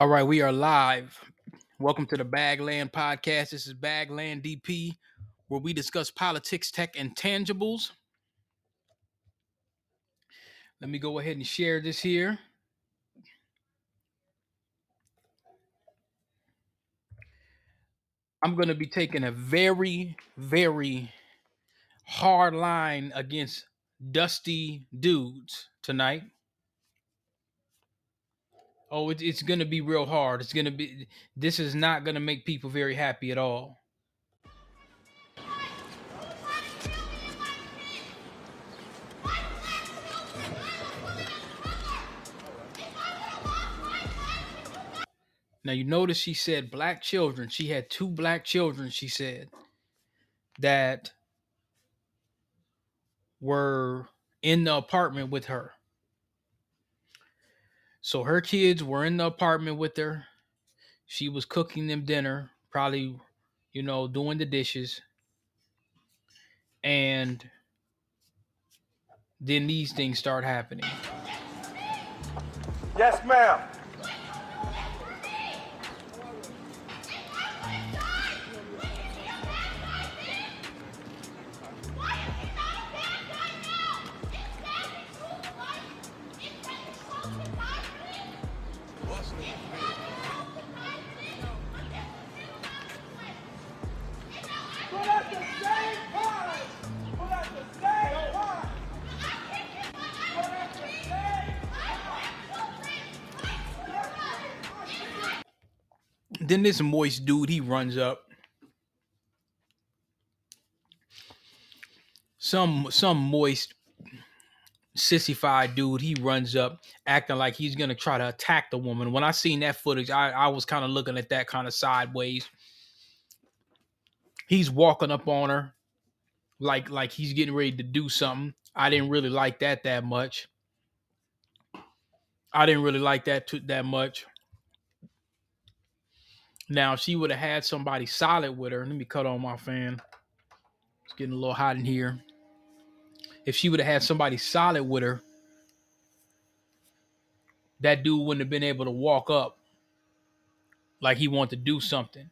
All right, we are live. Welcome to the Bagland Podcast. This is Bagland DP, where we discuss politics, tech, and tangibles. Let me go ahead and share this here. I'm going to be taking a very, very hard line against dusty dudes tonight. Oh, it, it's going to be real hard. It's going to be, this is not going to make people very happy at all. Now, you notice she said black children. She had two black children, she said, that were in the apartment with her. So her kids were in the apartment with her. She was cooking them dinner, probably, you know, doing the dishes. And then these things start happening. Yes, ma'am. Then this moist dude, he runs up. Some some moist sissified dude, he runs up acting like he's gonna try to attack the woman. When I seen that footage, I, I was kind of looking at that kind of sideways. He's walking up on her like like he's getting ready to do something. I didn't really like that that much. I didn't really like that that much. Now, if she would have had somebody solid with her, let me cut on my fan. It's getting a little hot in here. If she would have had somebody solid with her, that dude wouldn't have been able to walk up like he wanted to do something.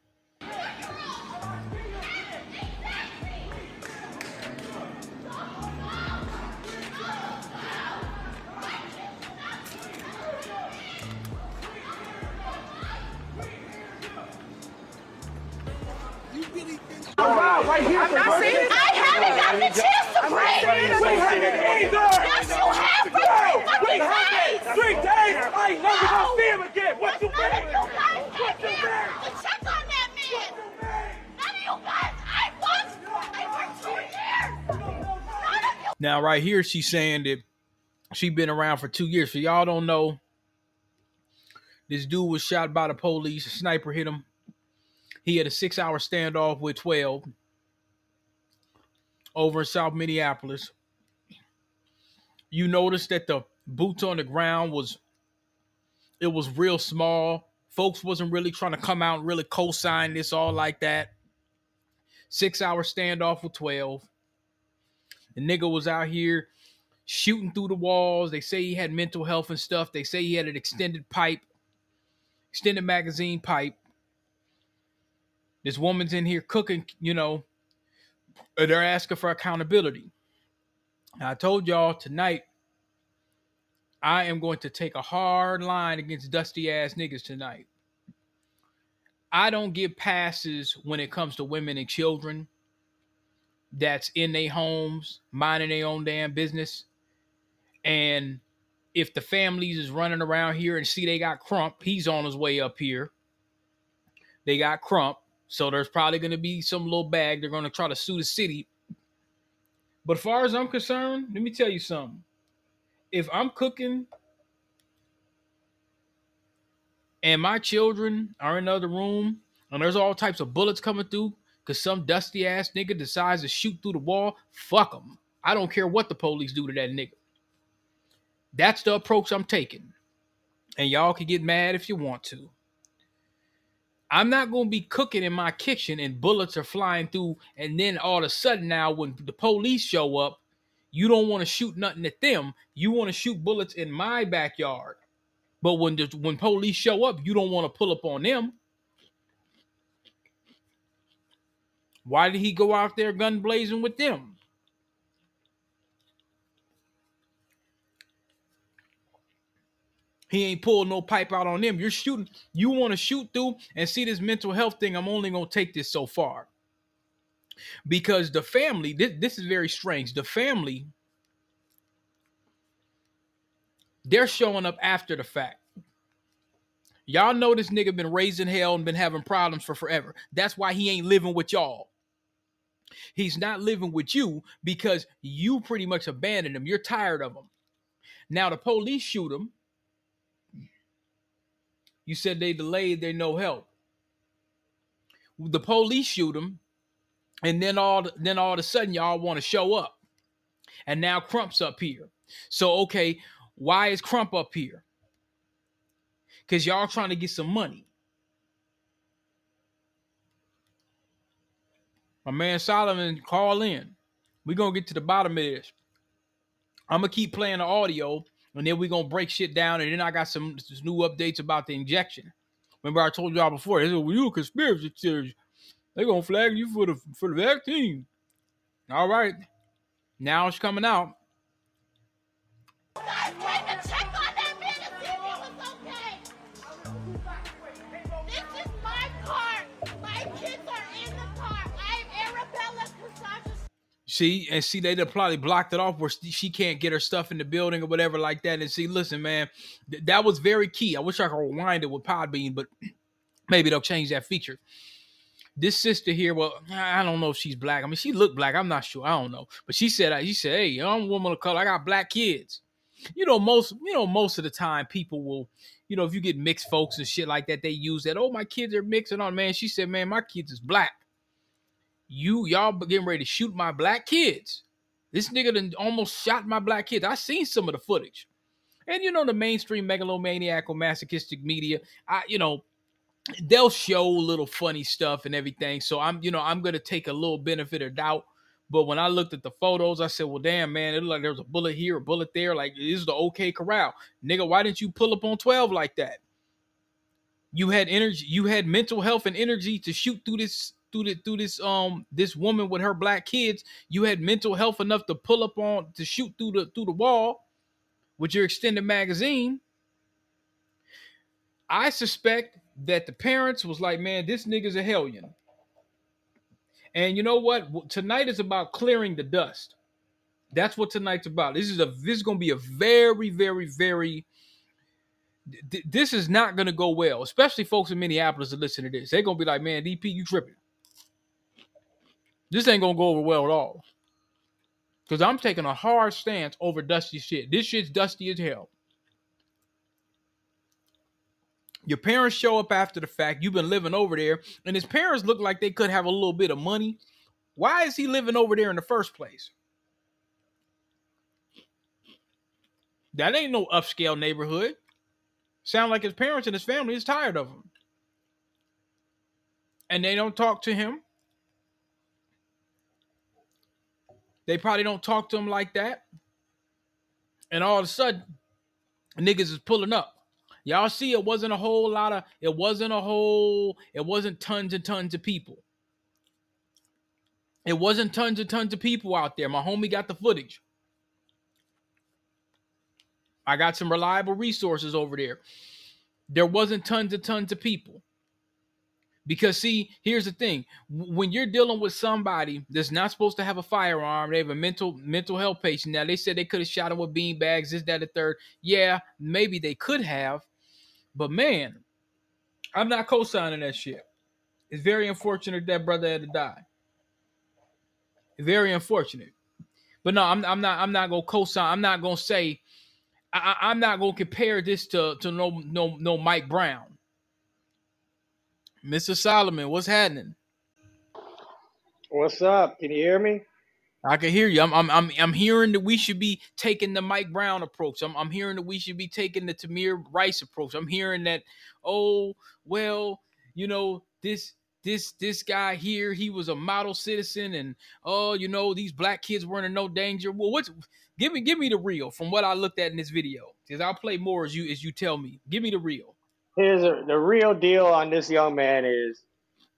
I'm not saying I haven't gotten the chance to pray. We haven't either. Yes, you have for three fucking days. Three days. I ain't never gonna see him again. What you None of mean? you guys What came you here mean? to check on that man. None of you guys. I watched for two years. None of you. Now, right here, she's saying that she been around for two years. So y'all don't know, this dude was shot by the police. A sniper hit him. He had a six-hour standoff with 12 over in South Minneapolis. You notice that the boots on the ground was it was real small. Folks wasn't really trying to come out and really co-sign this all like that. Six-hour standoff with 12. The nigga was out here shooting through the walls. They say he had mental health and stuff. They say he had an extended pipe, extended magazine pipe. This woman's in here cooking, you know. They're asking for accountability. Now, I told y'all tonight I am going to take a hard line against dusty ass niggas tonight. I don't give passes when it comes to women and children that's in their homes, minding their own damn business. And if the families is running around here and see they got Crump, he's on his way up here. They got Crump. So there's probably going to be some little bag. They're going to try to sue the city. But as far as I'm concerned, let me tell you something. If I'm cooking and my children are in another room and there's all types of bullets coming through because some dusty ass nigga decides to shoot through the wall, fuck them. I don't care what the police do to that nigga. That's the approach I'm taking. And y'all can get mad if you want to. I'm not going to be cooking in my kitchen and bullets are flying through. And then all of a sudden, now when the police show up, you don't want to shoot nothing at them. You want to shoot bullets in my backyard. But when the, when police show up, you don't want to pull up on them. Why did he go out there gun blazing with them? He ain't pulled no pipe out on them. You're shooting. You want to shoot through and see this mental health thing. I'm only gonna take this so far because the family. This, this is very strange. The family. They're showing up after the fact. Y'all know this nigga been raising hell and been having problems for forever. That's why he ain't living with y'all. He's not living with you because you pretty much abandoned him. You're tired of him. Now the police shoot him. You said they delayed, they no help. The police shoot them, and then all then all of a sudden y'all want to show up. And now Crump's up here. So okay, why is Crump up here? Because y'all trying to get some money. My man Solomon, call in. We're gonna get to the bottom of this. I'm gonna keep playing the audio and then we're gonna break shit down. And then I got some, new updates about the injection. Remember, I told y'all before, they you conspiracy theory. They're gonna flag you for the for the vaccine. All right. Now it's coming out. See, and see, they probably blocked it off where she can't get her stuff in the building or whatever like that. And see, listen, man, th- that was very key. I wish I could rewind it with Podbean, but maybe they'll change that feature. This sister here, well, I don't know if she's black. I mean, she looked black. I'm not sure. I don't know. But she said, uh, she said, hey, I'm a woman of color. I got black kids. You know, most, you know, most of the time people will, you know, if you get mixed folks and shit like that, they use that. Oh, my kids are mixed and on. Man, she said, man, my kids is black. You y'all getting ready to shoot my black kids. This nigga done almost shot my black kids. I seen some of the footage. And you know, the mainstream megalomaniac or masochistic media, I you know, they'll show little funny stuff and everything. So I'm, you know, I'm gonna take a little benefit of doubt. But when I looked at the photos, I said, well, damn, man, it looked like there was a bullet here, a bullet there. Like, this is the OK corral. Nigga, why didn't you pull up on 12 like that? You had energy, you had mental health and energy to shoot through this through the through this um this woman with her black kids. You had mental health enough to pull up on to shoot through the through the wall with your extended magazine. I suspect that the parents was like, man, this nigga's a hellion. And you know what? Tonight is about clearing the dust. That's what tonight's about. This is a this is gonna be a very, very, very th- this is not gonna go well, especially folks in Minneapolis that listen to this. They're gonna be like, man, DP, you tripping. This ain't gonna go over well at all. Because I'm taking a hard stance over dusty shit. This shit's dusty as hell. Your parents show up after the fact. You've been living over there, and his parents look like they could have a little bit of money. Why is he living over there in the first place? That ain't no upscale neighborhood. Sound like his parents and his family is tired of him. And they don't talk to him. They probably don't talk to him like that. And all of a sudden, niggas is pulling up. Y'all see, it wasn't a whole lot of, it wasn't a whole, it wasn't tons and tons of people. It wasn't tons and tons of people out there. My homie got the footage. I got some reliable resources over there. There wasn't tons and tons of people. Because see, here's the thing: when you're dealing with somebody that's not supposed to have a firearm, they have a mental mental health patient. Now they said they could have shot him with bean bags, this, that, the third. Yeah, maybe they could have, but man, I'm not co-signing that shit. It's very unfortunate that brother had to die. Very unfortunate. But no, I'm, I'm not. I'm not gonna co-sign. I'm not gonna say. I, I'm not gonna compare this to to no no no Mike Brown. Mr. Solomon, what's happening? What's up? Can you hear me? I can hear you. I'm I'm I'm, I'm hearing that we should be taking the Mike Brown approach. I'm I'm hearing that we should be taking the Tamir Rice approach. I'm hearing that, oh well, you know this this this guy here, he was a model citizen, and oh, you know these black kids weren't in no danger. Well, what's give me give me the real from what I looked at in this video. Because I'll play more as you as you tell me. Give me the real. Here's a, the real deal on this young man is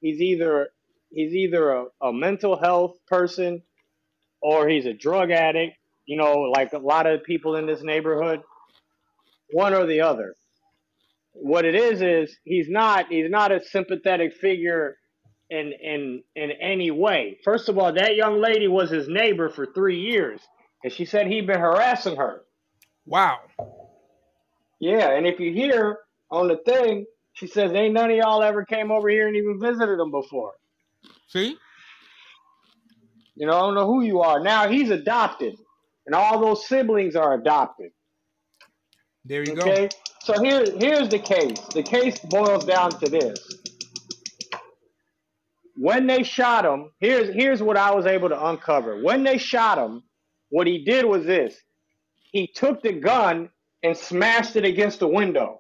he's either he's either a, a mental health person or he's a drug addict. You know, like a lot of people in this neighborhood, one or the other. What it is is he's not he's not a sympathetic figure in in in any way. First of all, that young lady was his neighbor for three years, and she said he'd been harassing her. Wow. Yeah, and if you hear on the thing, she says ain't none of y'all ever came over here and even visited him before. See? You know, I don't know who you are. Now he's adopted, and all those siblings are adopted. There you go. Okay, go. so here here's the case. The case boils down to this. When they shot him, here's here's what I was able to uncover. When they shot him, what he did was this. He took the gun and smashed it against the window.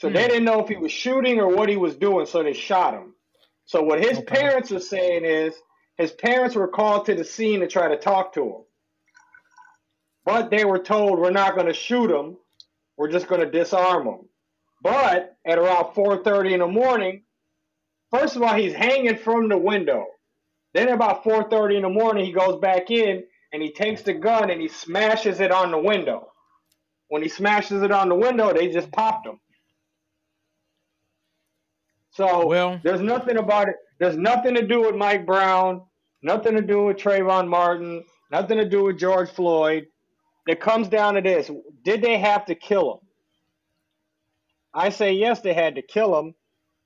So they Hmm. didn't know if he was shooting or what he was doing, so they shot him. So what his Okay. parents are saying is his parents were called to the scene to try to talk to him. But they were told we're not going to shoot him. We're just going to disarm him. But at around 4:30 in the morning, first of all, he's hanging from the window. Then about 4:30 in the morning, he goes back in and he takes the gun and he smashes it on the window. When he smashes it on the window, they just popped him. So Well- there's nothing about it. There's nothing to do with Mike Brown, nothing to do with Trayvon Martin, nothing to do with George Floyd. It comes down to this: Did they have to kill him? I say yes, they had to kill him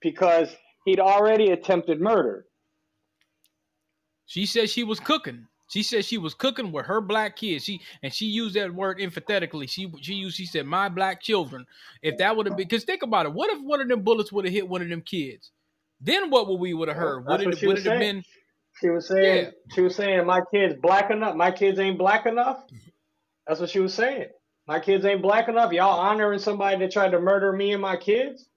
because he'd already attempted murder. She said she was cooking. She said she was cooking with her black kids. She and she used that word emphatically. She she used she said my black children. If that would have been because think about it. What if one of them bullets would have hit one of them kids? Then what would we would have heard? Would what it she would was have saying. been? She was saying Yeah. she was saying my kids black enough. My kids ain't black enough. That's what she was saying. My kids ain't black enough. Y'all honoring somebody that tried to murder me and my kids.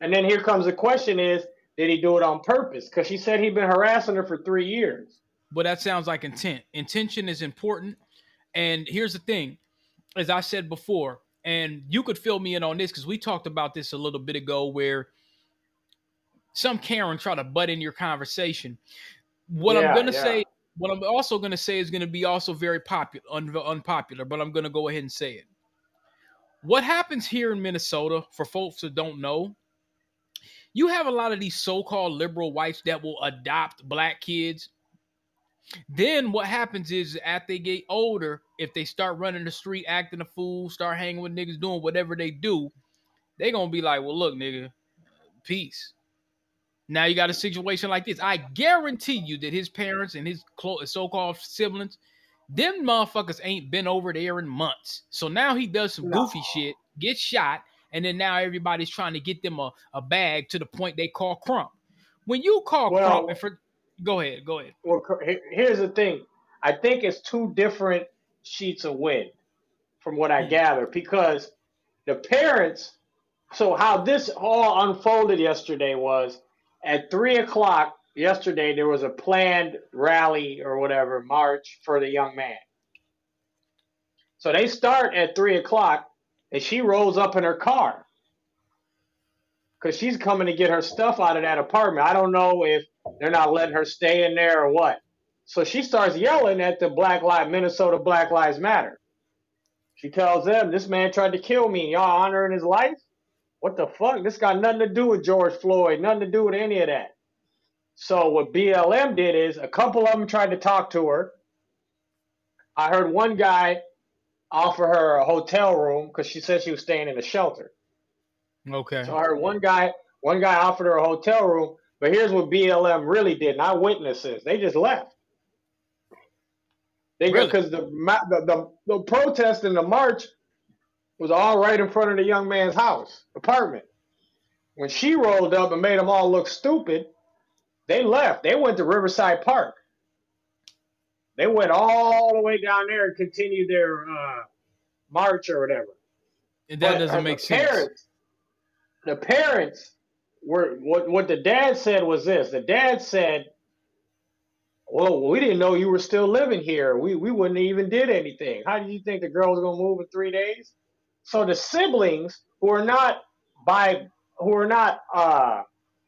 And then here comes the question: Is did he do it on purpose? Because she said he'd been harassing her for three years. But that sounds like intent. Intention is important. And here's the thing, as I said before, and you could fill me in on this because we talked about this a little bit ago, where some Karen try to butt in your conversation. What Yeah, I'm gonna yeah. say, what I'm also gonna say is gonna be also very popular, un- unpopular, but I'm gonna go ahead and say it. What happens here in Minnesota, for folks that don't know, you have a lot of these so-called liberal whites that will adopt black kids then what happens is as they get older, if they start running the street, acting a fool, start hanging with niggas, doing whatever they do, they gonna be like, well, look, nigga, peace. Now you got a situation like this. I guarantee you that his parents and his so-called siblings, them motherfuckers ain't been over there in months. So now he does some No. goofy shit, gets shot, and then now everybody's trying to get them a, a bag to the point they call crump. When you call Well- crump, and for go ahead, go ahead. Well, here's the thing. I think it's two different sheets of wind, from what I Hmm. gather, because the parents. So how this all unfolded yesterday was at three o'clock yesterday. There was a planned rally or whatever march for the young man. So they start at three o'clock, and she rolls up in her car because she's coming to get her stuff out of that apartment. I don't know if they're not letting her stay in there or what. So she starts yelling at the Black Lives Minnesota Black Lives Matter. She tells them, "This man tried to kill me. Y'all honoring his life? What the fuck? This got nothing to do with George Floyd. Nothing to do with any of that." So what BLM did is a couple of them tried to talk to her. I heard one guy offer her a hotel room because she said she was staying in a shelter. Okay. So I heard one guy, one guy offered her a hotel room, but here's what BLM really did, and I witnessed this. They just left. They Really? because the, the the the protest and the march was all right in front of the young man's house apartment. When she rolled up and made them all look stupid, they left. They went to Riverside Park. They went all the way down there and continued their uh, march or whatever. And that But, doesn't make the sense. Parents, the parents what what the dad said was this. The dad said, well, we didn't know you were still living here. We we wouldn't even did anything. How do you think the girl was gonna move in three days? So the siblings who are not by who are not uh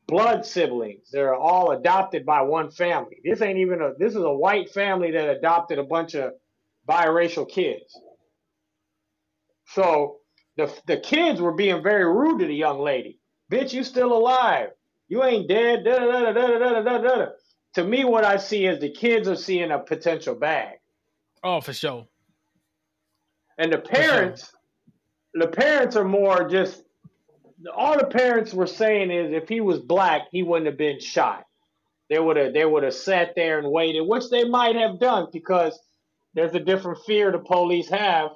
blood siblings, they're all adopted by one family. This ain't even a this is a white family that adopted a bunch of biracial kids. So the the kids were being very rude to the young lady. Bitch, you still alive. You ain't dead. Da, da, da, da, da, da, da, da. To me, what I see is the kids are seeing a potential bag. Oh, for sure. And the parents, the parents are more just all the parents were saying is if he was black, he wouldn't have been shot. They would have they would have sat there and waited, which they might have done because there's a different fear the police have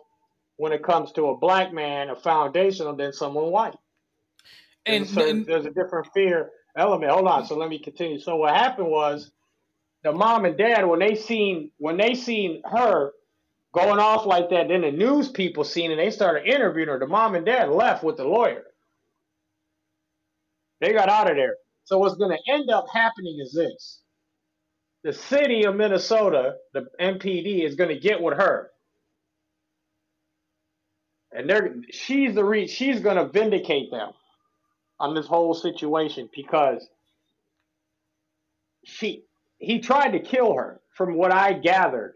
when it comes to a black man, a foundational than someone white. And, There's a, certain- and there's a different fear element. Hold on, so let me continue. So what happened was the mom and dad when they seen when they seen her going off like that, then the news people seen it. They started interviewing her. The mom and dad left with the lawyer. They got out of there. So what's going to end up happening is this: the city of Minnesota, the MPD, is going to get with her, and they're she's the re, she's going to vindicate them on this whole situation because she he tried to kill her from what I gathered.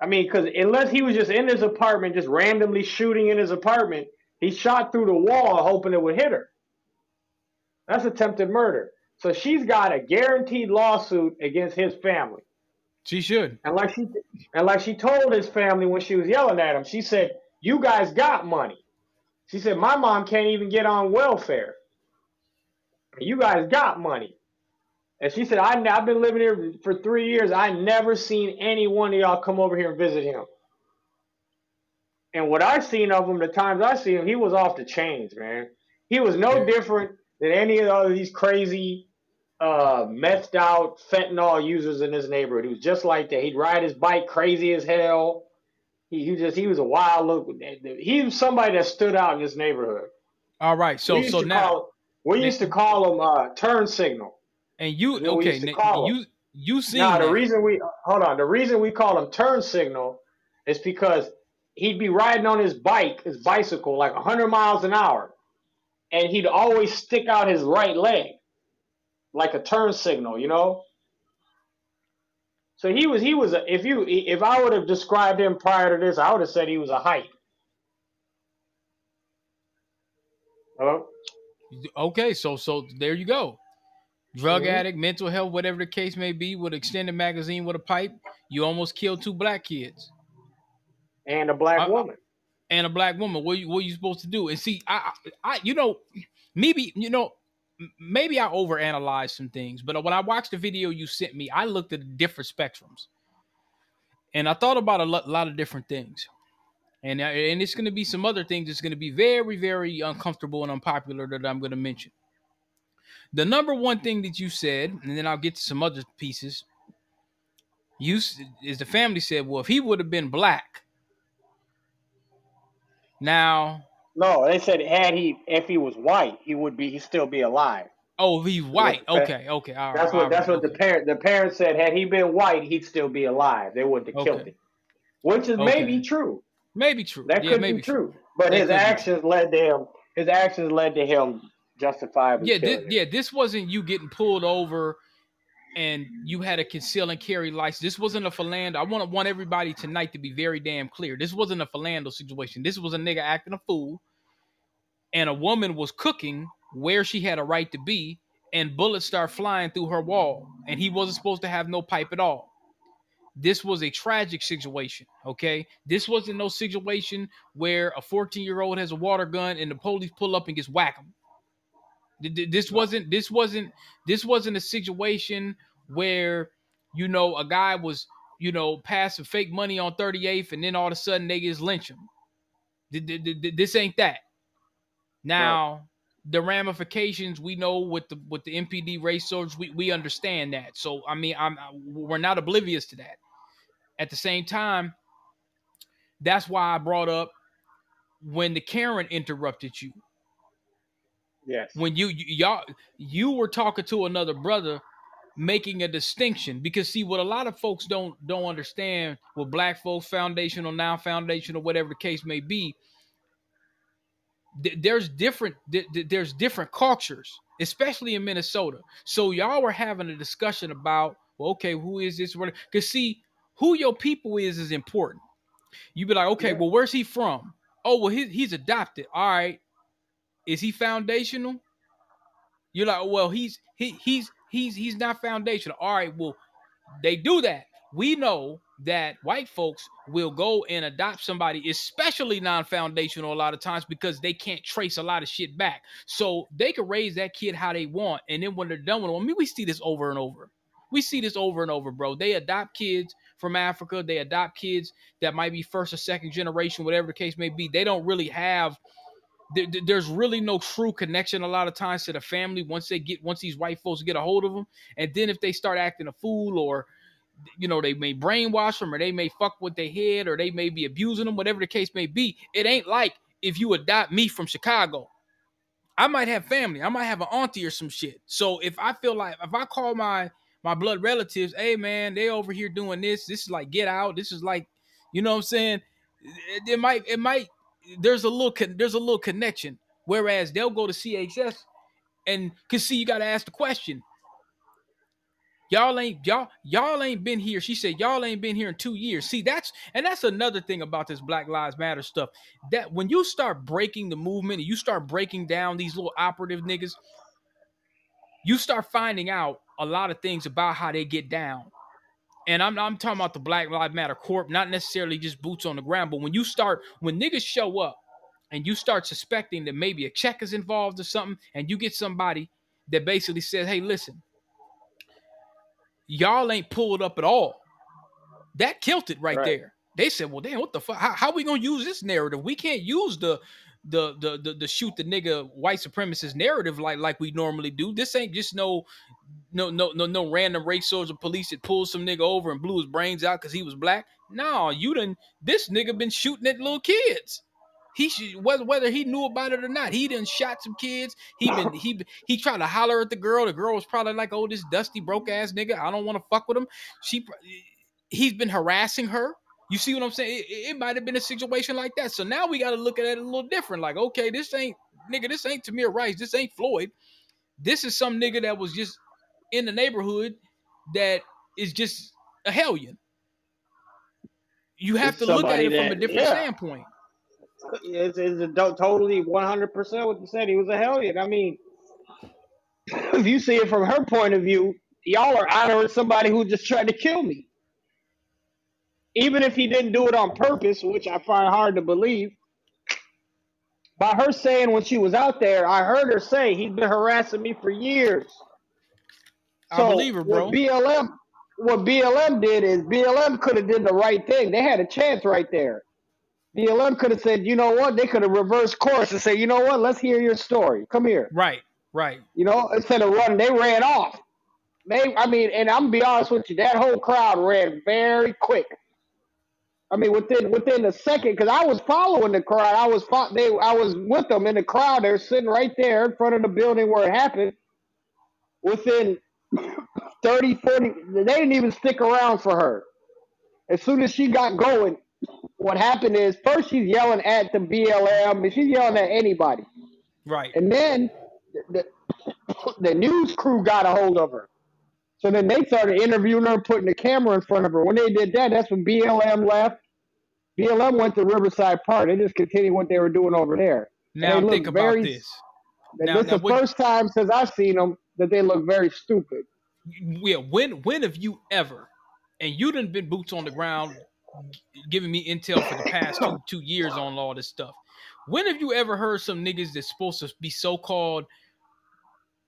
I mean, because unless he was just in his apartment, just randomly shooting in his apartment, he shot through the wall hoping it would hit her. That's attempted murder. So she's got a guaranteed lawsuit against his family. she should. And like she and like she told his family when she was yelling at him, she said, "You guys got money." She said, "My mom can't even get on welfare. You guys got money." And she said, I, "I've been living here for three years. I never seen any one of y'all come over here and visit him." And what I seen of him, the times I seen him, he was off the chains, man. He was no different than any of the other these crazy, uh, methed out fentanyl users in his neighborhood. He was just like that. He'd ride his bike crazy as hell. He, he just he was a wild look. He was somebody that stood out in this neighborhood. All right. So so now call, we used to call him uh, turn signal. and you we okay? used to now, call You you seen Now the reason we hold on, the reason we call him turn signal is because he'd be riding on his bike, his bicycle, like 100 miles an hour, and he'd always stick out his right leg, like a turn signal, you know. So he was he was a, if you if I would have described him prior to this, I would have said he was a hype. Hello? Okay, so so there you go. Drug Mhm. addict, mental health, whatever the case may be, with extended magazine with a pipe, you almost killed two black kids And a black I- woman. and a black woman. What you what you supposed to do? And see, I I you know, maybe you know, maybe I overanalyze some things, but when I watched the video you sent me, I looked at different spectrums, and I thought about a lot, lot of different things. And, uh, and it's going to be some other things that's going to be very, very uncomfortable and unpopular that I'm going to mention. The number one thing that you said, and then I'll get to some other pieces. You is the family said, well, if he would have been black, now, No, they said had he if he was white, he would be he'd still be alive. oh, if he's white, Okay. okay, okay, all right. That's all what that's right, what the okay. parent the parents said. Had he been white, he'd still be alive. They wouldn't have killed him, which is Okay. maybe true. Maybe true. That yeah, could maybe be true. But That his could be actions led to him. His actions led to him justifiably yeah, killing thi- him. yeah. This wasn't you getting pulled over and you had a conceal and carry license. This wasn't a Philando. I want want everybody tonight to be very damn clear. This wasn't a Philando situation. This was a nigga acting a fool, and a woman was cooking where she had a right to be, and bullets start flying through her wall, and he wasn't supposed to have no pipe at all. This was a tragic situation. Okay, this wasn't no situation where a 14 year old has a water gun and the police pull up and gets whack th- This wasn't this wasn't this wasn't a situation where you know a guy was you know passing fake money on 38th and then all of a sudden they just lynch him. Th- th- th- th- This ain't that. Now the ramifications we know with the with the MPD race soldiers we, we understand that. So I mean I'm we're not oblivious to that. At the same time, that's why I brought up when the Karen interrupted you. Yes. when you, you y'all you were talking to another brother making a distinction. Because see what a lot of folks don't don't understand with black folks foundation foundational non-foundational whatever the case may be th- there's different th- th- there's different cultures especially in minnesota. So y'all were having a discussion about well, okay who is this? Because see who your people is is important. You be like okay Yeah. well where's he from? Oh well he, he's adopted. All right. Is he foundational? You're like well he's he he's he's he's not foundational. All right well they do that. We know that white folks will go and adopt somebody especially non-foundational a lot of times because they can't trace a lot of shit back. So they can raise that kid how they want. And then when they're done with them i mean we see this over and over. We see this over and over bro. They adopt kids from africa. They adopt kids that might be first or second generation whatever the case may be. They don't really have there- there- there's really no true connection a lot of times to the family once they get once these white folks get a hold of them and then if they start acting a fool or you know they may brainwash them or they may fuck with their head or they may be abusing them whatever the case may be it ain't like if you adopt me from chicago. I might have family. I might have an auntie or some shit. So if i feel like if i call my my blood relatives hey man they over here doing this. This is like get out. This is like you know what i'm saying? It, it might it might there's a little con- there's a little connection. Whereas they'll go to chs and cause see you got to ask the question. Y'all ain't y'all y'all ain't been here. She said y'all ain't been here in two years. See that's and that's another thing about this black lives matter stuff. That when you start breaking the movement and you start breaking down these little operative niggas you start finding out a lot of things about how they get down and I'm, I'm talking about the black lives matter corp not necessarily just boots on the ground but when you start when niggas show up and you start suspecting that maybe a check is involved or something and you get somebody that basically says hey listen y'all ain't pulled up at all. That killed it right, Right. there. They said, "Well, damn, what the fuck? How, how we gonna use this narrative? We can't use the the the the, the shoot the nigga white supremacist narrative like like we normally do. This ain't just no no no no no random race soldier police that pulled some nigga over and blew his brains out because he was black. No, you done this nigga been shooting at little kids. He should whether whether he knew about it or not. He done shot some kids. He been he he tried to holler at the girl. The girl was probably like, "Oh, this dusty broke ass nigga. I don't want to fuck with him." She he's been harassing her. You see what I'm saying? It, it- might have been a situation like that. So now we got to look at it a little different. Like, okay, this ain't nigga. This ain't Tamir Rice. This ain't Floyd. This is some nigga that was just in the neighborhood that is just a hellion. You have It's to look at it from a different yeah. standpoint. It's, it's a do- totally 100% what you said. He was a hellion. I mean, if you see it from her point of view, y'all are honoring somebody who just tried to kill me. Even if he didn't do it on purpose, which I find hard to believe. By her saying when she was out there, I heard her say he's been harassing me for years. I believe her, bro. What BLM, what BLM did is BLM could have did the right thing. They had a chance right there. BLM could have said, you know what? They could have reversed course and say, you know what? Let's hear your story. Come here. Right, right. You know, instead of running, they ran off. They, I mean, and I'm gonna be honest with you, that whole crowd ran very quick. I mean, within within a second, because I was following the crowd. I was fo- they, I was with them in the crowd. They're sitting right there in front of the building where it happened. Within 30, 40, they didn't even stick around for her. As soon as she got going, what happened is first she's yelling at the BLM, and she's yelling at anybody. Right. And then the, the, the news crew got a hold of her. So then they started interviewing her, putting the camera in front of her. When they did that, that's when BLM left. BLM went to Riverside Park. They just continued what they were doing over there. Now think about very- this. Now- this is the first time since I've seen them that they look very stupid. Yeah, when when have you ever, and you done been boots on the ground, giving me intel for the past two two years on all this stuff. When have you ever heard some niggas that's supposed to be so called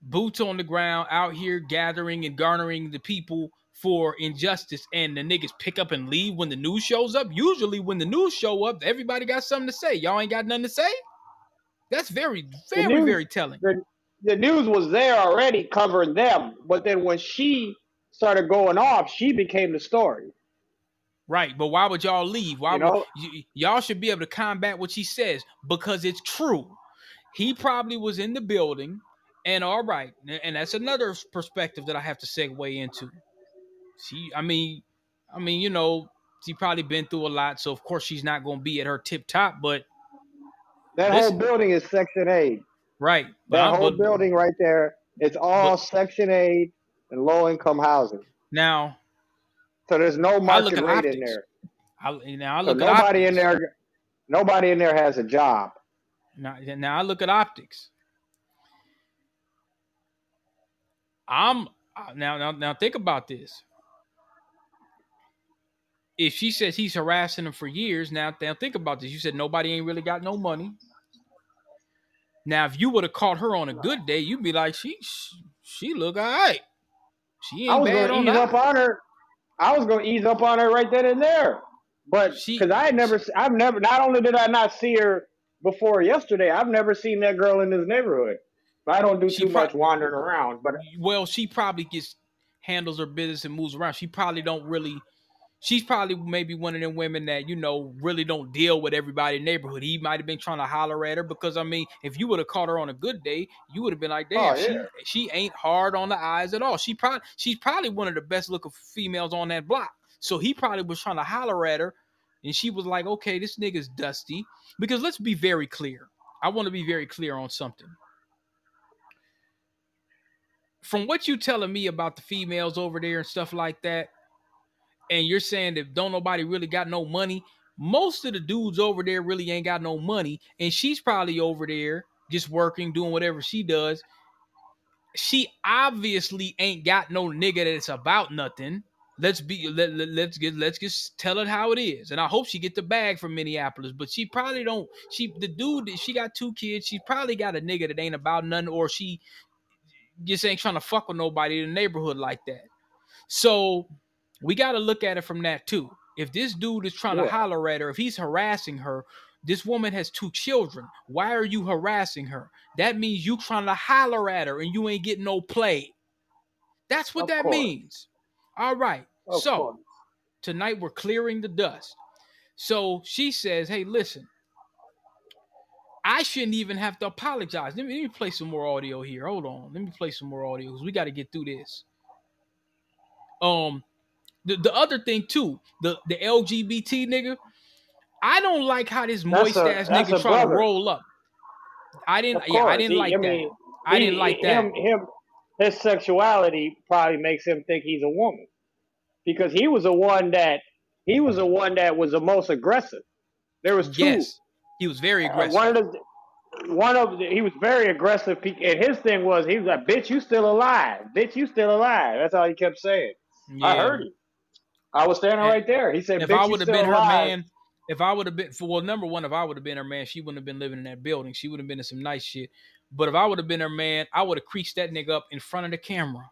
boots on the ground out here gathering and garnering the people for injustice, and the niggas pick up and leave when the news shows up? Usually, when the news show up, everybody got something to say. Y'all ain't got nothing to say. That's very very news- very telling. The, the news was there already covering them, but then when she started going off, she became the story. Right, but why would y'all leave? Why You know? would y- y'all should be able to combat what she says because it's true. He probably was in the building And all right, and that's another perspective that I have to segue into. She, I mean, I mean, you know, she probably been through a lot, so of course she's not going to be at her tip top. But That Listen- whole building is Section 8. right, That whole but- building right there, it's all but- Section 8 and low income housing. now, So there's no market at rate in there. I, now I So look at nobody in there, nobody in there has a job. Now, now I look at optics. I'm now now now think about this. If she says he's harassing him for years, now now think about this. You said nobody ain't really got no money. Now, if you would have caught her on a good day, you'd be like, she she, look all right. She I was bad gonna ease up on her. I was gonna ease up on her right then and there, but She- because I had never, I've never. Not only did I not see her before yesterday, I've never seen that girl in this neighborhood. I don't do She too prob- much wandering around, but well, she probably gets handles her business and moves around. She probably don't really. She's probably maybe one of them women that you know really don't deal with everybody in the neighborhood. He might have been trying to holler at her because I mean, if you would have caught her on a good day, you would have been like, oh, "Damn, Oh, yeah. she she ain't hard on the eyes at all." She probably she's probably one of the best looking females on that block. So he probably was trying to holler at her, and she was like, "Okay, this nigga's dusty." Because let's be very clear. I want to be very clear on something from what you telling me about the females over there and stuff like that, and you're saying that don't nobody really got no money. Most of the dudes over there really ain't got no money, and she's probably over there just working, doing whatever she does. She obviously ain't got no nigga that's about nothing. Let's be let, let, let's get let's just tell it how it is. And I hope she get the bag from Minneapolis, but she probably don't. She the dude that she got two kids. She probably got a nigga that ain't about nothing, or she just ain't trying to fuck with nobody in the neighborhood like that. So we got to look at it from that too. If this dude is trying to holler at her, if he's harassing her, this woman has two children. Why are you harassing her? That means you trying to holler at her and you ain't getting no play. That's what Of that course. means. All right. Of so course. tonight we're clearing the dust. So she says, "Hey, listen, I shouldn't even have to apologize. Let me, let me play some more audio here. Hold on, let me play some more audio because we got to get through this." Um, the the other thing too, the the LGBT nigga, I don't like how this moist ass nigga a trying to roll up. I didn't, yeah, I didn't He- like I that. mean, I didn't like that. Him, him, his sexuality probably makes him think he's a woman because he was the one that he was the one that was the most aggressive. There was two. Yes, he was very Uh, aggressive. one of the one of the, he was very aggressive, and his thing was he was like, "Bitch, you still alive? Bitch, you still alive?" That's all he kept saying. I heard him. I was standing And right there. He said, if "Bitch, I would have been her man, if I would have been for well, number one, if I would have been her man, she wouldn't have been living in that building. She would have been in some nice shit. But if I would have been her man, I would have creased that nigga up in front of the camera.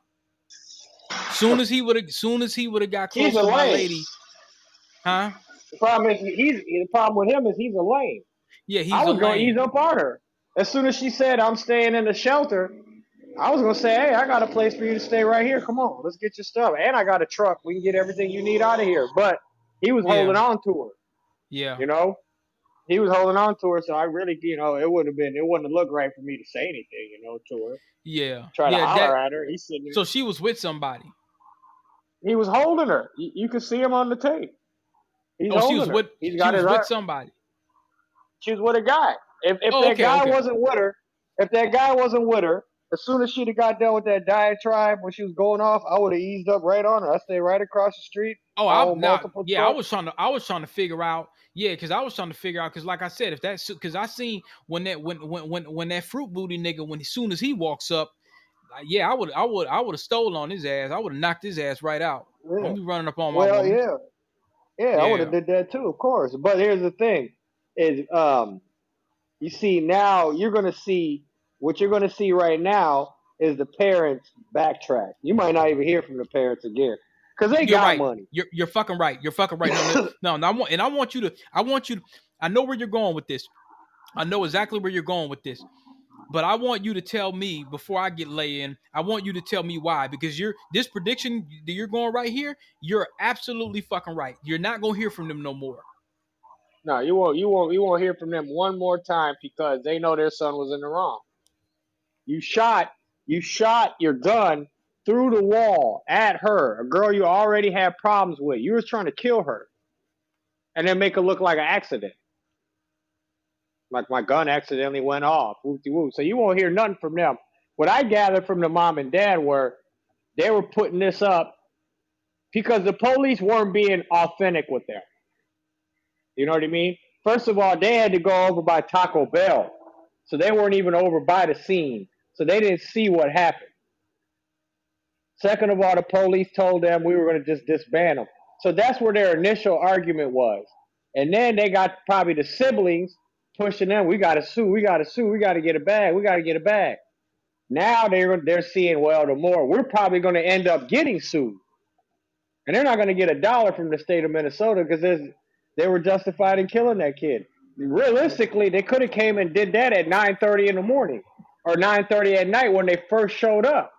Soon as he would have, soon as he would have got close to my lady, huh? The problem is he's the problem with him is he's a lame. Yeah, he's I was going to ease up on her. As soon as she said, I'm staying in the shelter, I was going to say, hey, I got a place for you to stay right here. Come on, let's get your stuff. And I got a truck. We can get everything you need out of here. But he was Yeah. holding on to her, Yeah, you know? He was holding on to her, so I really, you know, it wouldn't have been, it wouldn't have looked right for me to say anything, you know, to her. yeah, Try to yeah. holler that- at her. He's sitting there. so she was with somebody. he was holding her. You, you could see him on the tape. He's oh, she holding was her. with. He's She got was with somebody. She was with a guy. If if Oh, that okay, guy okay. wasn't with her, if that guy wasn't with her, as soon as she'd have got done with that diatribe when she was going off, I would have eased up right on her. I stayed right across the street. Oh, I now, multiple yeah, I was trying to, I was trying to figure out, yeah, because I was trying to figure out, because like I said, if that's, because I seen when that, when, when, when, when that fruit booty nigga, when as soon as he walks up, yeah, I would, I would, I would have stolen on his ass. I would have knocked his ass right out. Yeah. Running up on my Well, woman. yeah, yeah, I would have did that too, of course. But here's the thing: is um, you see now you're gonna see what you're gonna see right now is the parents backtrack. You might not even hear from the parents again because they You're got right. money. You're, you're fucking right. You're fucking right. No, no, no, no, I want, and I want you to, I want you to, I know where you're going with this. I know exactly where you're going with this. But I want you to tell me before I get lay in. I want you to tell me why because you're this prediction that you're going right here. You're absolutely fucking right. You're not gonna hear from them no more. No, you won't. You won't. You won't hear from them one more time because they know their son was in the wrong. You shot You shot your gun through the wall at her, a girl you already had problems with. You was trying to kill her, and then make it look like an accident. Like my gun accidentally went off. Whoopty whoop. So you won't hear nothing from them. What I gathered from the mom and dad were they were putting this up because the police weren't being authentic with them. You know what I mean? First of all, they had to go over by Taco Bell. So they weren't even over by the scene. So they didn't see what happened. Second of all, the police told them we were going to just disband them. So that's where their initial argument was. And then they got probably the siblings pushing them. We got to sue. We got to sue. We got to get a bag. We got to get a bag. Now they're they're seeing well, the more we're probably going to end up getting sued, and they're not going to get a dollar from the state of Minnesota because they were justified in killing that kid. Realistically, they could have came and did that at 9:30 in the morning or 9:30 at night when they first showed up,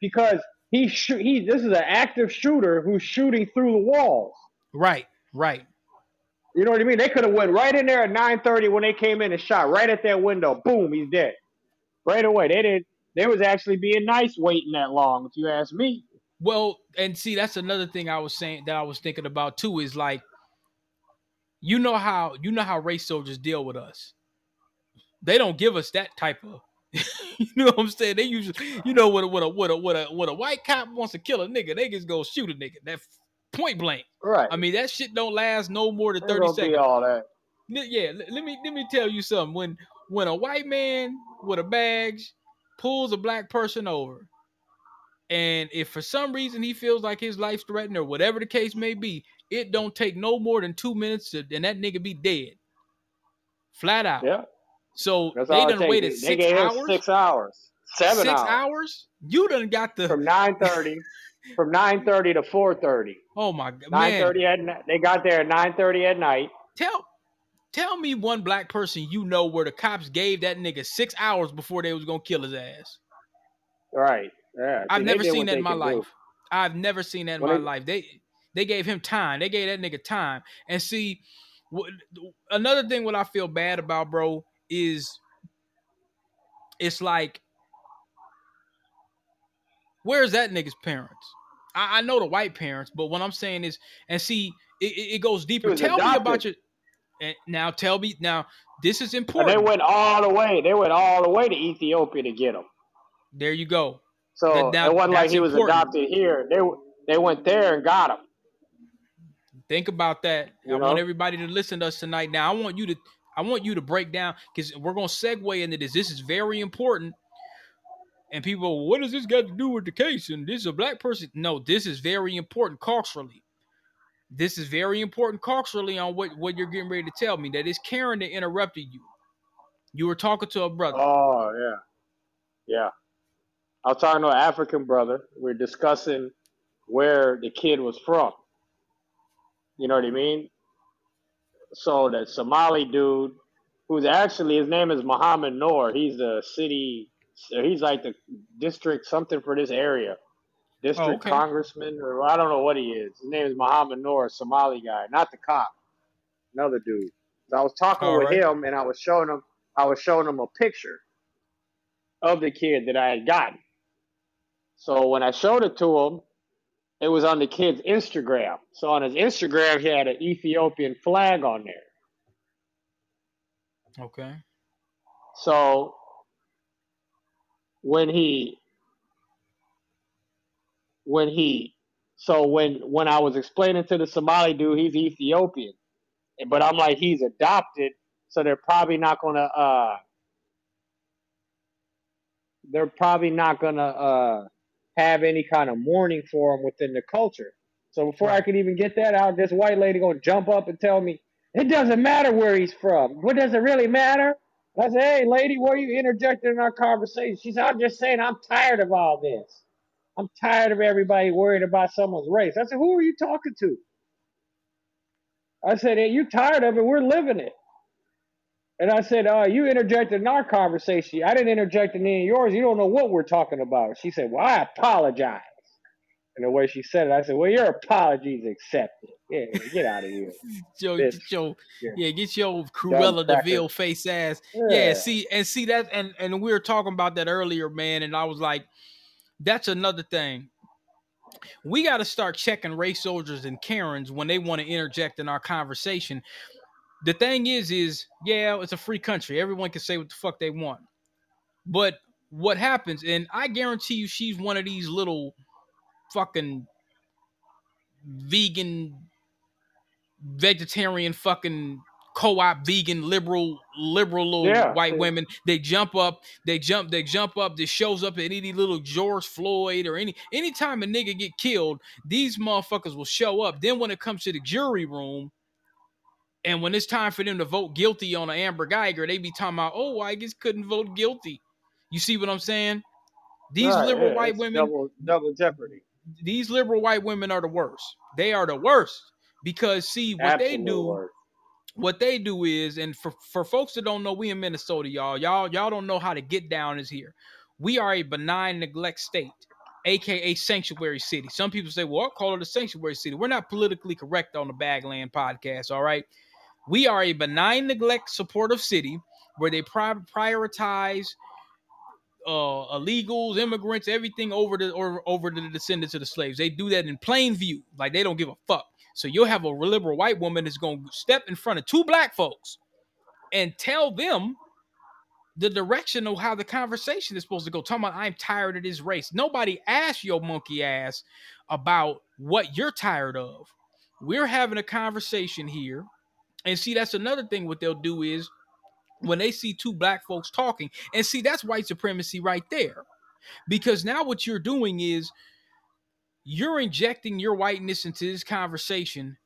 because he shoot he this is an active shooter who's shooting through the walls. Right, right. You know what I mean? They could have went right in there at 9:30 when they came in and shot right at that window. Boom, he's dead. Right away. They didn't they was actually being nice waiting that long, if you ask me. Well, and see, that's another thing I was saying that I was thinking about too is like, you know how you know how race soldiers deal with us. They don't give us that type of, you know what I'm saying? They usually, you know, what a what a what a what a what a white cop wants to kill a nigga, they just go shoot a nigga. That point blank. Right. I mean, that shit don't last no more than thirty gonna be seconds. all that. Yeah, let me let me tell you something. When when a white man with a badge pulls a black person over, and if for some reason he feels like his life's threatened or whatever the case may be, it don't take no more than two minutes to and that nigga be dead. Flat out. Yeah. So That's they done waited They six hours. Six hours. Seven six hours. hours? You done got the From nine thirty. from nine thirty to four thirty. oh my god Nine thirty at night. They got there at nine thirty at night. Tell tell me one black person you know where the cops gave that nigga six hours before they was gonna kill his ass. Right. Yeah. I've never seen that in my could do. life. I've never seen that in Well, my they- life. They they gave him time. They gave that nigga time. And see, wh- another thing what I feel bad about, bro, is it's like, where's that nigga's parents? I, I know the white parents, but what I'm saying is, and see, it, it goes deeper. was Tell me about your. And now tell me now. This is And important. they went all the way. They went all the way to Ethiopia to get him. there you go. So That- now it wasn't like he was important. adopted here. They they went there and got him. Think about that. You I want everybody to listen to us tonight. Now, I want you to I want you to break down because we're gonna segue into this. This is very important. And people, what does this got to do with the case? And this is a black person. No, this is very important culturally. This is very important culturally on what, what you're getting ready to tell me. That is Karen that interrupted you. You were talking to a brother. Oh yeah, yeah. I was talking to an African brother. We are discussing where the kid was from. You know what I mean? So that Somali dude, who's actually his name is Muhammad Noor. He's the city. He's like the district something for this area. District Oh, okay. congressman, or I don't know what he is. His name is Muhammad Noor, Somali guy, not the cop, another dude. So I was talking All with right. him, and I was showing him. I was showing him a picture of the kid that I had gotten. So when I showed it to him, it was on the kid's Instagram. So on his Instagram, he had an Ethiopian flag on there. Okay. So when he when he so when when I was explaining to the Somali dude he's Ethiopian, but I'm like he's adopted, so they're probably not gonna uh they're probably not gonna uh have any kind of mourning for him within the culture. So before I could even get that out, this white lady gonna jump up and tell me it doesn't matter where he's from. What does it really matter? I said, hey, lady, why are you interjecting in our conversation? She said, I'm just saying I'm tired of all this. I'm tired of everybody worried about someone's race. I said, who are you talking to? I said, hey, you tired of it? We're living it. And I said, uh, you interjected in our conversation. I didn't interject in any of yours. You don't know what we're talking about. She said, well, I apologize. And the way she said it, I said, "Well, your apologies accepted. Yeah, get out of here." Bitch. get your Yeah. yeah, get your Cruella. De Vil face ass. Yeah. Yeah. see and see that and and we were talking about that earlier, man, and I was like, that's another thing. We got to start checking race soldiers and Karens when they want to interject in our conversation. The thing is, is yeah, it's a free country. Everyone can say what the fuck they want. But what happens, and I guarantee you, she's one of these little fucking vegan, vegetarian fucking co-op vegan liberal liberal little Yeah. white women they jump up they jump they jump up this shows up at any little george floyd or any anytime a nigga get killed these motherfuckers will show up then when it comes to the jury room and when it's time for them to vote guilty on an amber guyger they be talking about oh i just couldn't vote guilty you see what i'm saying these Right, liberal yeah, white women double double jeopardy. these liberal white women are the worst. They are the worst because see what they do. worst. What they do is, and for for folks that don't know, we in Minnesota, y'all, y'all, y'all don't know how to get down is here. We are a benign neglect state, aka sanctuary city. Some people say, "Well, I'll call it a sanctuary city." We're not politically correct on the Bagland podcast, all right? We are a benign neglect supportive city where they pri- prioritize uh illegals, immigrants, everything over the or over the descendants of the slaves. They do that in plain view, like they don't give a fuck. So you'll have a liberal white woman that's gonna step in front of two black folks and tell them the direction of how the conversation is supposed to go. Talking about I'm tired of this race. Nobody asked your monkey ass about what you're tired of. We're having a conversation here. And see, that's another thing. What they'll do is when they see two black folks talking, and see, that's white supremacy right there. Because now what you're doing is you're injecting your whiteness into this conversation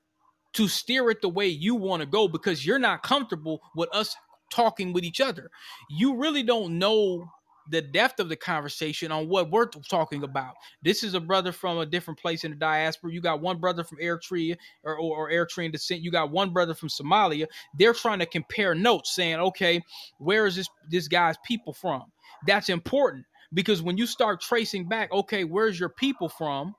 to steer it the way you want to go because you're not comfortable with us talking with each other. You really don't know the depth of the conversation on what we're talking about. This is a brother from a different place in the diaspora. You got one brother from Eritrea or, or, or Eritrean descent. You got one brother from Somalia. They're trying to compare notes, saying, okay, where is this this guy's people from? That's important because when you start tracing back, okay, where's your people from?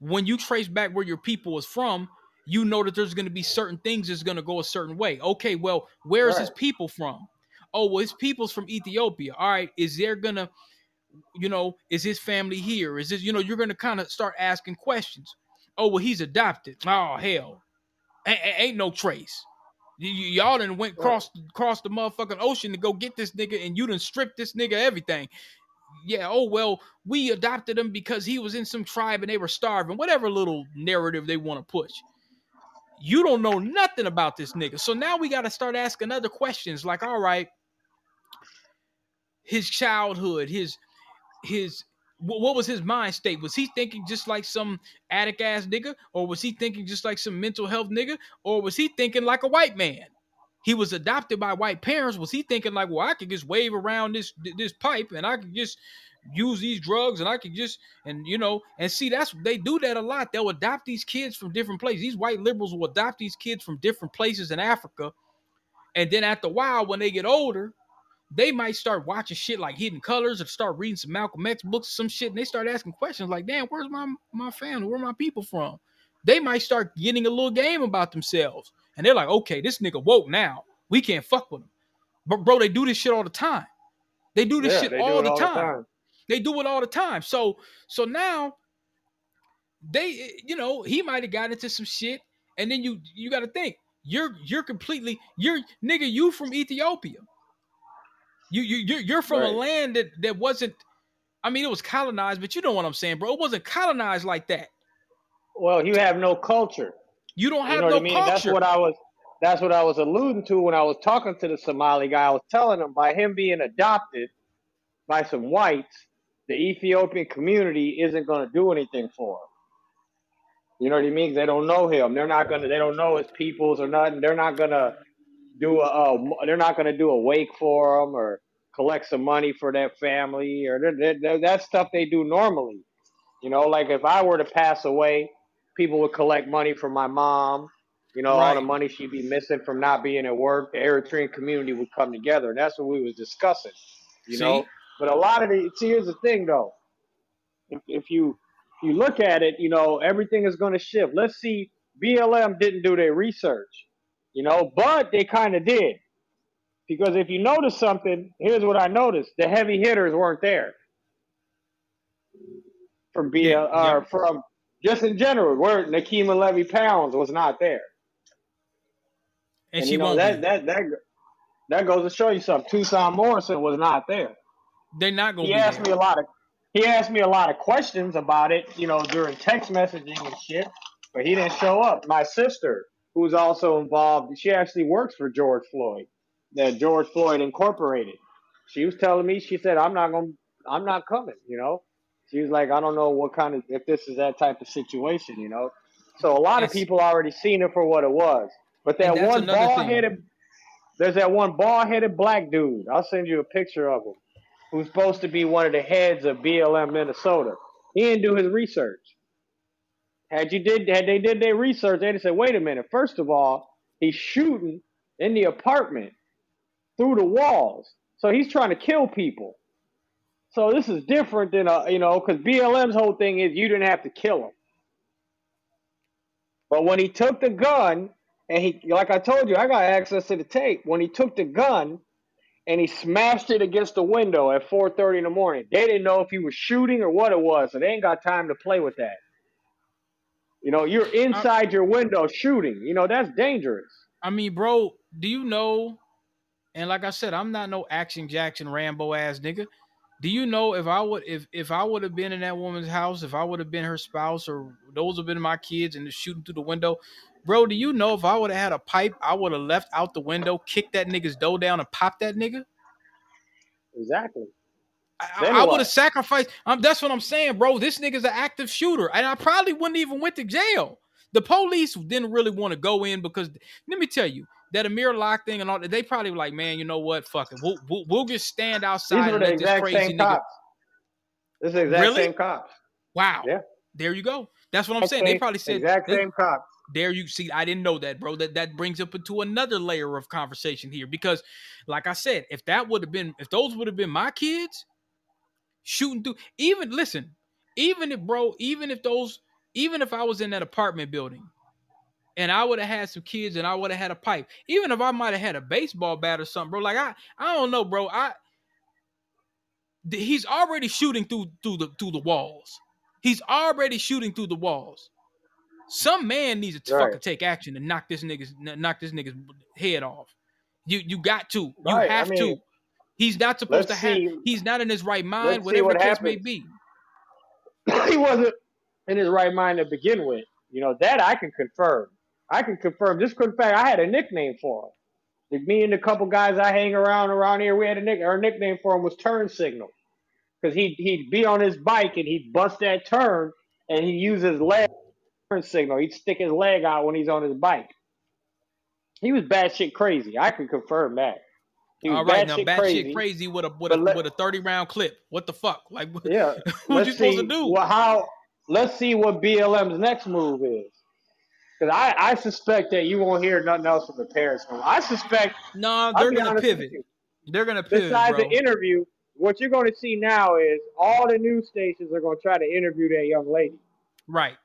When you trace back where your people is from, you know that there's going to be certain things that's going to go a certain way. Okay, well, where is his people from? Oh, well, his people's from Ethiopia. All right, is there gonna, you know, is his family here? Is this, you know, you're gonna kind of start asking questions. Oh, well, he's adopted. Oh hell, A- ain't no trace. Y- y- y'all done went cross cross the motherfucking ocean to go get this nigga, and you done stripped this nigga everything. Yeah, oh well, we adopted him because he was in some tribe and they were starving. Whatever little narrative they want to push. You don't know nothing about this nigga. So now we got to start asking other questions like, all right, his childhood, his his what was his mind state? Was he thinking just like some addict ass nigga, or was he thinking just like some mental health nigga, or was he thinking like a white man? He was adopted by white parents. Was he thinking like, well, I could just wave around this this pipe and I could just use these drugs and I could just and you know and see that's they do that a lot. They'll adopt these kids from different places. These white liberals will adopt these kids from different places in Africa, and then after a while, when they get older, they might start watching shit like Hidden Colors or start reading some Malcolm X books or some shit, and they start asking questions like, "Damn, where's my my family? Where my people from?" They might start getting a little game about themselves, and they're like, "Okay, this nigga woke now. We can't fuck with him." But bro, they do this shit all the time. They do this Yeah, shit they do all, it the, time. They do it all the time. So so now they you know he might have got into some shit, and then you you got to think you're you're completely you're nigga you from Ethiopia. You you you're, you're from a land that that wasn't. I mean, it was colonized, but you know what I'm saying, bro. It wasn't colonized like that. Well, you have no culture. You don't have You know no what I mean? That's what I was. That's what I was alluding to when I was talking to the Somali guy. I was telling him by him being adopted by some whites, the Ethiopian community isn't going to do anything for him. You know what I mean? They don't know him. They're not gonna. They don't know his peoples or nothing. They're not gonna do a. they're not gonna do a wake for them or collect some money for that family or they're, they're, they're- that's stuff they do normally. You know, like if I were to pass away, people would collect money for my mom. You know, all the Right. money she'd be missing from not being at work. The Eritrean community would come together, and that's what we was discussing. You See? know, but a lot of the see, here's the thing though. if, if you if you look at it, you know everything is going to shift. Let's see. BLM didn't do their research, you know, but they kind of did because if you notice something, here's what I noticed: the heavy hitters weren't there from BL Yeah, or yeah. from just in general. Where Nekima Levy Pounds was not there, And, and, she you know that that that that goes to show you something. Toussaint Morrison was not there. They're not gonna He be asked there. me a lot of he asked me a lot of questions about it, you know, during text messaging and shit, but he didn't show up. My sister, who's also involved, she actually works for George Floyd, the George Floyd Incorporated. She was telling me, she said, "I'm not gonna, I'm not coming," you know. She was like, "I don't know what kind of if this is that type of situation, you know." So a lot of people already seen it for what it was, but that one bald headed, there's that one bald headed black dude. I'll send you a picture of him who's supposed to be one of the heads of BLM Minnesota. He didn't do his research. Had you did had they did their research, they'd say, wait a minute, first of all, he's shooting in the apartment through the walls. So he's trying to kill people. So this is different than a you know, because BLM's whole thing is you didn't have to kill him. But when he took the gun and he like I told you, I got access to the tape. When he took the gun and he smashed it against the window at 4:30 in the morning. They didn't know if he was shooting or what it was, so they ain't got time to play with that. You know, you're inside your window shooting. You know, that's dangerous. I mean, bro, do you know? And like I said, I'm not no action Jackson Rambo ass nigga. Do you know if I would if if I would have been in that woman's house, if I would have been her spouse or those have been my kids and shooting through the window, bro, do you know if I would have had a pipe, I would have left out the window, kicked that nigga's door down and popped that nigga? Exactly. I, I would have sacrificed. Um, that's what I'm saying, bro. This nigga's an active shooter, and I probably wouldn't even went to jail. The police didn't really want to go in because let me tell you that Amir Locke thing and all that. They probably were like, man, you know what? Fuck it. We'll we'll, we'll just stand outside were and the let this exact crazy same nigga. cops. This is the exact Really? same cops. Wow. Yeah. There you go. That's what I'm saying. They probably said exact they- same cops. there you see i didn't know that bro that that brings up into another layer of conversation here because like i said if that would have been if those would have been my kids shooting through even listen even if bro even if those even if i was in that apartment building and i would have had some kids and i would have had a pipe even if i might have had a baseball bat or something bro like i i don't know bro i he's already shooting through through the through the walls he's already shooting through the walls some man needs to Right. fucking take action and knock this nigga's knock this nigga's head off. You you got to. You Right, I have to. He's not supposed to let's have. see- He's not in his right mind. let's Whatever what the case may be. he wasn't in his right mind to begin with. You know, that I can confirm. I can confirm. Just for fact I had a nickname for him. Me and a couple guys I hang around around here, we had a nick. Our nickname for him was Turn Signal, because he he'd be on his bike and he'd bust that turn and he'd use his leg turn signal. He'd stick his leg out when he's on his bike. He was batshit crazy. I can confirm that. All right, now batshit crazy. crazy. with a with a let- with a thirty round clip. What the fuck? Like what, Yeah. what you supposed see to do? Well, how? Let's see what BLM's next move is. Because I, I suspect that you won't hear nothing else from the parents. I suspect Nah, they're gonna pivot. They're gonna pivot, Besides bro. the interview, what you're going to see now is all the news stations are going to try to interview that young lady, right.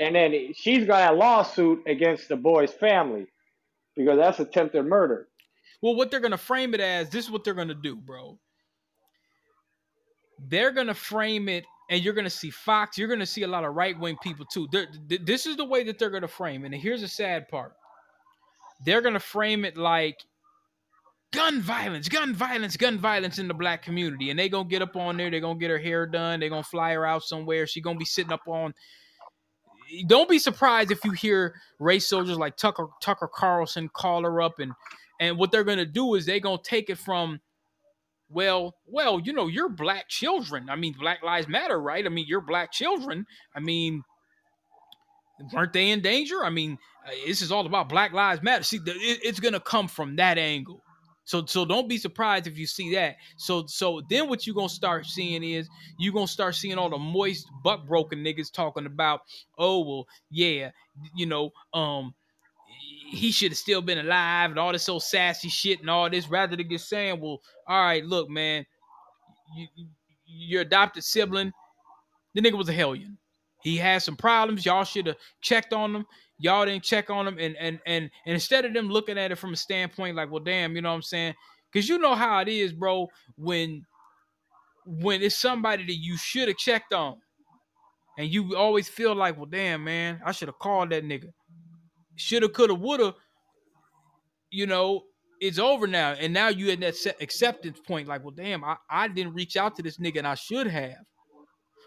and then she's got a lawsuit against the boy's family because that's attempted murder. Well, what they're gonna frame it as, this is what they're gonna do, bro. They're gonna frame it, and you're gonna see Fox. You're gonna see a lot of right wing people too. This is the way that they're gonna frame it. And here's the sad part: they're gonna frame it like gun violence, gun violence, gun violence in the black community, and they gonna get up on there. They're gonna get her hair done. They're gonna fly her out somewhere. She gonna be sitting up on. Don't be surprised if you hear race soldiers like Tucker Tucker Carlson call her up and and what they're gonna do is they're gonna take it from well well you know you're black children. I mean black lives matter right? I mean you're black children. I mean weren't they in danger? I mean uh, this is all about black lives matter. See it's gonna come from that angle. So so don't be surprised if you see that. So so then what you're gonna start seeing is you're gonna start seeing all the moist buck broken niggas talking about oh well yeah you know um he should have still been alive and all this so sassy shit and all this rather than just saying, well, all right, look, man, you, you- your adopted sibling, The nigga was a hellion. He had some problems. Y'all should have checked on him. Y'all didn't check on him. And and and and instead of them looking at it from a standpoint like, well, damn, you know what I'm saying? Because you know how it is, bro, when when it's somebody that you should have checked on. And you always feel like, well, damn, man, I should have called that nigga. Shoulda, coulda, woulda. You know, it's over now. And now you at that acceptance point, like, well, damn, I, I didn't reach out to this nigga and I should have.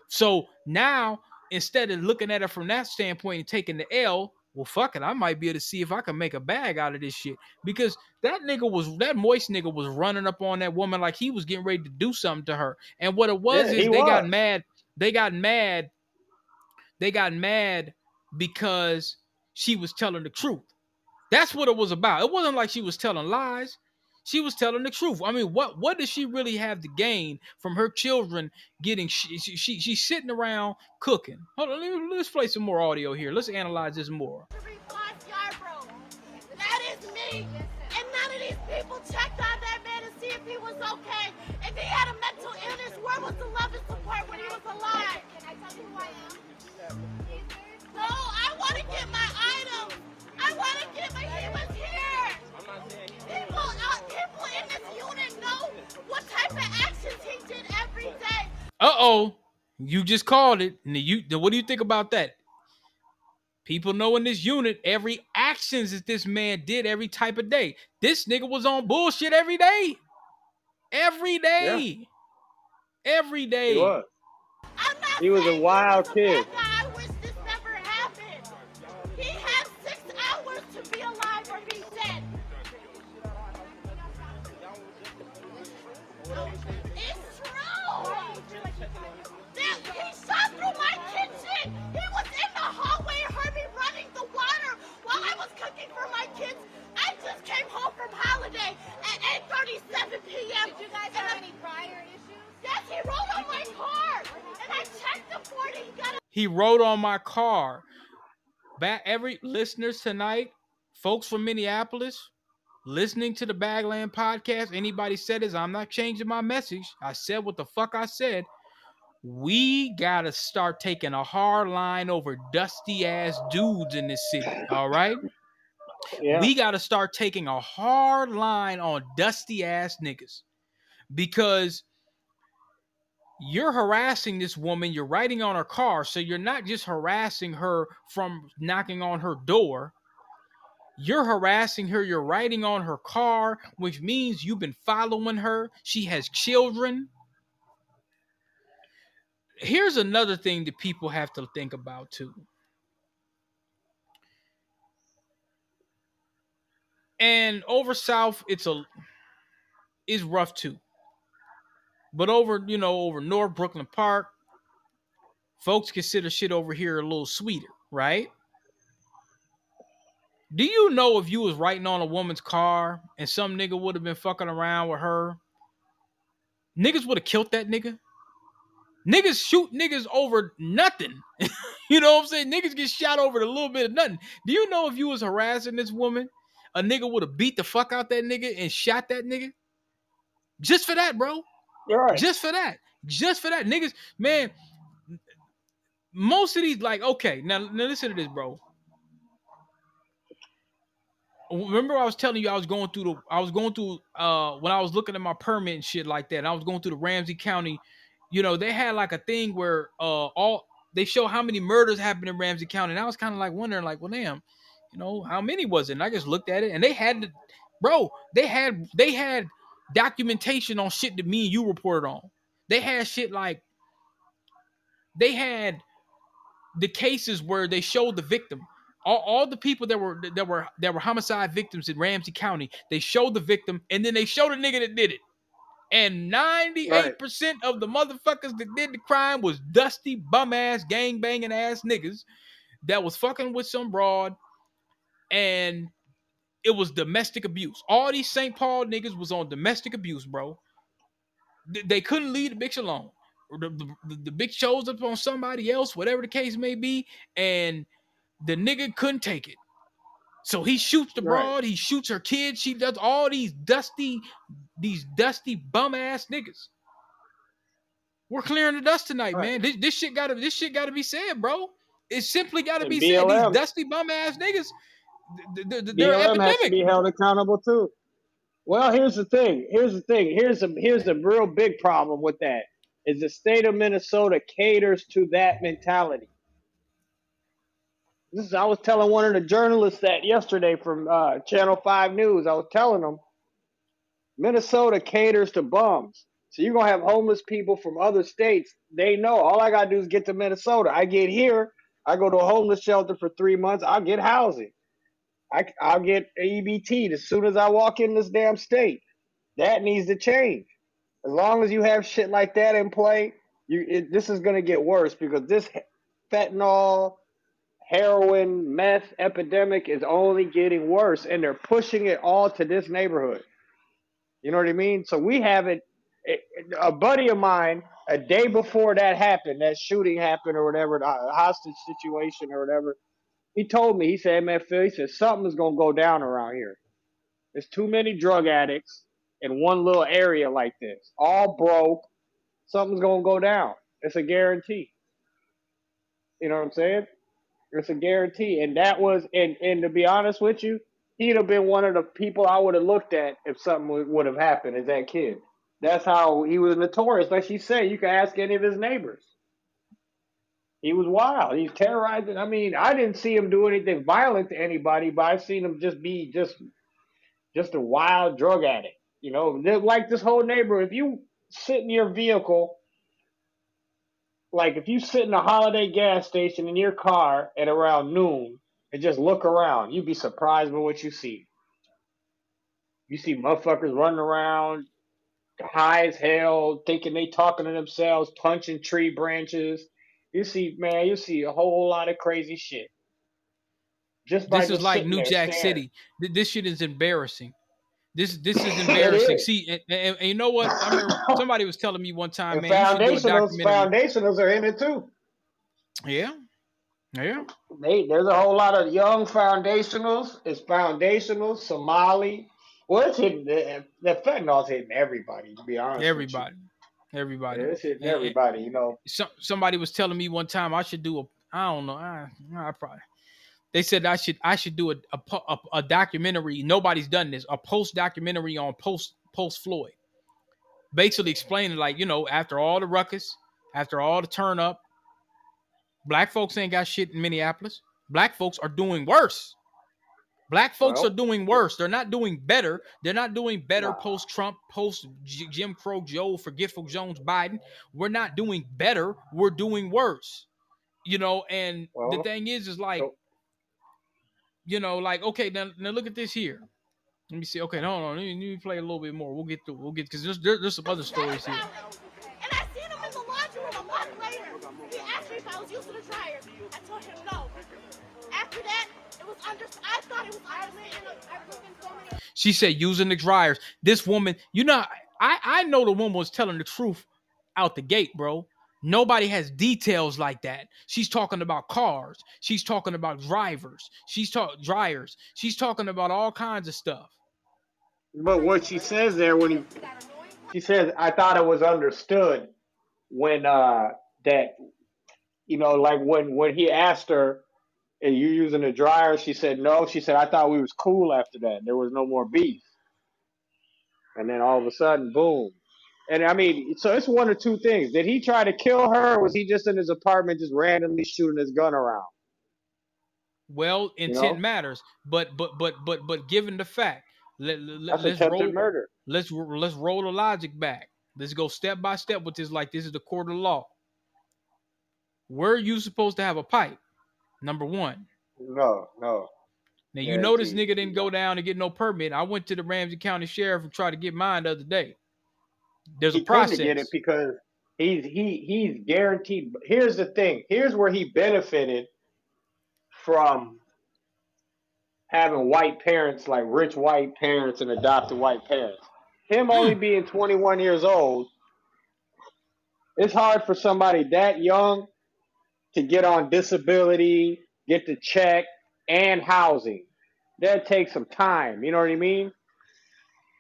So now, instead of looking at it from that standpoint and taking the L, well, fuck it, I might be able to see if I can make a bag out of this shit. Because that nigga was that moist nigga was running up on that woman like he was getting ready to do something to her. And what it was Yeah, is he they got mad. They got mad. They got mad because she was telling the truth. That's what it was about. It wasn't like she was telling lies. She was telling the truth. I mean, what what does she really have to gain from her children getting? She, she, she she's sitting around cooking. Hold on, let's play some more audio here. Let's analyze this more. That is me. And none of these people checked on that man to see if he was okay. If he had a mental illness, where was the love and support when he was alive? Can I tell you who I am? No, want to get my items. I want to get my. He was here. People, uh, people in this unit know what type of actions he did every day. Uh oh, you just called it. You, what do you think about that? People know in this unit every actions that this man did every type of day. This nigga was on bullshit every day, every day, every day. He was. I'm not He was a wild was kid. p.m. Did you guys have any prior issues? Yes, he rode on my car. And I checked the and he got a- He rode on my car. Back every listeners tonight, folks from Minneapolis, listening to the Bagland podcast, anybody said is I'm not changing my message. I said what the fuck I said. We gotta start taking a hard line over dusty ass dudes in this city. All right. Yeah. We got to start taking a hard line on dusty ass niggas because you're harassing this woman. You're writing on her car. So you're not just harassing her from knocking on her door. You're harassing her. You're writing on her car, which means you've been following her. She has children. Here's another thing that people have to think about too. And over south it's a is rough too. But over you know over north brooklyn park folks consider shit over here a little sweeter right? Do you know if you was writing on a woman's car and some nigga would have been fucking around with her? Niggas would have killed that nigga? Niggas shoot niggas over nothing. You know what i'm saying? Niggas get shot over a little bit of nothing. Do you know if you was harassing this woman a nigga would have beat the fuck out that nigga and shot that nigga just for that, bro. Right. Just for that. Just for that. Niggas, man, most of these, like, okay, now, now listen to this, bro. Remember, I was telling you I was going through the I was going through uh when I was looking at my permit and shit like that, I was going through the Ramsey County, you know, they had like a thing where uh all they show how many murders happened in Ramsey County, and I was kind of like wondering, like, well, damn, you know, how many was it? And I just looked at it, and they had, bro, they had they had documentation on shit that me and you reported on. They had shit like they had the cases where they showed the victim. All, all the people that were that were that were homicide victims in Ramsey County, they showed the victim and then they showed the nigga that did it. And 98% of the motherfuckers that did the crime was dusty, bum ass, gang banging ass niggas that was fucking with some broad and it was domestic abuse. All these St. Paul niggas was on domestic abuse, bro. They couldn't leave the bitch alone. The, the, the, bitch shows up on somebody else, whatever the case may be, and the nigga couldn't take it. So he shoots the Right. broad, he shoots her kid, she does all these dusty, these dusty bum ass niggas. We're clearing the dust tonight, Right. man. This, this shit gotta this shit gotta be said, bro. It simply gotta And be said. These dusty bum ass niggas, th- th- th- they're BLM has to be held accountable too. Well, here's the thing. Here's the thing. Here's the here's the real big problem with that is the state of Minnesota caters to that mentality. This is I was telling one of the journalists that yesterday from uh, Channel Five News. I was telling them Minnesota caters to bums. So you're gonna have homeless people from other states. They know all I gotta do is get to Minnesota. I get here, I go to a homeless shelter for three months. I'll get housing. I, I'll get EBT as soon as I walk in this damn state. That needs to change. As long as you have shit like that in play, you it, this is gonna get worse because this fentanyl, heroin, meth epidemic is only getting worse, and they're pushing it all to this neighborhood. You know what I mean? So we have it. it- A buddy of mine, a day before that happened, that shooting happened or whatever, the uh, hostage situation or whatever, he told me, he said, man, Phil, he said, something's going to go down around here. There's too many drug addicts in one little area like this, all broke. Something's going to go down. It's a guarantee. You know what I'm saying? It's a guarantee. And that was, and, and to be honest with you, he'd have been one of the people I would have looked at if something would, would have happened as that kid. That's how he was notorious. Like she said, you can ask any of his neighbors. He was wild. He's terrorizing. I mean, I didn't see him do anything violent to anybody, but I've seen him just be just just a wild drug addict. You know, like this whole neighborhood. If you sit in your vehicle, like if you sit in a holiday gas station in your car at around noon and just look around, you'd be surprised by what you see. You see motherfuckers running around high as hell, thinking they talking to themselves, punching tree branches. You see, man, you see a whole lot of crazy shit. Just This is like New Jack staring. City. This shit is embarrassing. This this is embarrassing. is. See, and, and, and you know what? I remember somebody was telling me one time, And man, you do a foundationals, foundationals are in it too. Yeah, yeah. They, there's a whole lot of young foundationals. It's foundationals, Somali. Well, it's hitting the, the fentanyl's hitting everybody. To be honest. Everybody, everybody. Yeah, it's hitting And- and everybody. You know, some somebody was telling me one time I should do a I don't know I, I probably they said I should I should do a a, a, a documentary. Nobody's done this. A post documentary on post post Floyd, basically explaining like you know after all the ruckus, after all the turn up, black folks ain't got shit in Minneapolis. Black folks are doing worse. Black folks Well- are doing worse. They're not doing better. They're not doing better Nah. post Trump, post Jim Crow Joe, forgetful Jones Biden. We're not doing better. We're doing worse. You know, and the thing is, is like, so- you know, like okay, now, now look at this here. Let me see. Okay, no, no, let me, let me play a little bit more. We'll get through. We'll get because there's there, there's some other stories here. And I seen him in the laundry room a month later. He asked me if I was using the dryer. I told him no. After that, it was under. I thought it was understandable. She said using the dryers. This woman, you know, I I know the woman was telling the truth out the gate, bro. Nobody has details like that. She's talking about cars. She's talking about drivers. She's talking dryers. She's talking about all kinds of stuff. but what she says there when he she says, I thought it was understood when uh that you know, like when when he asked her, Are you using the dryer? She said no. She said, I thought we was cool after that. There was no more beef. And then all of a sudden, boom. And I mean, so it's one or two things. Did he try to kill her or was he just in his apartment just randomly shooting his gun around? Well, You intent know? matters, but but but but but given the fact, let, let, attempted roll murder. let's let's roll the logic back. Let's go step by step with this. Like this is the court of law. Where are you supposed to have a pipe? Number one. No, no. Now you know this nigga didn't go down and get no permit. I went to the Ramsey County Sheriff and tried to get mine the other day. There's he a process. get it because he's he he's guaranteed. Here's the thing. Here's where he benefited from having white parents, like rich white parents and adopted white parents. Him only hmm. being 21 years old, it's hard for somebody that young to get on disability, get the check, and housing. That takes some time. You know what I mean?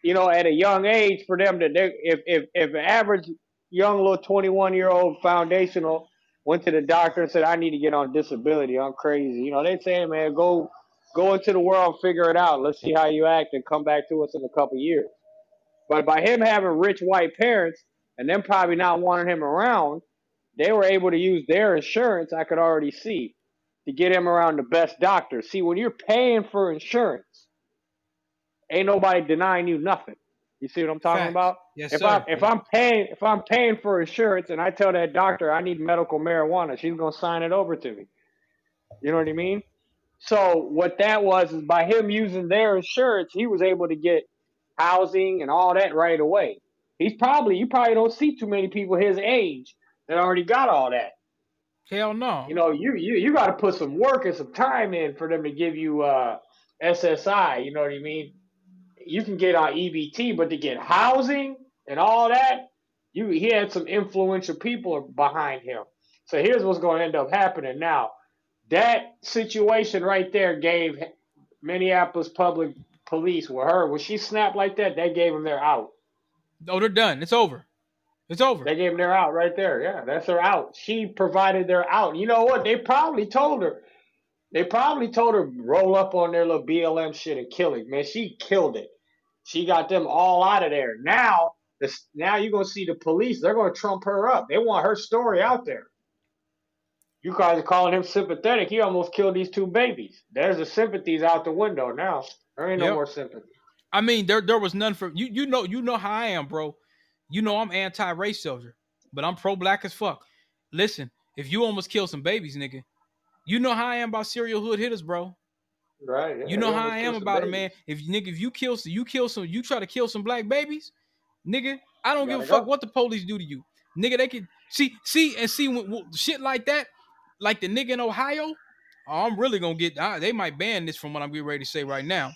you know, at a young age for them to if if if an average young little 21 year old foundational went to the doctor and said, I need to get on disability. I'm crazy. You know, they say, man, go go into the world, figure it out. Let's see how you act and come back to us in a couple years. But by him having rich white parents and them probably not wanting him around, they were able to use their insurance, I could already see, to get him around the best doctor. See, when you're paying for insurance, ain't nobody denying you nothing. You see what I'm talking Facts. about? Yes, if sir. I if I'm paying if I'm paying for insurance and I tell that doctor I need medical marijuana, she's gonna sign it over to me. You know what I mean? So what that was is by him using their insurance, he was able to get housing and all that right away. He's probably you probably don't see too many people his age that already got all that. Hell no. You know, you you you got to put some work and some time in for them to give you uh SSI. You know what I mean? You can get on EBT, but to get housing and all that, you he had some influential people behind him. So here's what's going to end up happening now. That situation right there gave Minneapolis Public Police with her when she snapped like that, they gave them their out. oh, they're done. It's over. It's over. They gave them their out right there. Yeah, that's her out. She provided their out. You know what? They probably told her. They probably told her roll up on their little BLM shit and kill it. Man, she killed it. She got them all out of there. Now, this now you're gonna see the police. They're gonna trump her up. They want her story out there. You guys are calling him sympathetic. He almost killed these two babies. There's the sympathies out the window now. There ain't no Yep. more sympathy. I mean, there there was none for you. You know, you know how I am, bro. You know I'm anti-race soldier, but I'm pro-black as fuck. Listen, if you almost killed some babies, nigga, you know how I am about serial hood hitters, bro. Right. yeah, You know how I am about it, man. If nigga, if you kill some, you kill some, you try to kill some black babies, nigga. I don't give a fuck go. what the police do to you, nigga. They can see, see, and see when, when- shit like that, like the nigga in Ohio. Oh, I'm really gonna get. Uh, they might ban this from what I'm getting ready to say right now.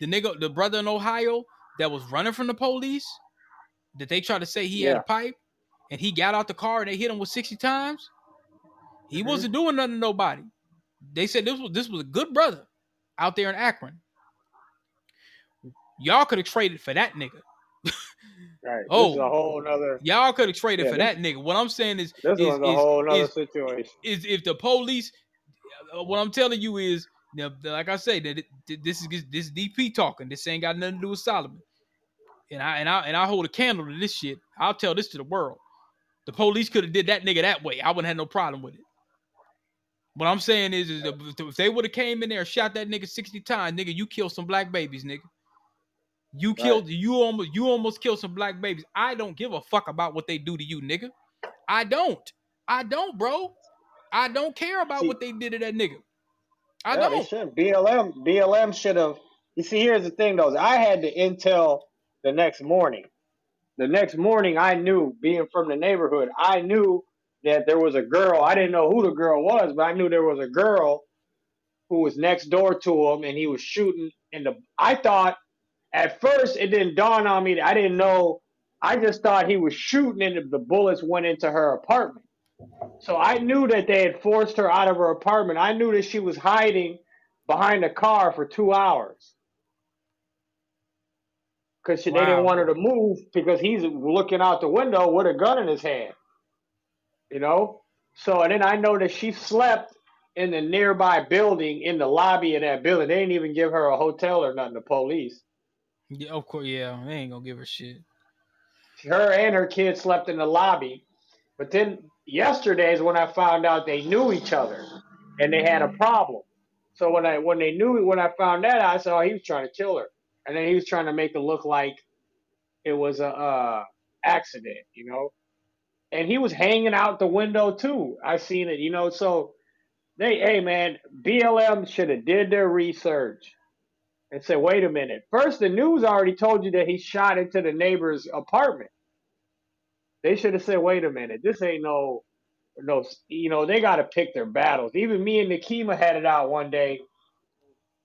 The nigga, the brother in Ohio that was running from the police, that they tried to say he had a pipe, and he got out the car and they hit him with 60 times. He Mhm. wasn't doing nothing to nobody. They said this was this was a good brother out there in Akron. Y'all could have traded for that nigga. Right. Oh. This is a whole nother. Y'all could have traded Yeah, for this- that nigga. What I'm saying is, This is, one's a whole nother is- situation. is if the police, uh, what I'm telling you is, like I say, that it- this is this is DP talking. This ain't got nothing to do with Solomon. And I and I and I hold a candle to this shit. I'll tell this to the world. The police could have did that nigga that way. I wouldn't have no problem with it. What I'm saying is, is if they would have came in there and shot that nigga 60 times, nigga, you killed some black babies, nigga. You killed you almost you almost killed some black babies. I don't give a fuck about what they do to you, nigga. I don't. I don't, bro. I don't care about See- what they did to that nigga. I Yeah, don't. BLM BLM should have. You see, here's the thing, though. I had the intel the next morning. The next morning, I knew, being from the neighborhood, I knew that there was a girl. I didn't know who the girl was, but I knew there was a girl who was next door to him, and he was shooting. And the, I thought at first it didn't dawn on me. that I didn't know. I just thought he was shooting, and the- bullets went into her apartment. So I knew that they had forced her out of her apartment. I knew that she was hiding behind a car for two hours because they Wow. didn't want her to move because he's looking out the window with a gun in his hand. You know. So and then I know that she slept in the nearby building in the lobby of that building. They didn't even give her a hotel or nothing. The police. Yeah, of course, yeah. They ain't gonna give her shit. her and her kid slept in the lobby. But then yesterday is when I found out they knew each other and they had a mm-hmm. problem. So when I when they knew when I found that out, I saw oh, he was trying to kill her, and then he was trying to make it look like it was a uh, accident, you know. And he was hanging out the window too. I seen it, you know. So they, hey man, BLM should have did their research and said, wait a minute. First, the news already told you that he shot into the neighbor's apartment. They should have said, wait a minute, this ain't no, no, you know, they got to pick their battles. Even me and Nekima had it out one day.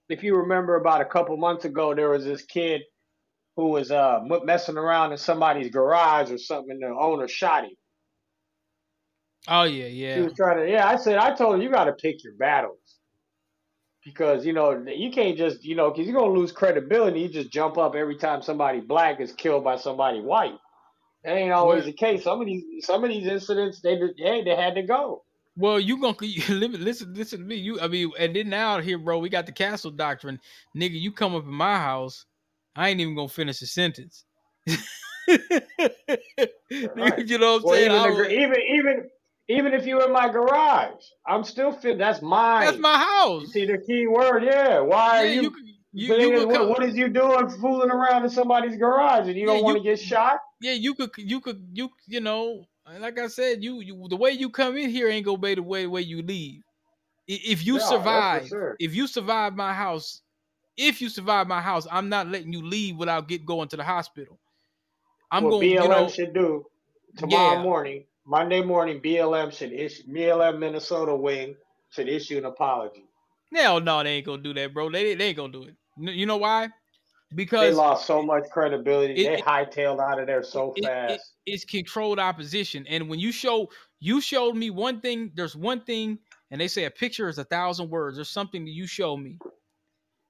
If you remember, about a couple months ago, there was this kid who was uh, messing around in somebody's garage or something, and the owner shot him. Oh yeah, yeah. He was trying to, yeah, I said, I told him, you got to pick your battles. Because, you know, you can't just, you know, because you're going to lose credibility. You just jump up every time somebody black is killed by somebody white. That ain't always the case. Some of these some of these incidents they hey, they had to go. Well, you gonna listen, listen, listen to me. You, I mean, and then now here, bro, we got the castle doctrine, nigga. You come up in my house, I ain't even gonna finish the sentence. Right. You know what I'm Well, saying? even, was- even even even if you in my garage, I'm still fit. That's my that's my You house. see the key word, yeah. Why Yeah, are you? you, you, you nigga, what, come- what is you doing fooling around in somebody's garage and you Yeah, don't want to get shot? yeah, you could, you could, you, you know, like I said, you, you, the way you come in here ain't gonna be the way way you leave. If you Yeah, survive, sure. if you survive my house, if you survive my house, I'm not letting you leave without get going to the hospital. I'm what going, BLM you know, should do tomorrow Yeah. morning, Monday morning, BLM should issue BLM Minnesota wing should issue an apology. hell no, they ain't gonna do that, bro. They, they ain't gonna do it. You know why? Because they lost so much credibility. It- they it- hightailed out of there so it- it- fast. it's controlled opposition. And when you show you showed me one thing, there's one thing, and they say a picture is a thousand words. There's something that you show me.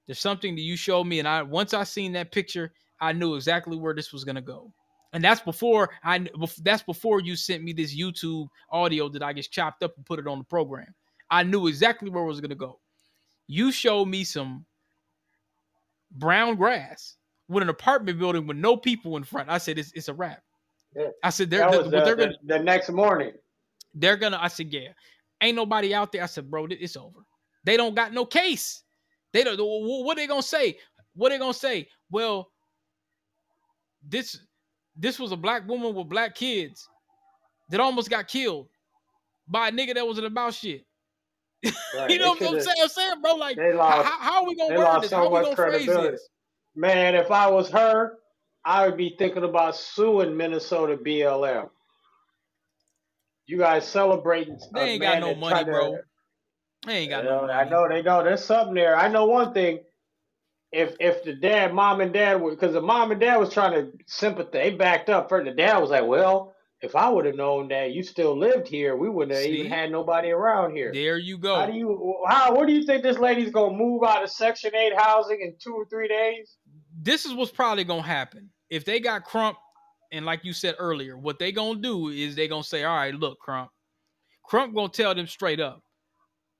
There's something that you showed me, and I once I seen that picture, I knew exactly where this was gonna go. And that's before I that's before you sent me this YouTube audio that I just chopped up and put it on the program. I knew exactly where it was gonna go. You showed me some brown grass with an apartment building with no people in front. I said it's, it's a wrap. Yeah. I said they're what the, they're the- gonna the next morning. they're gonna. I said yeah, ain't nobody out there. I said bro, it's over. They don't got no case. They don't. wh- What they gonna say? What they gonna say? Well, this this was a black woman with black kids that almost got killed by a nigga that wasn't about shit. Right. You know what I'm saying? I'm saying, bro, like, lost. how, how are we gonna word this? so How we gonna phrase this? Man, if I was her, I would be thinking about suing Minnesota BLM. You guys celebrating? They ain't got no money, to- bro. They ain't got no money. I know they know there's something there. I know one thing. If if the dad, mom and dad were because the mom and dad was trying to sympathize, they backed up. First, the dad was like, "Well, if I would have known that you still lived here, we wouldn't have See? even had nobody around here." There you go. How do you how what do you think this lady's gonna move out of Section Eight housing in two or three days? this is what's probably gonna happen if they got Crump, and like you said earlier, what they gonna do is they gonna say, "All right, look, Crump, Crump gonna tell them straight up,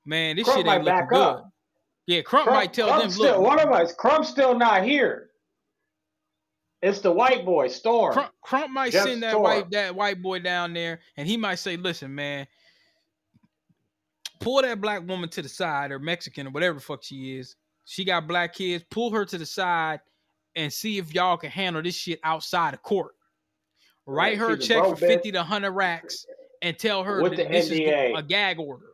man, this Crump shit ain't looking good." up. Yeah, Crump, Crump- might tell Crump them, still, "Look, one of us, Crump's still not here. It's the white boy, Storm. Crump, Crump might Jeff send that Storm. white that white boy down there, and he might say, "Listen, man, pull that black woman to the side, or Mexican, or whatever the fuck she is. She got black kids. Pull her to the side, and see if y'all can handle this shit outside of court. Write her a check for fifty to hundred racks, and tell her With that the this is a gag order."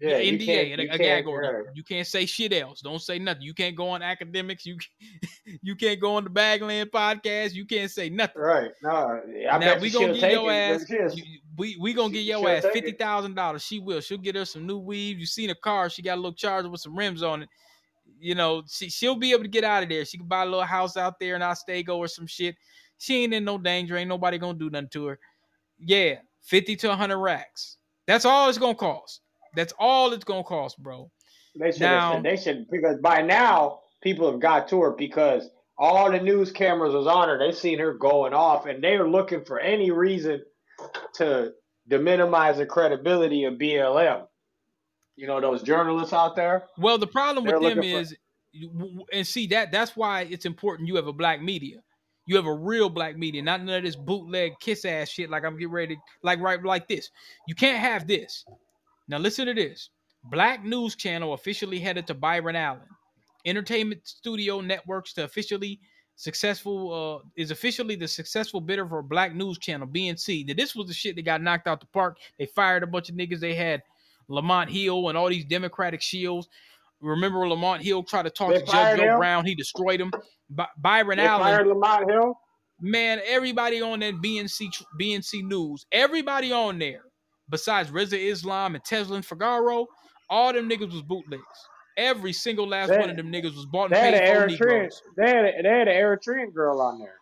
Yeah, NDA, can't- a, a gag order. yeah. You can't say shit else. Don't say nothing. You can't go on academics. You you can't go on the Bagland podcast. You can't say nothing. Right. No, I now we gonna get your ass. you- we we gonna get your ass fifty thousand dollars. She will. She'll get her some new weave. You seen a car? She got a little charger with some rims on it. You know, she she'll be able to get out of there. She can buy a little house out there in Ostego or some shit. She ain't in no danger. Ain't nobody gonna do nothing to her. Yeah, fifty to hundred racks. That's all it's gonna cost. That's all it's gonna cost, bro. They should. Now- they should because by now people have got to her because all the news cameras was on her. They seen her going off, and they are looking for any reason to to minimize the credibility of BLM. You know those journalists out there. Well, the problem with them for- is, w- and see that that's why it's important. You have a black media. You have a real black media, not none of this bootleg kiss ass shit. Like I'm getting ready, to, like right like this. You can't have this. Now listen to this. Black News Channel officially headed to Byron Allen. Entertainment Studio Networks to officially successful uh, is officially the successful bidder for Black News Channel BNC. Now this was the shit that got knocked out the park. They fired a bunch of niggas. They had Lamont Hill and all these Democratic shields. Remember Lamont Hill tried to talk They to Judge Joe? Brown. He destroyed him. By- Byron They Allen fired Lamont Hill. man, everybody on that BNC BNC news, everybody on there, besides Reza Islam and Teslin Figaro, all them niggas was bootlegs. Every single last one of them niggas was bought They and had an paid for Eritrean. They had a, they had an Eritrean girl on there.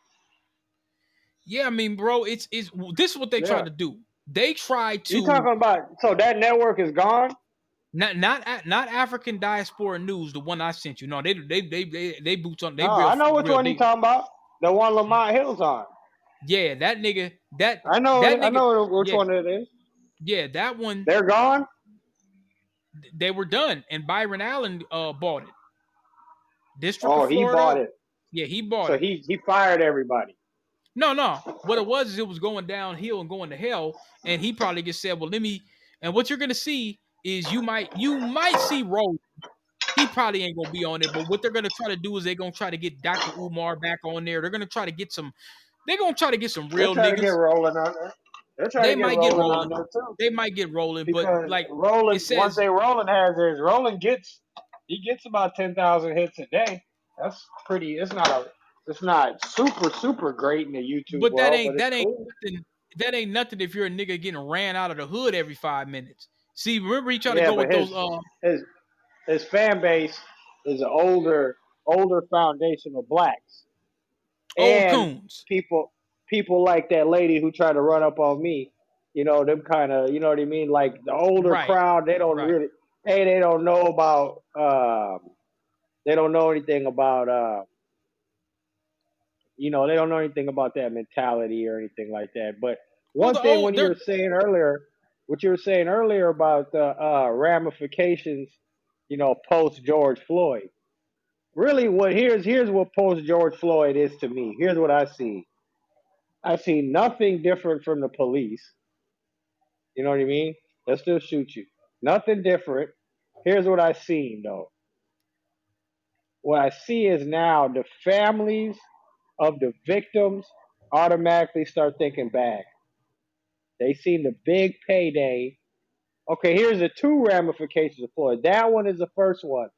Yeah, I mean, bro, it's it's this is what they Yeah. tried to do. They tried to You talking about? So that network is gone. not not not African diaspora news, the one I sent you. No, they they they they, they boots on. They No, real, I know which one you talking about. The one Lamont Hill's on. Yeah, that nigga. That I know. That I know which yeah. one it is. Yeah, that one. They're gone. They were done, and Byron Allen uh bought it. District Oh, he bought it. Yeah, he bought So it. So he he fired everybody. No, no. What it was is it was going downhill and going to hell, and he probably just said, "Well, let me." And what you're gonna see is you might you might see Roland. He probably ain't gonna be on it, but what they're gonna try to do is they're gonna try to get Dr. Umar back on there. They're gonna try to get some. They're gonna try to get some real They're to get niggas. rolling on there. They get might get rolling, rolling. there too. They might get rolling, Because but like Roland, it says- once they Roland has his, Roland gets he gets about ten thousand hits a day. That's pretty. It's not a. It's not super super great in the YouTube But that world, ain't but that ain't cool. nothing. That ain't nothing if you're a nigga getting ran out of the hood every five minutes. See, remember he tried to go with but those. his- Uh, his his fan base is an older older foundation of blacks. old And coons. people people like that lady who tried to run up on me. You know them kind of you know what I mean. Like the older Right. crowd, they don't Right. really. Hey, they don't know about. Um, they don't know anything about. Uh, you know, they don't know anything about that mentality or anything like that. But Well, one the thing old- when you were saying earlier, what you were saying earlier about the uh, ramifications, you know, post George Floyd. Really, what here's here's what post George Floyd is to me. Here's what I see. I see nothing different from the police. You know what I mean? They'll still shoot you. Nothing different. Here's what I seen though. What I see is now the families of the victims automatically start thinking back. They seen the big payday. Okay, here's the two ramifications of Floyd. That one is the first one.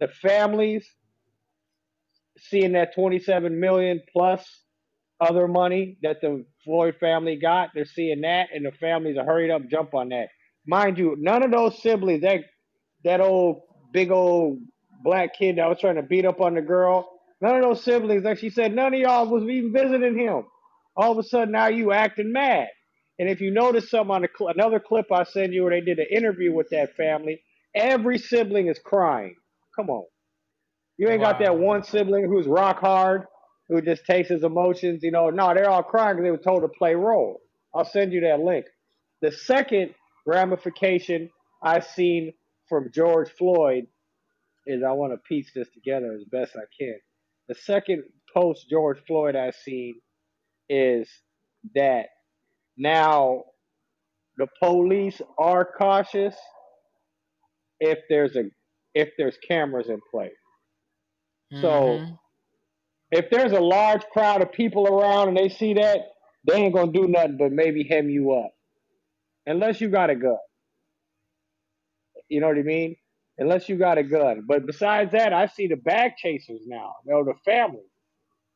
The families seeing that 27 million plus other money that the Floyd family got, they're seeing that, and the families are hurried up, jump on that. Mind you, none of those siblings, that that old big old black kid that was trying to beat up on the girl, none of those siblings, like she said, none of y'all was even visiting him. All of a sudden, now you acting mad. And if you notice something on cl- another clip I send you where they did an interview with that family, every sibling is crying. Come on. You ain't got that one sibling who's rock hard, who just takes his emotions. You know, no, they're all crying because they were told to play role. I'll send you that link. The second ramification I've seen from George Floyd is I want to piece this together as best I can. The second post George Floyd I've seen is that now the police are cautious if there's a if there's cameras in place. So Mhm. If there's a large crowd of people around and they see that, they ain't gonna do nothing but maybe hem you up, unless you got a gun. You know what I mean? Unless you got a gun. But besides that, I see the bag chasers now. You know the family,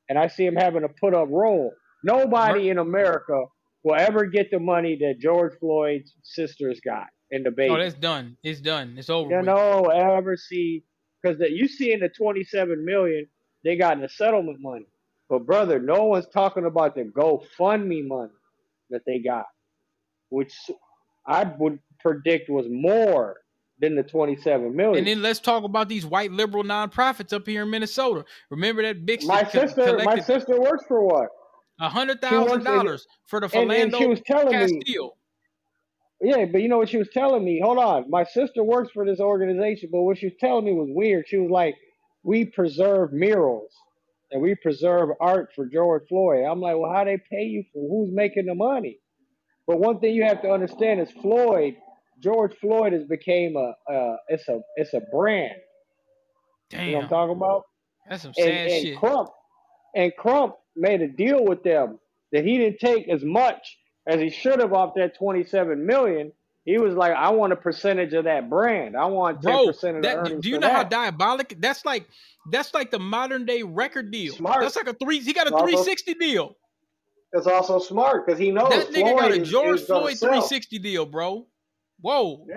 and I see them having to put up roll. Nobody in America will ever get the money that George Floyd's sisters got in the baby. oh, that's done. It's done. It's over. You know, ever see because that you see in the twenty-seven million they got the settlement money, but brother, no one's talking about the GoFundMe money that they got, which I would predict was more than the twenty-seven million. And then let's talk about these white liberal nonprofits up here in Minnesota. Remember that big my sister, my sister works for what? a hundred thousand dollars for the And, and she was telling me, Castile. Yeah, but you know what she was telling me? Hold on. My sister works for this organization, but what she was telling me was weird. She was like, We preserve murals and we preserve art for George Floyd. I'm like, Well, how they pay you for who's making the money? But one thing you have to understand is Floyd, George Floyd has became a uh it's a it's a brand. You know what I'm talking about? that's some and, sad and shit. Crump and Crump made a deal with them that he didn't take as much as he should have off that 27 million. He was like, I want a percentage of that brand. I want 10% Bro, of the that, earnings do you know how diabolic? That's like that's like the modern day record deal. Smart. That's like a three. He got a three sixty deal. It's also smart because he knows That nigga got a George Floyd three sixty deal, bro. Whoa, Yeah.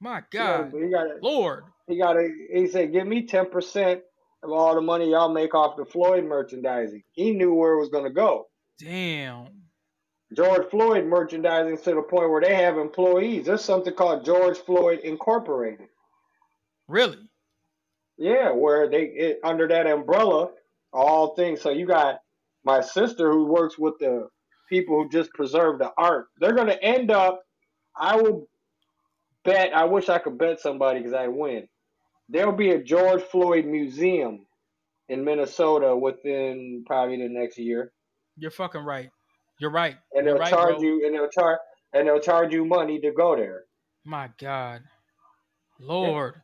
my God, he got, it. Lord. he got a, he said, give me 10% of all the money y'all make off the Floyd merchandising. He knew where it was going to go. Damn. George Floyd merchandising to the point where they have employees. There's something called George Floyd Incorporated. Really? Yeah, where they it, under that umbrella, all things. So you got my sister who works with the people who just preserve the art, they're going to end up. I will bet. I wish I could bet somebody because I win. There'll be a George Floyd museum in Minnesota within probably the next year, You're fucking right. You're right. and they'll right, charge bro. you, and they'll charge, and they'll charge you money to go there. My God, Lord,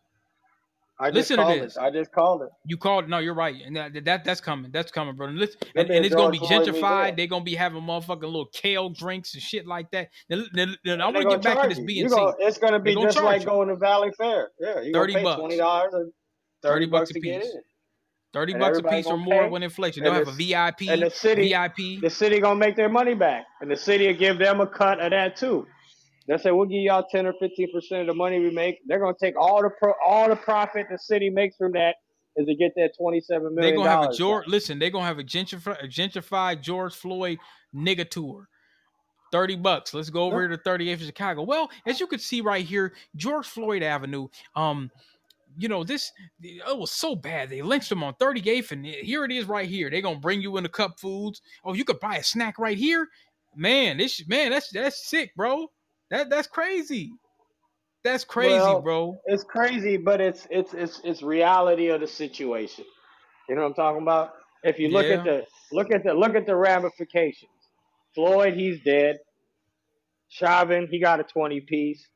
I just Listen to called this. it. I just called it. you called. It. No, you're right, and that, that that's coming. That's coming, bro. And, listen, and, and it's gonna be gentrified. They're gonna be having motherfucking little kale drinks and shit like that. Then, then, then I And want to gonna get back to this you. BNC. gonna- it's going to be gonna just like you. going to Valleyfair. Yeah, 30 gonna pay bucks. twenty dollars 30 thirty bucks bucks a to get piece. in. Thirty And bucks a piece or more pay. when inflation. And They'll the have a VIP, and the city- VIP. The city gonna make their money back, and the city will give them a cut of that too. They say we'll give y'all ten or fifteen percent of the money we make. They're gonna take all the pro, all the profit the city makes from that is to get that twenty seven They're million gonna have a. George. Listen, they're gonna have a gentrified, a gentrified George Floyd nigga tour. Thirty bucks. Let's go over here to 38th of Chicago. Well, as you can see right here, George Floyd Avenue. Um, you know this. It was so bad. They lynched him on 38th, and here it is right here. They're gonna bring you in the cup foods. Oh, you could buy a snack right here. Man, this man, that's that's sick, bro. That that's crazy. That's crazy, Well, bro. It's crazy, but it's it's it's it's reality of the situation. You know what I'm talking about? If you look at the look at the look at the ramifications. Floyd, he's dead. Chauvin, he got a 20 piece.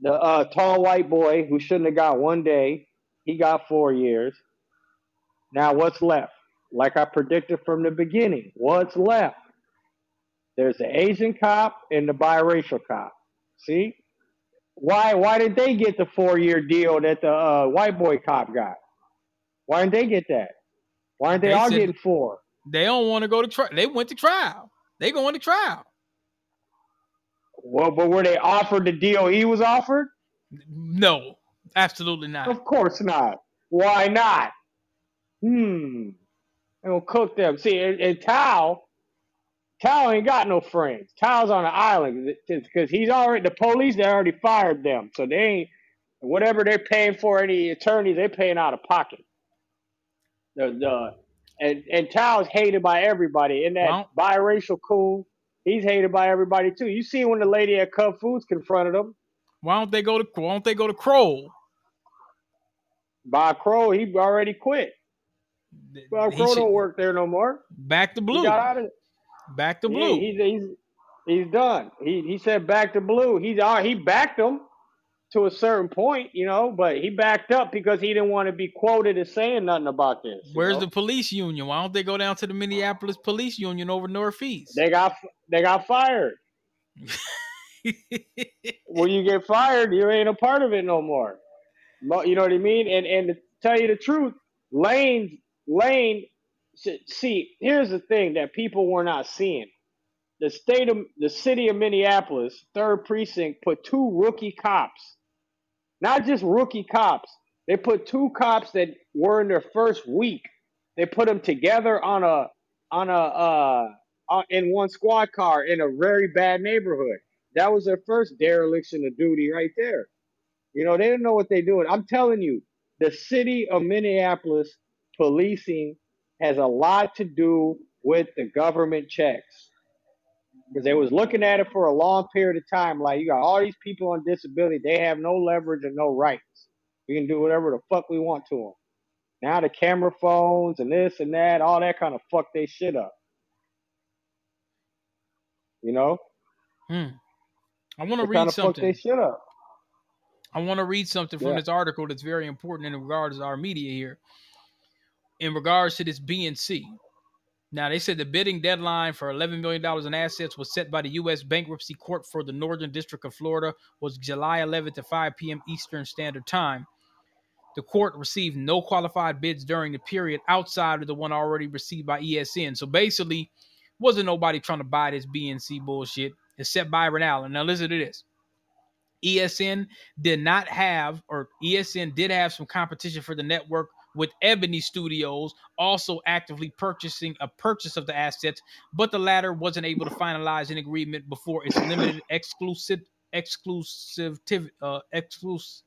The uh, tall white boy who shouldn't have got one day, he got four years. Now what's left? Like I predicted from the beginning, what's left? There's the Asian cop and the biracial cop. See? Why why did they get the four year deal that the uh, white boy cop got? Why didn't they get that? Why aren't they, They all said- getting four? They don't want to go to trial. They went to trial. They going to trial. Well, but were they offered the deal he was offered? No, absolutely not. Of course not. Why not? Hmm. They gonna cook them. See, and, and Thao, Thao ain't got no friends. Thao's on an island because he's already the police. They already fired them, so they ain't whatever they're paying for any attorneys. They're paying out of pocket. The the and and Thao's hated by everybody. in that Well- biracial cool, he's hated by everybody too. You see when the lady at Cub Foods confronted him. Why don't they go to Why don't they go to Kroll? Bob Kroll, he already quit. Bob He Kroll should- don't work there no more. Back to blue. got out of. Back to blue. he's, he's he's done. He he said back to blue. He's he backed them to a certain point, you know, but he backed up because he didn't want to be quoted as saying nothing about this. Where's know? the police union? Why don't they go down to the Minneapolis Police Union over Northeast? they got they got fired. when you get fired, you ain't a part of it no more. You know what I mean? And and to tell you the truth, Lane Lane. See, here's the thing that people were not seeing. The state of the city of Minneapolis, third precinct, put two rookie cops, not just rookie cops. They put two cops that were in their first week. They put them together on a on a uh, uh in one squad car in a very bad neighborhood. That was their first dereliction of duty right there. You know, they didn't know what they're doing. I'm telling you, the city of Minneapolis policing has a lot to do with the government checks. Because they was looking at it for a long period of time. Like you got all these people on disability, they have no leverage and no rights. We can do whatever the fuck we want to them. Now the camera phones and this and that, all that kind of fuck they shit up. You know? Hmm. I want to read of fuck they something. shit up. I want to read something from Yeah. this article that's very important in regards to our media here. In regards to this BNC. Now, they said the bidding deadline for $11 million in assets was set by the U.S. Bankruptcy Court for the Northern District of Florida was July 11th at 5 p.m. Eastern Standard Time. The court received no qualified bids during the period outside of the one already received by ESN. So basically, wasn't nobody trying to buy this BNC bullshit except Byron Allen. Now listen to this. ESN did not have, or ESN did have some competition for the network with Ebony Studios also actively purchasing a purchase of the assets, but the latter wasn't able to finalize an agreement before its limited exclusive exclusive uh exclusive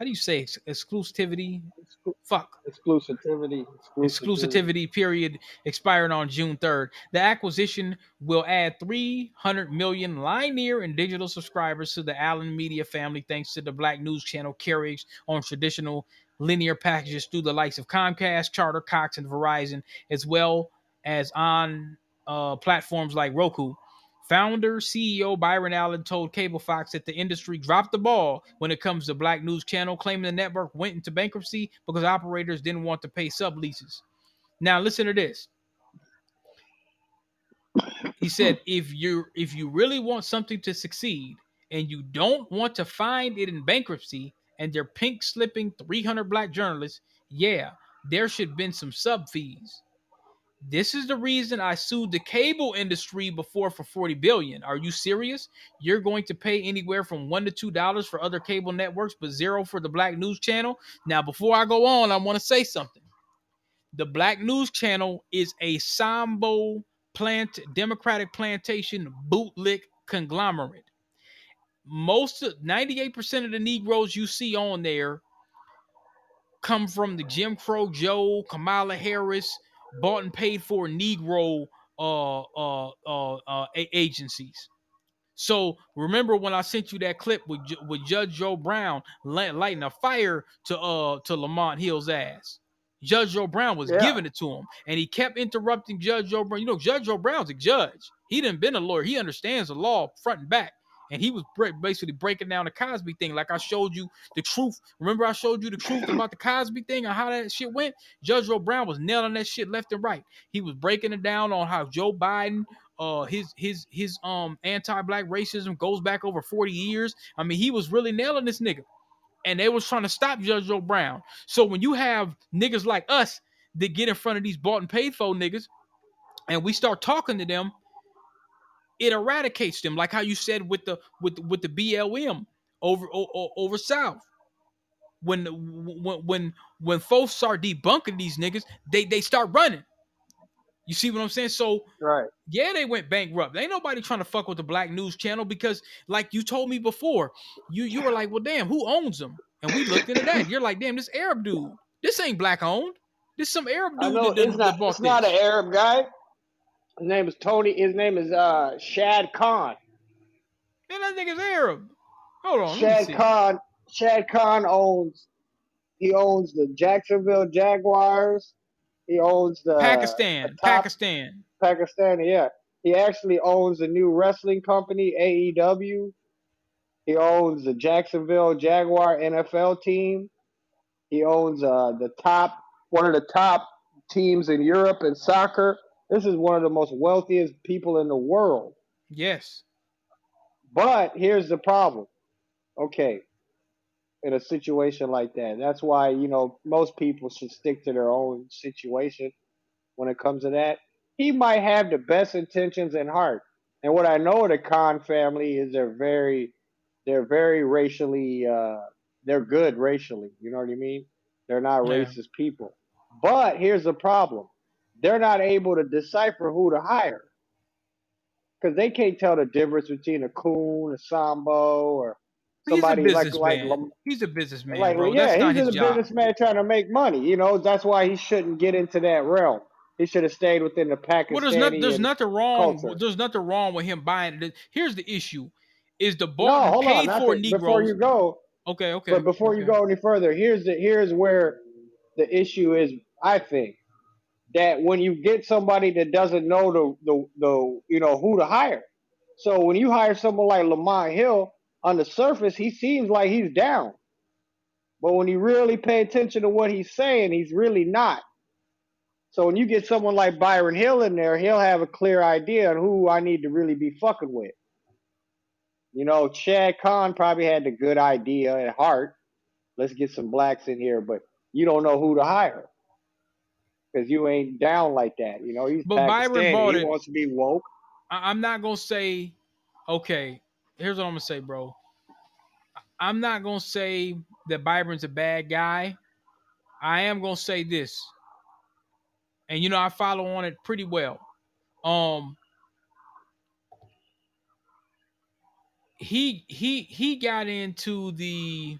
how do you say ex- exclusivity? Exclu- Fuck. exclusivity, exclusivity period expiring on June 3rd. The acquisition will add 300 million linear and digital subscribers to the Allen Media family, thanks to the Black News Channel carriage on traditional linear packages through the likes of Comcast, Charter, Cox, and Verizon, as well as on uh, platforms like Roku. Founder CEO Byron Allen told Cablefax that the industry dropped the ball when it comes to Black News Channel, claiming the network went into bankruptcy because operators didn't want to pay subleases. Now listen to this. He said, "If you if you really want something to succeed and you don't want to find it in bankruptcy and they're pink slipping 300 black journalists, yeah, there should been some sub fees. This is the reason I sued the cable industry before for 40 billion. Are you serious? You're going to pay anywhere from 1 to 2 dollars for other cable networks but zero for the Black News Channel? Now, before I go on, I want to say something. The Black News Channel is a Sambo plant Democratic plantation bootlick conglomerate. Most of 98% of the Negroes you see on there come from the Jim Crow Joe, Kamala Harris, bought and paid for Negro uh, uh, uh, uh, agencies. So remember when I sent you that clip with with Judge Joe Brown light, lighting a fire to uh to Lamont Hill's ass. Judge Joe Brown was Yeah. giving it to him, and he kept interrupting Judge Joe Brown. You know, Judge Joe Brown's a judge. He didn't been a lawyer. He understands the law front and back, and he was basically breaking down the Cosby thing. Like I showed you the truth. Remember, I showed you the truth about the Cosby thing and how that shit went. Judge Joe Brown was nailing that shit left and right. He was breaking it down on how Joe Biden, uh, his his his um anti-black racism goes back over 40 years. I mean, he was really nailing this nigga. And they was trying to stop Judge Joe Brown. So when you have niggas like us that get in front of these bought and paid for niggas, and we start talking to them, it eradicates them. Like how you said with the with with the BLM over o- over South. When when when when folks start debunking these niggas, they they start running. You see what I'm saying? So Right. yeah, they went bankrupt. Ain't nobody trying to fuck with the Black News Channel because, like you told me before, you you were like, well, damn, who owns them? And we looked into that. You're like, damn, this Arab dude. This ain't black owned. This some Arab I dude know that, it's that not. It's not an Arab guy. His name is Tony. His name is uh Shad Khan. Man, that nigga's Arab. Hold on, Shad. Khan. Shad Khan owns. He owns the Jacksonville Jaguars. He owns the Pakistan, the top- Pakistan. Pakistani, yeah. He actually owns a new wrestling company, AEW. He owns the Jacksonville Jaguar NFL team. He owns uh, the top, one of the top teams in Europe in soccer. This is one of the most wealthiest people in the world. Yes. But here's the problem. Okay, in a situation like that, that's why you know most people should stick to their own situation when it comes to that. He might have the best intentions in heart, and what I know of the Khan family is they're very, they're very racially, uh, they're good racially. You know what I mean? They're not Yeah. racist people. But here's the problem: they're not able to decipher who to hire because they can't tell the difference between a coon, a sambo, or He's a somebody like like Lam- he's a businessman, like bro. yeah, That's not he's his a job. businessman trying to make money. You know, that's why he shouldn't get into that realm. He should have stayed within the Pakistani. Well, there's not there's nothing wrong. culture. There's nothing wrong with him buying it. Here's the issue: is the no, bought and hold on. paid for to- Negroes? before you go, okay, okay. but before you go any further, here's the here's where the issue is. I think that when you get somebody that doesn't know the the, the you know who to hire, so when you hire someone like Lamont Hill, on the surface he seems like he's down, but when you really pay attention to what he's saying, he's really not. So when you get someone like Byron Hill in there, he'll have a clear idea on who I need to really be fucking with. You know, Shad Khan probably had the good idea at heart. Let's get some blacks in here, but you don't know who to hire because you ain't down like that. You know, he's But Byron bought he it. wants to be woke. I- I'm not gonna say, okay. Here's what I'm gonna say, bro. I'm not gonna say that Byron's a bad guy. I am gonna say this, and you know I follow on it pretty well. Um, he he he got into the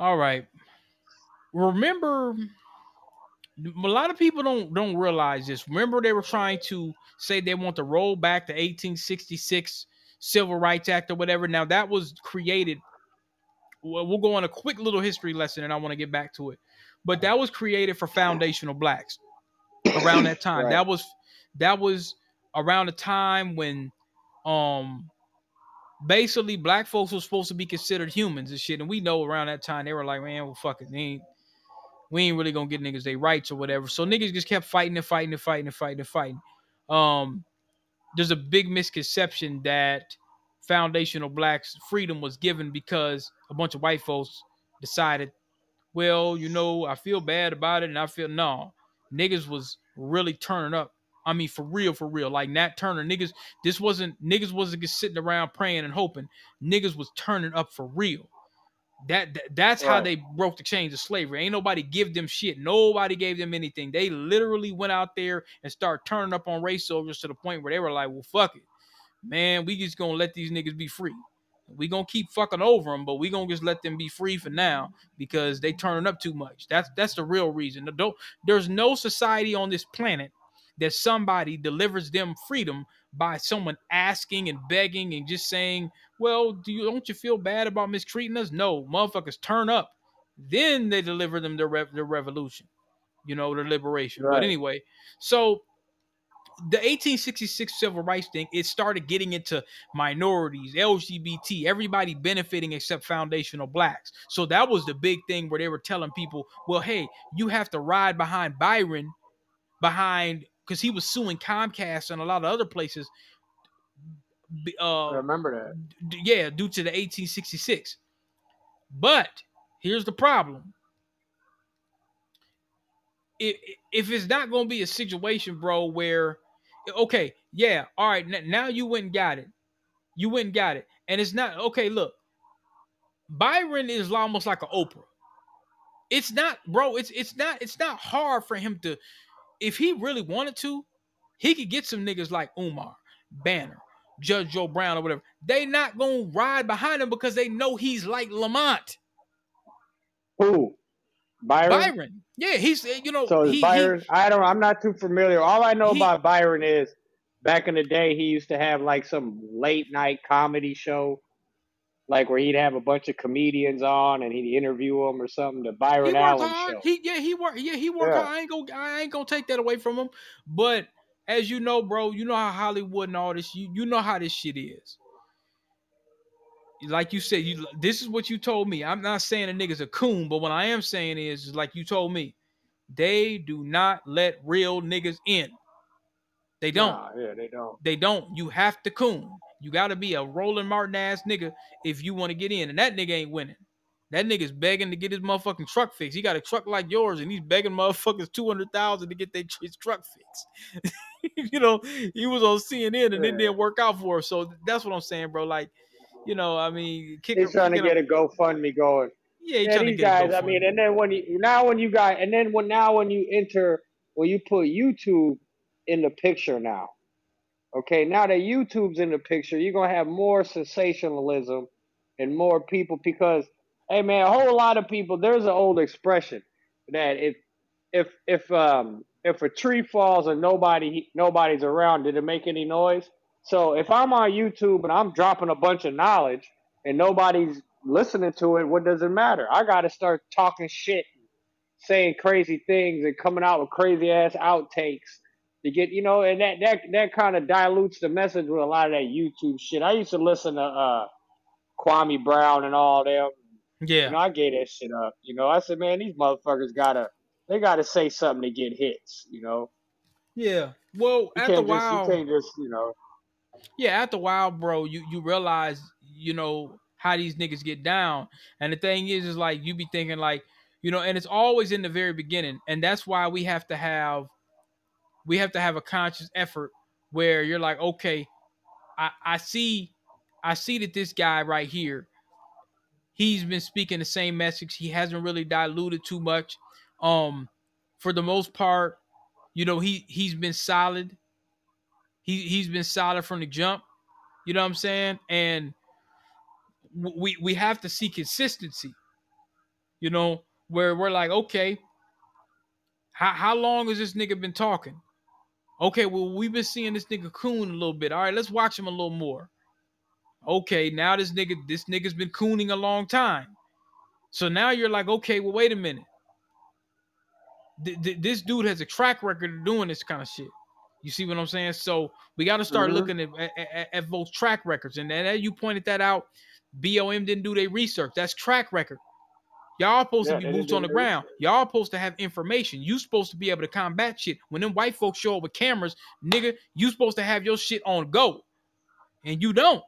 All right. Remember, a lot of people don't don't realize this. Remember, they were trying to say they want to roll back the 1866 Civil Rights Act or whatever. Now that was created. Well, we'll go on a quick little history lesson, and I want to get back to it. But that was created for foundational blacks around that time. Right. That was that was around the time when um basically black folks were supposed to be considered humans and shit. And we know around that time they were like, man, well fuck it. They ain't we ain't really gonna get niggas their rights or whatever. So niggas just kept fighting and fighting and fighting and fighting and fighting. Um there's a big misconception that foundational blacks freedom was given because a bunch of white folks decided, well, you know, I feel bad about it and I feel no. Niggas was really turning up. I mean, for real, for real. Like Nat Turner, niggas, this wasn't niggas wasn't just sitting around praying and hoping. Niggas was turning up for real. That, that that's how they broke the chains of slavery. Ain't nobody give them shit. Nobody gave them anything. They literally went out there and started turning up on race soldiers to the point where they were like, "Well, fuck it, man. We just gonna let these niggas be free. We gonna keep fucking over them, but we gonna just let them be free for now because they turning up too much. That's that's the real reason. Don't there's no society on this planet that somebody delivers them freedom by someone asking and begging and just saying, "Well, do you don't you feel bad about mistreating us?" No, motherfuckers turn up, then they deliver them rev- their revolution, you know, their liberation. But anyway, so the 1866 civil rights thing, it started getting into minorities, LGBT, everybody benefiting except foundational blacks. So that was the big thing where they were telling people, well, hey, you have to ride behind Byron, behind because he was suing Comcast and a lot of other places. Uh, remember that. d- yeah, due to the 1866. But here's the problem. If, if it's not going to be a situation, bro, where, okay, yeah, all right, now you went and got it. You went and got it. And it's not, okay, look, Byron is almost like an Oprah. It's not, bro, it's it's not it's not hard for him to if he really wanted to, he could get some niggas like Umar, Banner, Judge Joe Brown, or whatever. They not gonna ride behind him because they know he's like Lamont. Who? Byron. Byron. Yeah, he's you know So he, is he- Byron? I don't. I'm not too familiar. All I know He- about Byron is back in the day he used to have like some late night comedy show, like where he'd have a bunch of comedians on and he'd interview them or something. The he Byron Allen hard. show. He yeah, he worked yeah, he worked Yeah. I ain't gonna I ain't gonna take that away from him. But as you know, bro, you know how Hollywood and all this, you you know how this shit is. Like you said, you this is what you told me. I'm not saying a nigga's a coon, but what I am saying is, is like you told me, they do not let real niggas in. They don't. Nah, yeah, they don't. They don't. You have to coon. You got to be a Roland Martin ass nigga if you want to get in. And that nigga ain't winning. That nigga's begging to get his motherfucking truck fixed. He got a truck like yours, and he's begging motherfuckers two hundred thousand to get their his truck fixed. you know, he was on CNN and it didn't work out for him. So that's what I'm saying, bro. Like, you know, I mean, kick He's trying to get a GoFundMe going. yeah, Yeah, trying to these guys. I mean, and then when you now when you got and then when now when you enter when you put YouTube in the picture now, okay, now that YouTube's in the picture, you're gonna have more sensationalism and more people because hey man, a whole lot of people. There's an old expression that if if if um if a tree falls and nobody nobody's around, did it make any noise? So if I'm on YouTube and I'm dropping a bunch of knowledge and nobody's listening to it, what does it matter? I got to start talking shit, saying crazy things, and coming out with crazy ass outtakes to get you know, and that that that kind of dilutes the message with a lot of that YouTube shit. I used to listen to uh Kwame Brown and all them. Yeah, You know, I gave that shit up. You know, I said, man, these motherfuckers gotta they gotta say something to get hits. You know, yeah. Well, you after a while, you can't just you know. yeah, after a while, bro, you you realize, you know, how these niggas get down. And the thing is, is like you be thinking like, you know, and it's always in the very beginning. And that's why we have to have we have to have a conscious effort where you're like, okay, I, I see I see that this guy right here, he's been speaking the same message. He hasn't really diluted too much. Um, for the most part, you know, he he's been solid. He he's been solid from the jump. You know what I'm saying? And we we have to see consistency. You know, where we're like, okay, how how long has this nigga been talking? Okay, well, we've been seeing this nigga coon a little bit. All right, let's watch him a little more. Okay, now this nigga, this nigga's been cooning a long time. So now you're like, okay, well, wait a minute. Th- th- this dude has a track record of doing this kind of shit. You see what I'm saying? So we got to start Mhm. looking at, at, at, those track records. And then as you pointed that out, BOM didn't do their research. That's track record. Y'all supposed Yeah, to be boots on the ground. Y'all supposed to have information. You supposed to be able to combat shit. When them white folks show up with cameras, nigga, you supposed to have your shit on go. And you don't.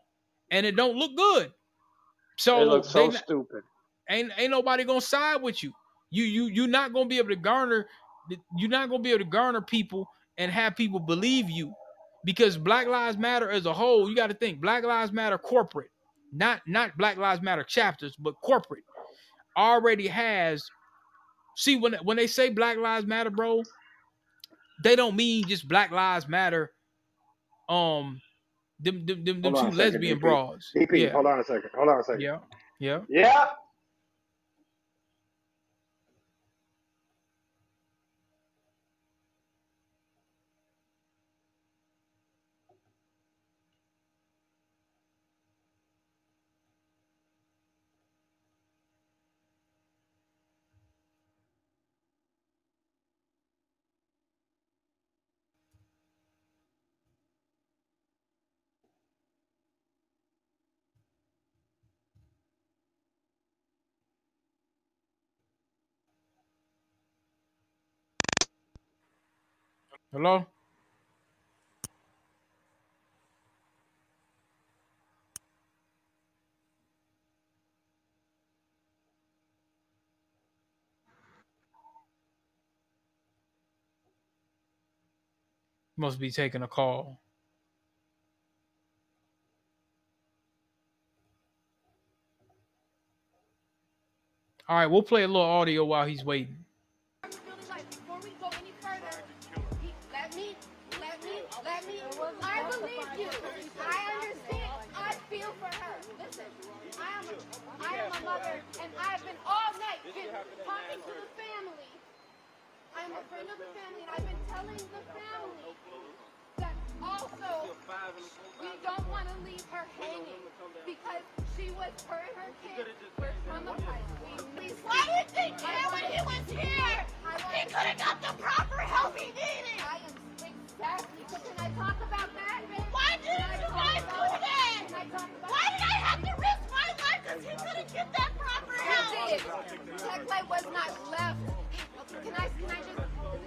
And it don't look good. So It looks so not- stupid. ain't ain't nobody gonna side with you. You you you're not gonna be able to garner. You're not gonna be able to garner people and have people believe you, because Black Lives Matter as a whole. You got to think Black Lives Matter corporate, not not Black Lives Matter chapters, but corporate already has. See when when they say Black Lives Matter, bro, they don't mean just Black Lives Matter. Um, them them them, them two second, lesbian bras. DP, yeah, hold on a second. Hold on a second. yeah, yeah. Yeah. Hello. Must be taking a call. All right, we'll play a little audio while he's waiting. I believe you. I understand. I feel for her. Listen, I am, a, I am a mother, and I've been all night been talking to the family. I'm a friend of the family, and I've been telling the family that also we don't want to leave her hanging because she was her and her kids were traumatized. We, Why didn't they was not left. Can I can I just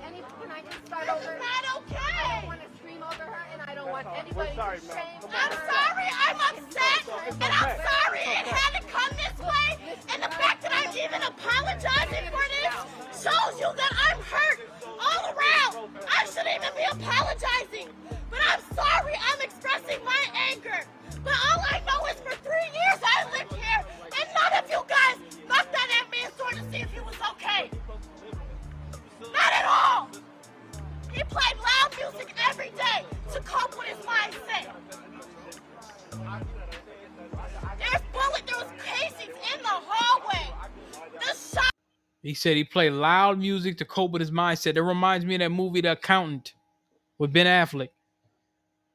any can I just start over? That's not okay. I don't want to scream over her, and I don't want anybody to shame. I'm sorry. I'm upset, and I'm sorry it had to come this way. And the fact that I'm even apologizing for this shows you that I'm hurt all around. I shouldn't even be apologizing, but I'm sorry. I'm expressing my anger. But all I know is for at all. He played loud music every day to cope with his mindset. There's bullet, there was casings in the hallway. The shot He said he played loud music to cope with his mindset. That reminds me of that movie, The Accountant, with Ben Affleck.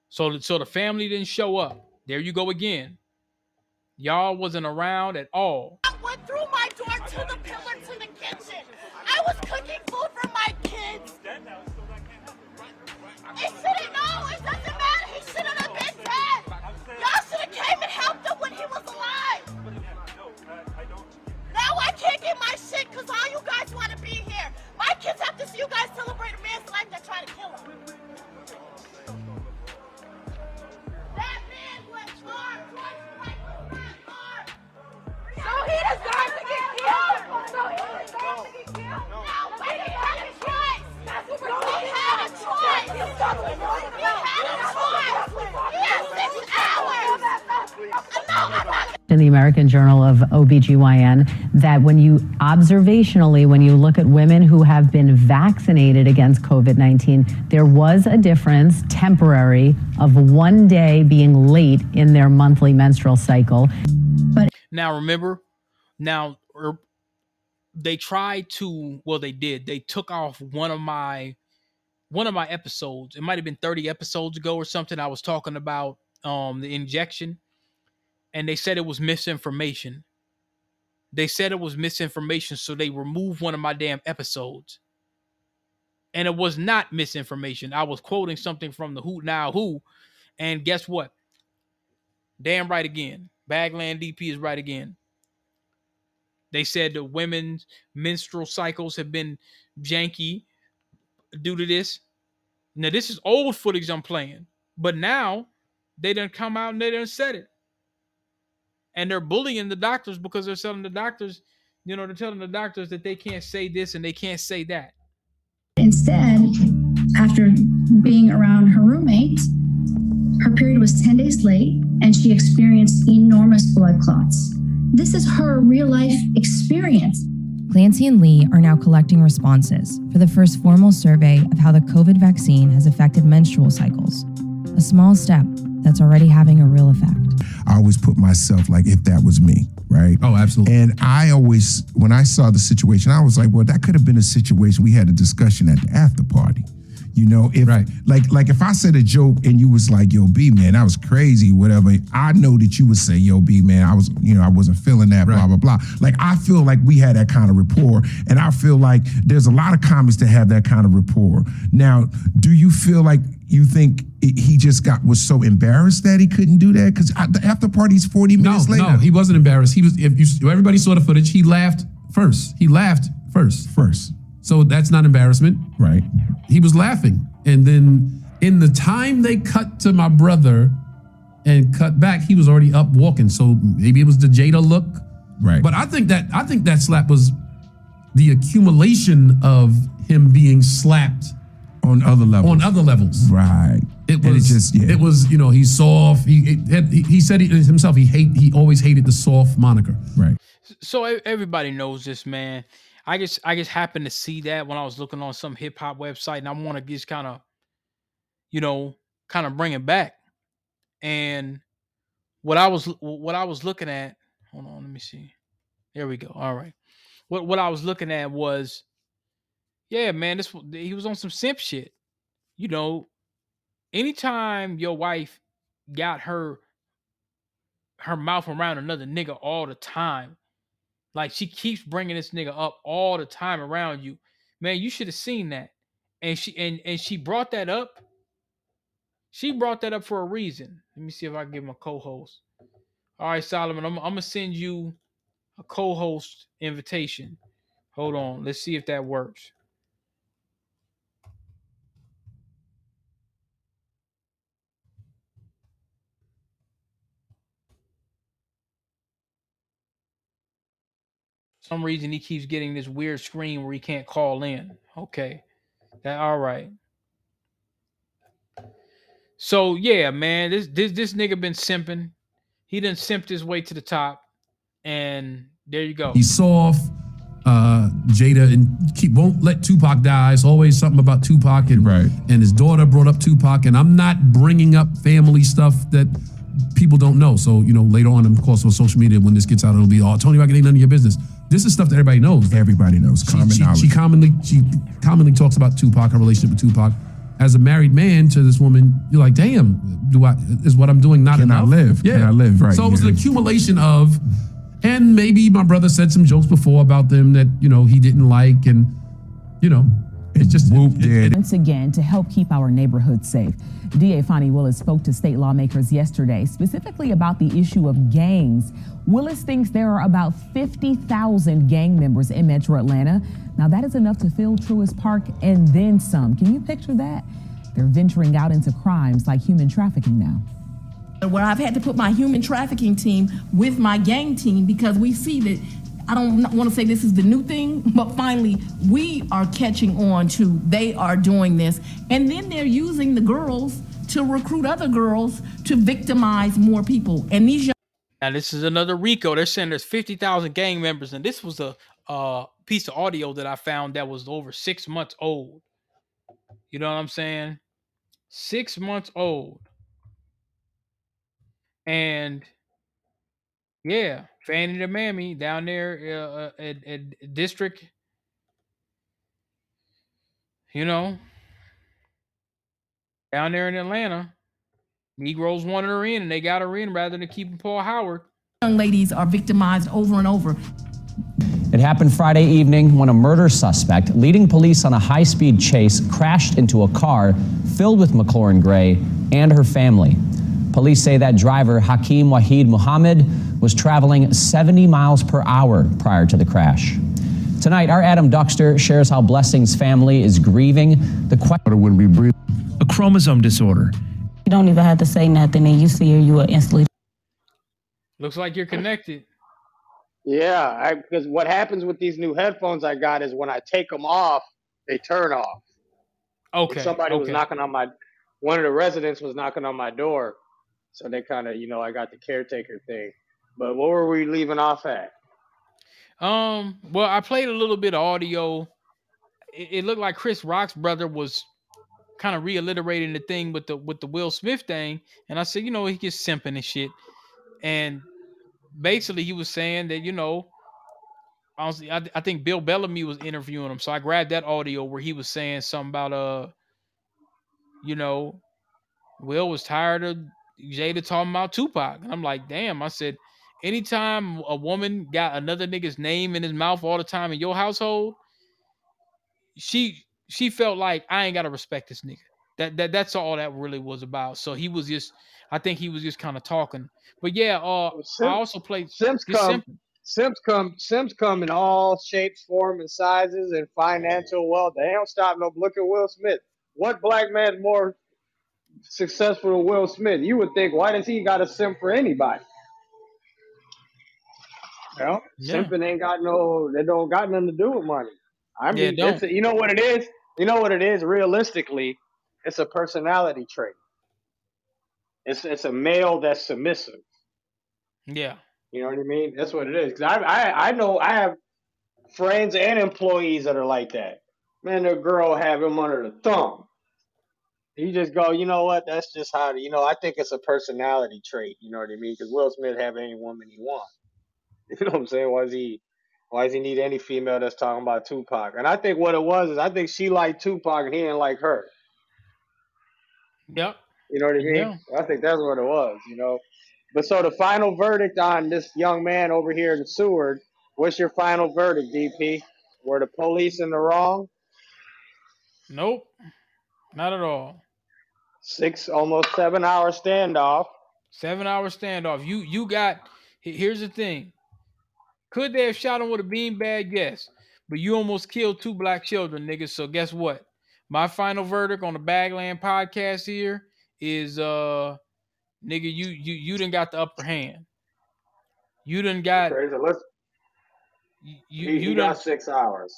So, so the family didn't show up. There you go again. Y'all wasn't around at all. I went through my door to the pillar to the kitchen. I was cooking food He shouldn't know. It doesn't matter. He shouldn't have been dead. Y'all should have came and helped him when he was alive. Now I can't get my shit because all you guys want to be here. My kids have to see you guys celebrate a man's life that tried to kill him. That man was armed. So he deserves to get killed. So he deserves to get killed. No, he had a choice. In the American Journal of OBGYN that when you observationally, when you look at women who have been vaccinated against COVID 19, there was a difference, temporary, of one day being late in their monthly menstrual cycle. But Now remember, now er, they tried to well they did. They took off one of my one of my episodes. It might have been 30 episodes ago or something i was talking about um the injection and they said it was misinformation. They said it was misinformation so they removed one of my damn episodes. And it was not misinformation. I was quoting something from the who now who and guess what? Damn right again. Bagland dp is right again they said the women's menstrual cycles have been janky due to this. Now this is old footage I'm playing, but now they didn't come out and they didn't said it. And they're bullying the doctors because they're telling the doctors, you know, they're telling the doctors that they can't say this and they can't say that. Instead, after being around her roommate, her period was 10 days late and she experienced enormous blood clots. This is her real life experience. Clancy and Lee are now collecting responses for the first formal survey of how the COVID vaccine has affected menstrual cycles. A small step that's already having a real effect. I always put myself like if that was me, right? Oh, absolutely. And I always, when I saw the situation, I was like, well, that could have been a situation we had a discussion at the after party. You know, if Right. like like if I said a joke and you was like, "Yo, B man, that was crazy," whatever, I know that you would say, "Yo, B man, I was, you know, I wasn't feeling that." Blah Right. blah blah. Like I feel like we had that kind of rapport, and I feel like there's a lot of comics that have that kind of rapport. Now, do you feel like you think it- he just got was so embarrassed that he couldn't do that? Because the after party's 40 No, minutes later. no, he wasn't embarrassed. He was. If you, everybody saw the footage, he laughed first. He laughed first. first, So that's not embarrassment. right? He was laughing, and then in the time they cut to my brother and cut back, he was already up walking. So maybe it was the Jada look. Right. But I think that I think that slap was the accumulation of him being slapped on other levels. on other levels. right. It And was just yeah. It was you know he's soft. He it had, he, he said it himself. He hate he always hated the soft moniker. right. So everybody knows this, man. I just I just happened to see that when I was looking on some hip hop website, and I want to just kind of, you know, kind of bring it back. And what I was what I was looking at, hold on, let me see. There we go. All right. What what I was looking at was, yeah, man, this he was on some simp shit. You know, anytime your wife got her her mouth around another nigga all the time, like she keeps bringing this nigga up all the time around you. Man, you should have seen that. And she and and she brought that up. She brought that up for a reason. Let me see if I can a co-host. All right, Solomon, I'm, I'm gonna send you a co-host invitation. Hold on, let's see if that works. Some reason he keeps getting this weird screen where he can't call in. Okay. That all right. So yeah, man, this this this nigga been simping. He done simped his way to the top. And there you go. He's soft. Uh, Jada and keep won't let Tupac die. It's always something about Tupac and Right. and his daughter brought up Tupac. And I'm not bringing up family stuff that people don't know. So you know later on, of course, on social media when this gets out, it'll be oh Tony Rocket ain't none of your business. This is stuff that everybody knows. Everybody knows. She- Common she, knowledge. she commonly she commonly talks about Tupac, her relationship with Tupac. As a married man to this woman, you're like, damn, do I is what I'm doing not Can I enough? live? Yeah, Can I live? Right, So it was yeah. an accumulation of, and maybe my brother said some jokes before about them that you know he didn't like, and you know, it's just Whoop it- did. Once again, to help keep our neighborhoods safe, DA Fani Willis spoke to state lawmakers yesterday, specifically about the issue of gangs. Willis thinks there are about 50,000 gang members in metro Atlanta. Now, that is enough to fill Truist Park and then some. Can you picture that? They're venturing out into crimes like human trafficking now. where I've had to put my human trafficking team with my gang team because we see that I don't want to say this is the new thing, but finally we are catching on to they are doing this. And then they're using the girls to recruit other girls to victimize more people. And these young Now this is another Rico. They're saying there's fifty thousand gang members, and this was a piece of audio that I found that was over six months old. You know what I'm saying? Six months old, and Yeah, Fannie the Mammy down there uh, uh, at, at District. You know, down there in Atlanta, Negroes wanted her in, and they got her in rather than keeping Paul Howard. Young ladies are victimized over and over. It happened Friday evening when a murder suspect leading police on a high speed chase crashed into a car filled with McLaurin Gray and her family. Police say that driver, Hakeem Wahid Muhammad, was traveling 70 miles per hour prior to the crash. Tonight, our Adam Duxter shares how Blessing's family is grieving the question. Wouldn't be breathing. A chromosome disorder. You don't even have to say nothing, and you see her, you are instantly. Looks like you're connected. Yeah, because what happens with these new headphones I got is when I take them off, they turn off. And Okay. somebody was knocking on my, one of the residents was knocking on my door, so they kind of, you know, I got the caretaker thing. But what were we leaving off at? Um. Well, I played a little bit of audio. It, it looked like Chris Rock's brother was kind of reiterating the thing with the with the Will Smith thing, and I said, you know, he gets simping and shit, and basically he was saying that you know, I, I think Bill Bellamy was interviewing him, so I grabbed that audio where he was saying something about uh, you know, Will was tired of Jada talking about Tupac, and I'm like, damn. I said, anytime a woman got another nigga's name in his mouth all the time in your household, she she felt like I ain't gotta respect this nigga. That that that's all that really was about. So he was just, I think he was just kind of talking. But yeah, uh, I also played Sims come, simp- Sims come, Sims come in all shapes, form, and sizes, and financial wealth. They don't stop no. Look at Will Smith. What black man's more successful than Will Smith? You would think. Why does he got to sim for anybody? Well, Yeah. simping ain't got no. They don't got nothing to do with money. I mean, it's a, you know what it is. You know what it is. Realistically, it's a personality trait. It's it's a male that's submissive. yeah. You know what I mean? That's what it is. 'Cause I, I I know I have friends and employees that are like that. Man, the girl have him under the thumb. He just go, you know what? That's just how you know. I think it's a personality trait. You know what I mean? Because Will Smith have any woman he wants. You know what I'm saying? Why does he? Why does he need any female that's talking about Tupac? And I think what it was is I think she liked Tupac and he didn't like her. Yep. You know what I mean? Yeah. I think that's what it was, you know. But so the final verdict on this young man over here in Seward, what's your final verdict, DP? Were the police in the wrong? Nope. Not at all. Six, almost seven hour standoff. Seven hour standoff. You you got. Here's the thing. Could they have shot him with a beanbag? Yes. But you almost killed two black children, niggas. So guess what? My final verdict on the Bagland podcast here is uh nigga, you you you didn't got the upper hand. You done got Crazy. Let's, you you, he, he you done got six hours.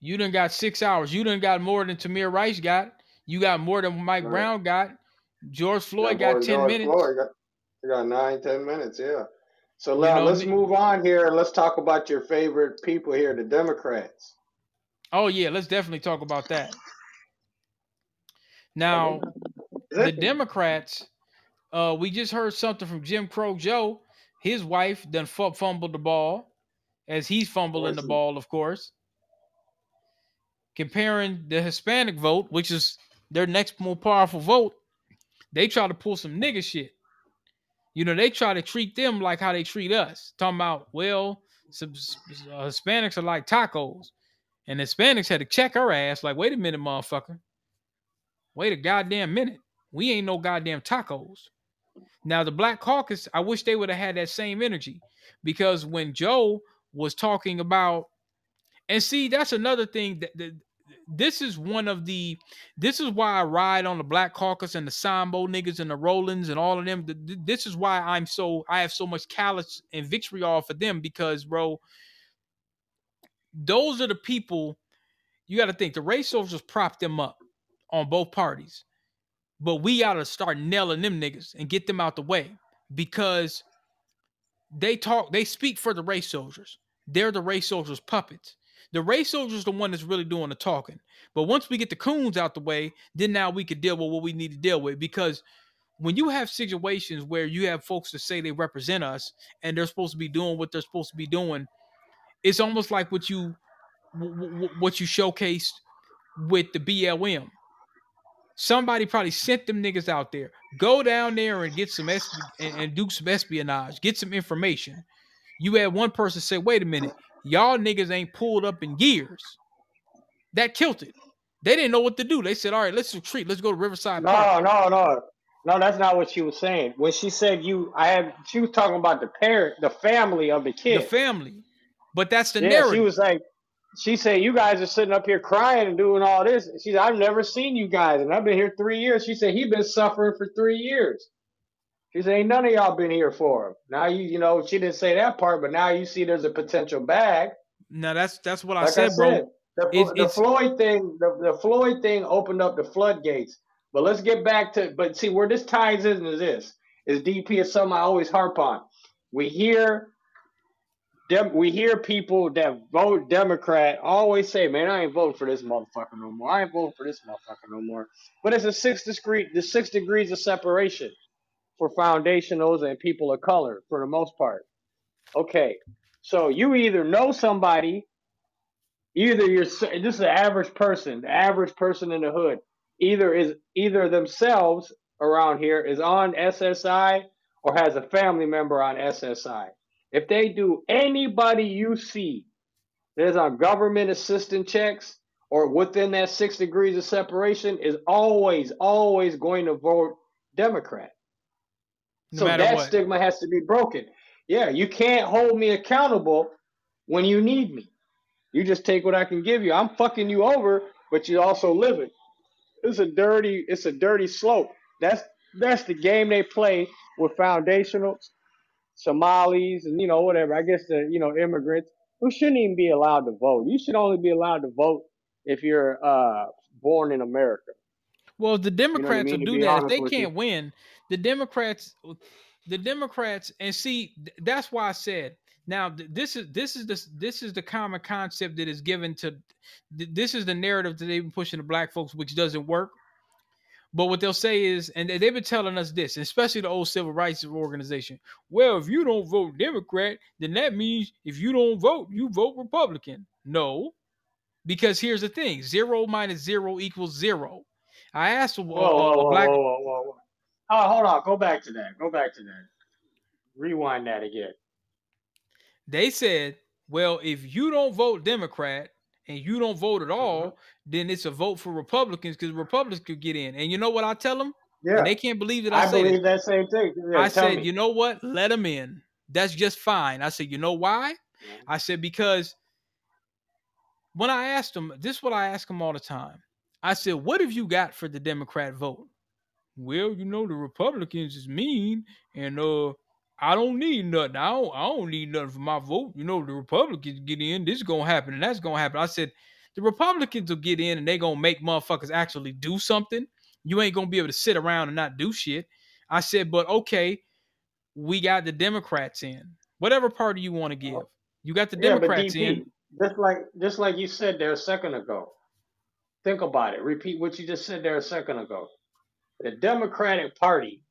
you didn't got six hours. You didn't got more than Tamir Rice got. You got more than Mike Right. Brown got. George Floyd got than ten George minutes. Floyd. Got, got nine, ten minutes, yeah. So You now know, let's the- move on here and let's talk about your favorite people here, the Democrats. Oh yeah, let's definitely talk about that. Now, the Democrats, uh, we just heard something from Jim Crow Joe. His wife done fu- fumbled the ball, as he's fumbling the ball, of course. Comparing the Hispanic vote, which is their next more powerful vote, they try to pull some nigga shit. You know, they try to treat them like how they treat us. Talking about, well, some, uh, Hispanics are like tacos. And Hispanics had to check her ass, like, wait a minute, motherfucker. Wait a goddamn minute. We ain't no goddamn tacos. Now, the Black Caucus, I wish they would have had that same energy because when Joe was talking about, and see, that's another thing that, that this is one of the, this is why I ride on the Black Caucus and the Sambo niggas and the Rollins and all of them. Th- th- This is why I'm so, I have so much callous and vitriol for them because, bro, those are the people you got to think the race soldiers prop them up on both parties. But we got to start nailing them niggas and get them out the way because they talk, they speak for the race soldiers. They're the race soldiers' puppets. The race soldiers the one that's really doing the talking. But once we get the coons out the way, then now we could deal with what we need to deal with because when you have situations where you have folks that say they represent us and they're supposed to be doing what they're supposed to be doing, it's almost like what you what you showcased with the BLM. Somebody probably sent them niggas out there. Go down there and get some and, and do some espionage, get some information. You had one person say, "Wait a minute, y'all niggas ain't pulled up in years." That killed it. They didn't know what to do. They said, "All right, let's retreat. Let's go to Riverside Park." No, no, no, no. That's not what she was saying. When she said you, I had. She was talking about the parent, the family of the kid. The family, but that's the yeah, narrative. she was like, she said, "You guys are sitting up here crying and doing all this." She said, "I've never seen you guys, and I've been here three years." She said, "He's been suffering for three years." She said, "Ain't none of y'all been here for him." Now you, you know, she didn't say that part, but now you see there's a potential bag. No, that's that's what I said, I bro. said, the, It's- the it's- Floyd thing, the, the Floyd thing opened up the floodgates. But let's get back to, but see where this ties in is this is DP is something I always harp on. We hear dem, we hear people that vote Democrat always say, "Man, I ain't voting for this motherfucker no more. I ain't voting for this motherfucker no more." But it's a six degree, the six degrees of separation for foundationals and people of color for the most part. Okay, so you either know somebody either you're this is the average person the average person in the hood either is either themselves around here is on ssi or has a family member on ssi if they do anybody you see that is on government assistance checks or within that six degrees of separation is always always going to vote democrat No so that what. stigma has to be broken yeah you can't hold me accountable when you need me you just take what I can give you. I'm fucking you over, but you also live it. It's a dirty, it's a dirty slope. That's that's the game they play with foundationals, Somalis, and you know whatever. I guess the you know immigrants who shouldn't even be allowed to vote. You should only be allowed to vote if you're uh, born in America. Well, the You know I Democrats mean? will do that if they can't win. The Democrats, the Democrats, and see that's why I said now this is this is the this is the common concept that is given to this is the narrative that they've been pushing to black folks, which doesn't work. But what they'll say is, and they- they've been telling us this, especially the old civil rights organization. Well, if you don't vote Democrat, then that means if you don't vote, you vote Republican. No, because here's the thing: zero minus zero equals zero. I asked a, a- Whoa, a whoa, black whoa, whoa. Oh, hold on. Go back to that. Go back to that. Rewind that again. they said, well, if you don't vote Democrat and you don't vote at all, Mm-hmm. then it's a vote for Republicans because Republicans could get in. And you know what I tell them? Yeah. And they can't believe that I, I say believe this. that same thing. Yeah, I said, me. you know what? Let them in. That's just fine. I said, you know why? Mm-hmm. I said, because when I asked them, this is what I ask them all the time. I said, what have you got for the Democrat vote? Well, you know, the Republicans is mean, and uh I don't need nothing. I don't I don't need nothing for my vote. You know, the Republicans get in, this is gonna happen, and that's gonna happen. I said, the Republicans will get in and they gonna make motherfuckers actually do something. You ain't gonna be able to sit around and not do shit. I said, but okay, we got the Democrats in. Whatever party you want to give. You got the Yeah, Democrats DP, in. just like just like you said there a second ago. Think about it. Repeat what you just said there a second ago. The Democratic Party.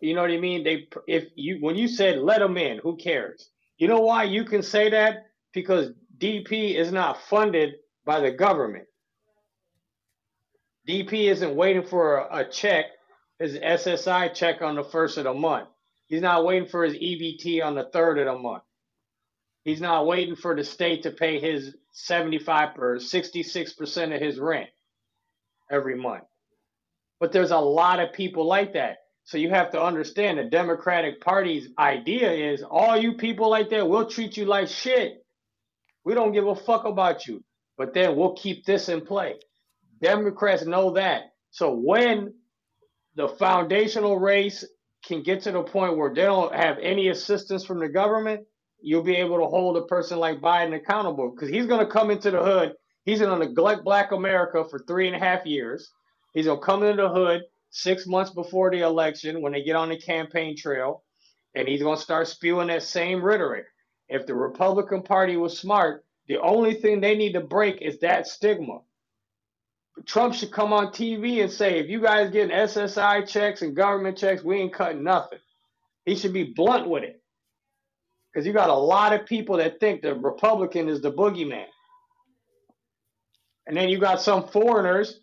You know what I mean? They if you when you said let them in, who cares? You know why you can say that? Because DP is not funded by the government. DP isn't waiting for a, a check, his SSI check on the first of the month. He's not waiting for his EBT on the third of the month. He's not waiting for the state to pay his 75 or 66% of his rent every month. But there's a lot of people like that. So you have to understand the Democratic Party's idea is all you people like that, we'll treat you like shit. We don't give a fuck about you. But then we'll keep this in play. Democrats know that. So when the foundational race can get to the point where they don't have any assistance from the government, you'll be able to hold a person like Biden accountable because he's going to come into the hood. He's going to neglect Black America for three and a half years. He's to come into the hood six months before the election when they get on the campaign trail, and he's to start spewing that same rhetoric. If the Republican Party was smart, the only thing they need to break is that stigma. Trump should come on TV and say, if you guys getting SSI checks and government checks, we ain't cutting nothing. He should be blunt with it. Because you got a lot of people that think the Republican is the boogeyman. And then you got some foreigners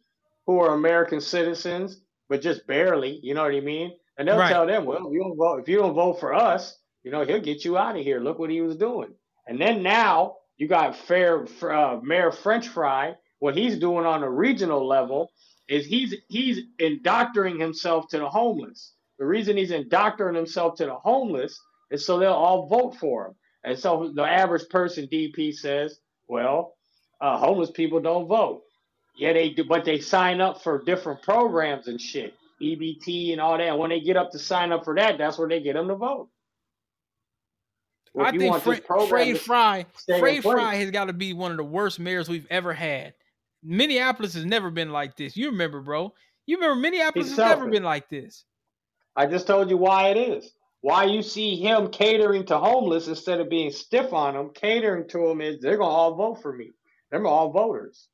who are American citizens, but just barely, you know what I mean? And they'll Right. tell them, well, if you don't vote, if you don't vote for us, you know, he'll get you out of here. Look what he was doing. And then now you got fair uh, Mayor French Fry. What he's doing on a regional level is he's he's indoctoring himself to the homeless. The reason he's indoctoring himself to the homeless is so they'll all vote for him. And so the average person, DP says, well, uh, homeless people don't vote. Yeah, they do, but they sign up for different programs and shit, EBT and all that. When they get up to sign up for that, that's where they get them to vote. Well, I think want this Fra- program Fred Fry, Fred Fry has got to be one of the worst mayors we've ever had. Minneapolis has never been like this. You remember, bro? You remember Minneapolis has never been like this. I just told you why it is. Why you see him catering to homeless instead of being stiff on them, catering to them is they're gonna all vote for me. They're all voters.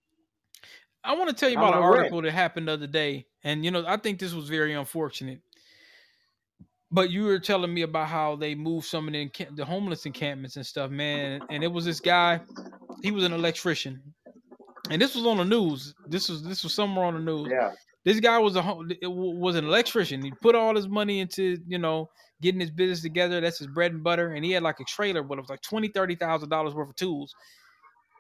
I want to tell you about an article that happened the other day, and you know, I think this was very unfortunate. But you were telling me about how they moved some of the, encamp- the homeless encampments and stuff, man. And it was this guy, he was an electrician, and this was on the news. This was this was somewhere on the news. Yeah. This guy was a was an electrician. He put all his money into you know getting his business together. That's his bread and butter. And he had like a trailer, but it was like twenty thirty thousand dollars worth of tools.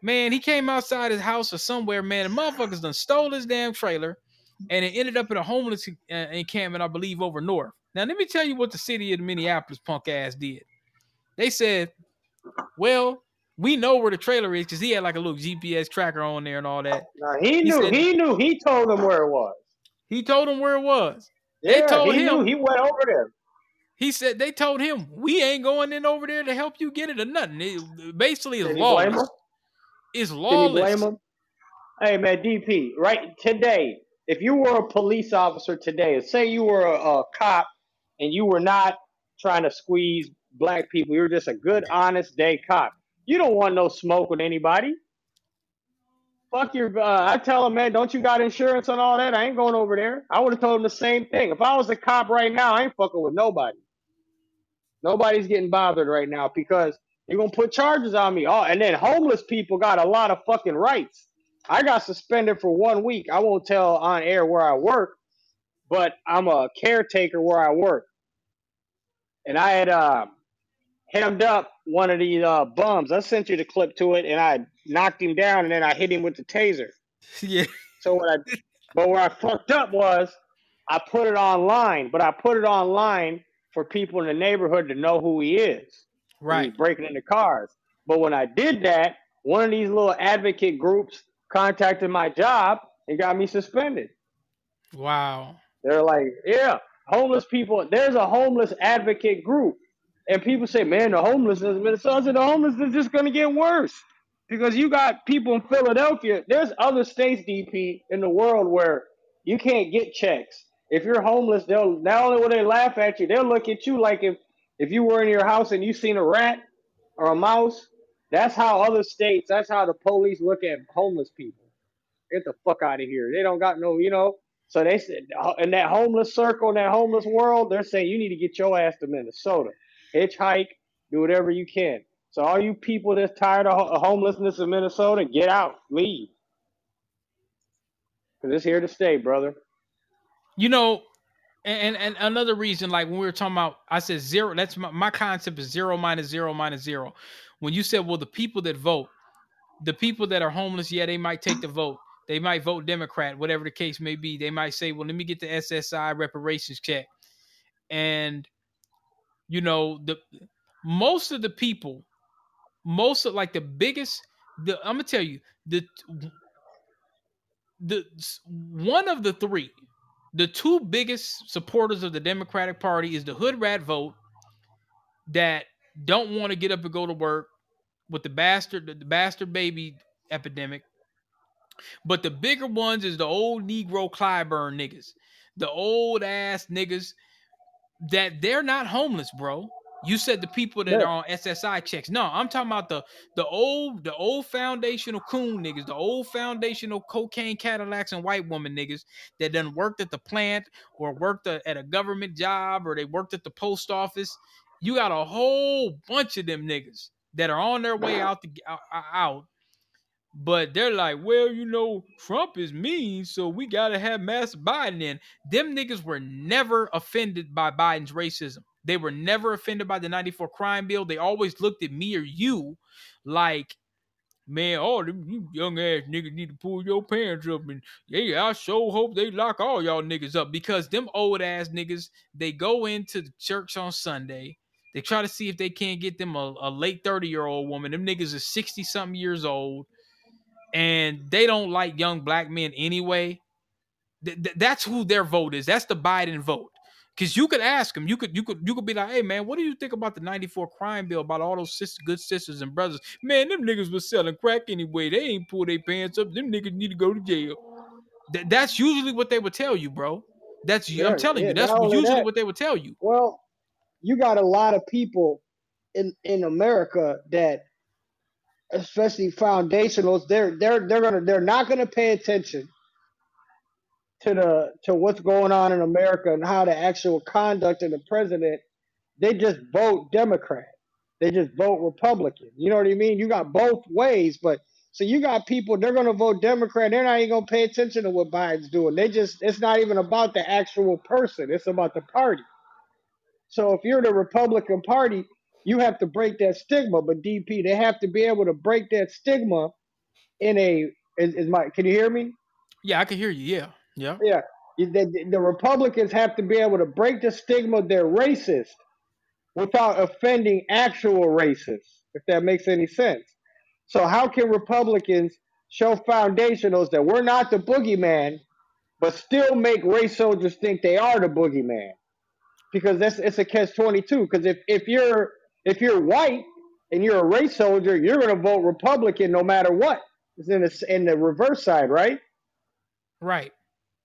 Man, he came outside his house or somewhere. Man, the motherfuckers done stole his damn trailer, and it ended up in a homeless encampment, I believe, over north. Now let me tell you what the city of Minneapolis punk ass did. They said, "Well, we know where the trailer is because he had like a little GPS tracker on there and all that." Now he knew. said- he knew. He told them where it was. He told them where it was. They told he him knew. He went over there. He said they told him we ain't going in over there to help you get it or nothing. It, basically, it's Can blame lawless. Can you blame him? Hey man, DP, right today, if you were a police officer today, say you were a, a cop and you were not trying to squeeze black people, you were just a good, honest day cop. You don't want no smoke with anybody. Fuck your. Uh, I tell him, man, don't you got insurance on all that? I ain't going over there. I would have told him the same thing. If I was a cop right now, I ain't fucking with nobody. Nobody's getting bothered right now because you're gonna put charges on me. Oh, and then homeless people got a lot of fucking rights. I got suspended for one week. I won't tell on air where I work, but I'm a caretaker where I work. And I had uh, hemmed up one of these uh, bums. I sent you the clip to it, and I knocked him down, and then I hit him with the taser. Yeah. So what I, but where I fucked up was, I put it online, but I put it online for people in the neighborhood to know who he is. Right. Breaking into cars. But when I did that, one of these little advocate groups contacted my job and got me suspended. Wow. They're like, yeah, homeless people. There's a homeless advocate group, and people say, man, the homelessness in Minnesota. Said, the homelessness is just going to get worse because you got people in Philadelphia. There's other states, DP, in the world where you can't get checks. If you're homeless, they'll not only will they laugh at you, they'll look at you like if if you were in your house and you seen a rat or a mouse. That's how other states. That's how the police look at homeless people. Get the fuck out of here. They don't got no, you know. So they said in that homeless circle, in that homeless world, they're saying you need to get your ass to Minnesota, hitchhike, do whatever you can. So all you people that's tired of homelessness in Minnesota, get out, leave, because it's here to stay, brother. You know, and, and another reason, like when we were talking about, I said zero. That's my, my concept is zero minus zero minus zero. When you said, well, the people that vote, the people that are homeless, yeah, they might take the vote. They might vote Democrat, whatever the case may be. They might say, well, let me get the SSI reparations check. And you know, the most of the people, most of like the biggest, the I'm gonna tell you, the the one of the three, the two biggest supporters of the Democratic Party is the hood rat vote that don't want to get up and go to work with the bastard the bastard baby epidemic. But the bigger ones is the old Negro Clyburn niggas, the old ass niggas that they're not homeless, bro. You said the people that Yeah. are on SSI checks. No, I'm talking about the the old the old foundational coon niggas, the old foundational cocaine Cadillacs and white woman niggas that done worked at the plant or worked a- at a government job or they worked at the post office. You got a whole bunch of them niggas that are on their way out to out, out but they're like, well, you know, Trump is mean, so we gotta have Mass Biden in. Them niggas were never offended by Biden's racism. They were never offended by the 94 crime bill. They always looked at me or you like, man, all them you young ass niggas need to pull your pants up. And yeah, I sure hope they lock all y'all niggas up because them old ass niggas, they go into the church on Sunday. They try to see if they can't get them a, a late 30 year old woman. Them niggas are 60 something years old and they don't like young black men anyway. Th- th- that's who their vote is. That's the Biden vote. Because you could ask them, you could, you could, you could be like, "Hey man, what do you think about the '94 crime bill? About all those sis- good sisters and brothers? Man, them niggas was selling crack anyway. They ain't pull their pants up. Them niggas need to go to jail." Th- that's usually what they would tell you, bro. That's Yeah, I'm telling yeah, you. That's usually that- what they would tell you. Well, you got a lot of people in in America that, especially foundationals, they're they're they're gonna they're not gonna pay attention to the to what's going on in America and how the actual conduct of the president. They just vote Democrat. They just vote Republican. You know what I mean? You got both ways, but so you got people they're gonna vote Democrat. They're not even gonna pay attention to what Biden's doing. They just it's not even about the actual person. It's about the party. So if you're the Republican Party, you have to break that stigma. But DP, they have to be able to break that stigma in a is, is my can you hear me? Yeah, I can hear you. Yeah, yeah. Yeah. The, the- the Republicans have to be able to break the stigma they're racist without offending actual racists, if that makes any sense. So how can Republicans show foundationals that we're not the boogeyman, but still make race soldiers think they are the boogeyman? Because that's it's a catch twenty two. Because if, if you're if you're white and you're a race soldier, you're gonna vote Republican no matter what. It's in the in the reverse side, right? Right.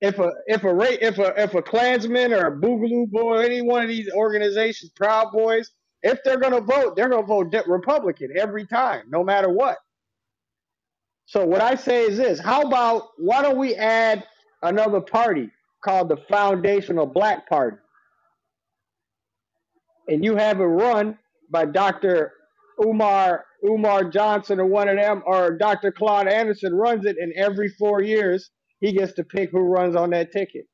If a if a ra- if a if a Klansman or a Boogaloo Boy, any one of these organizations, Proud Boys, if they're gonna vote, they're gonna vote Republican every time, no matter what. So what I say is this: How about why don't we add another party called the Foundational Black Party, and you have it run by Dr. Umar Umar Johnson or one of them, or Dr. Claude Anderson runs it, in every four years he gets to pick who runs on that ticket.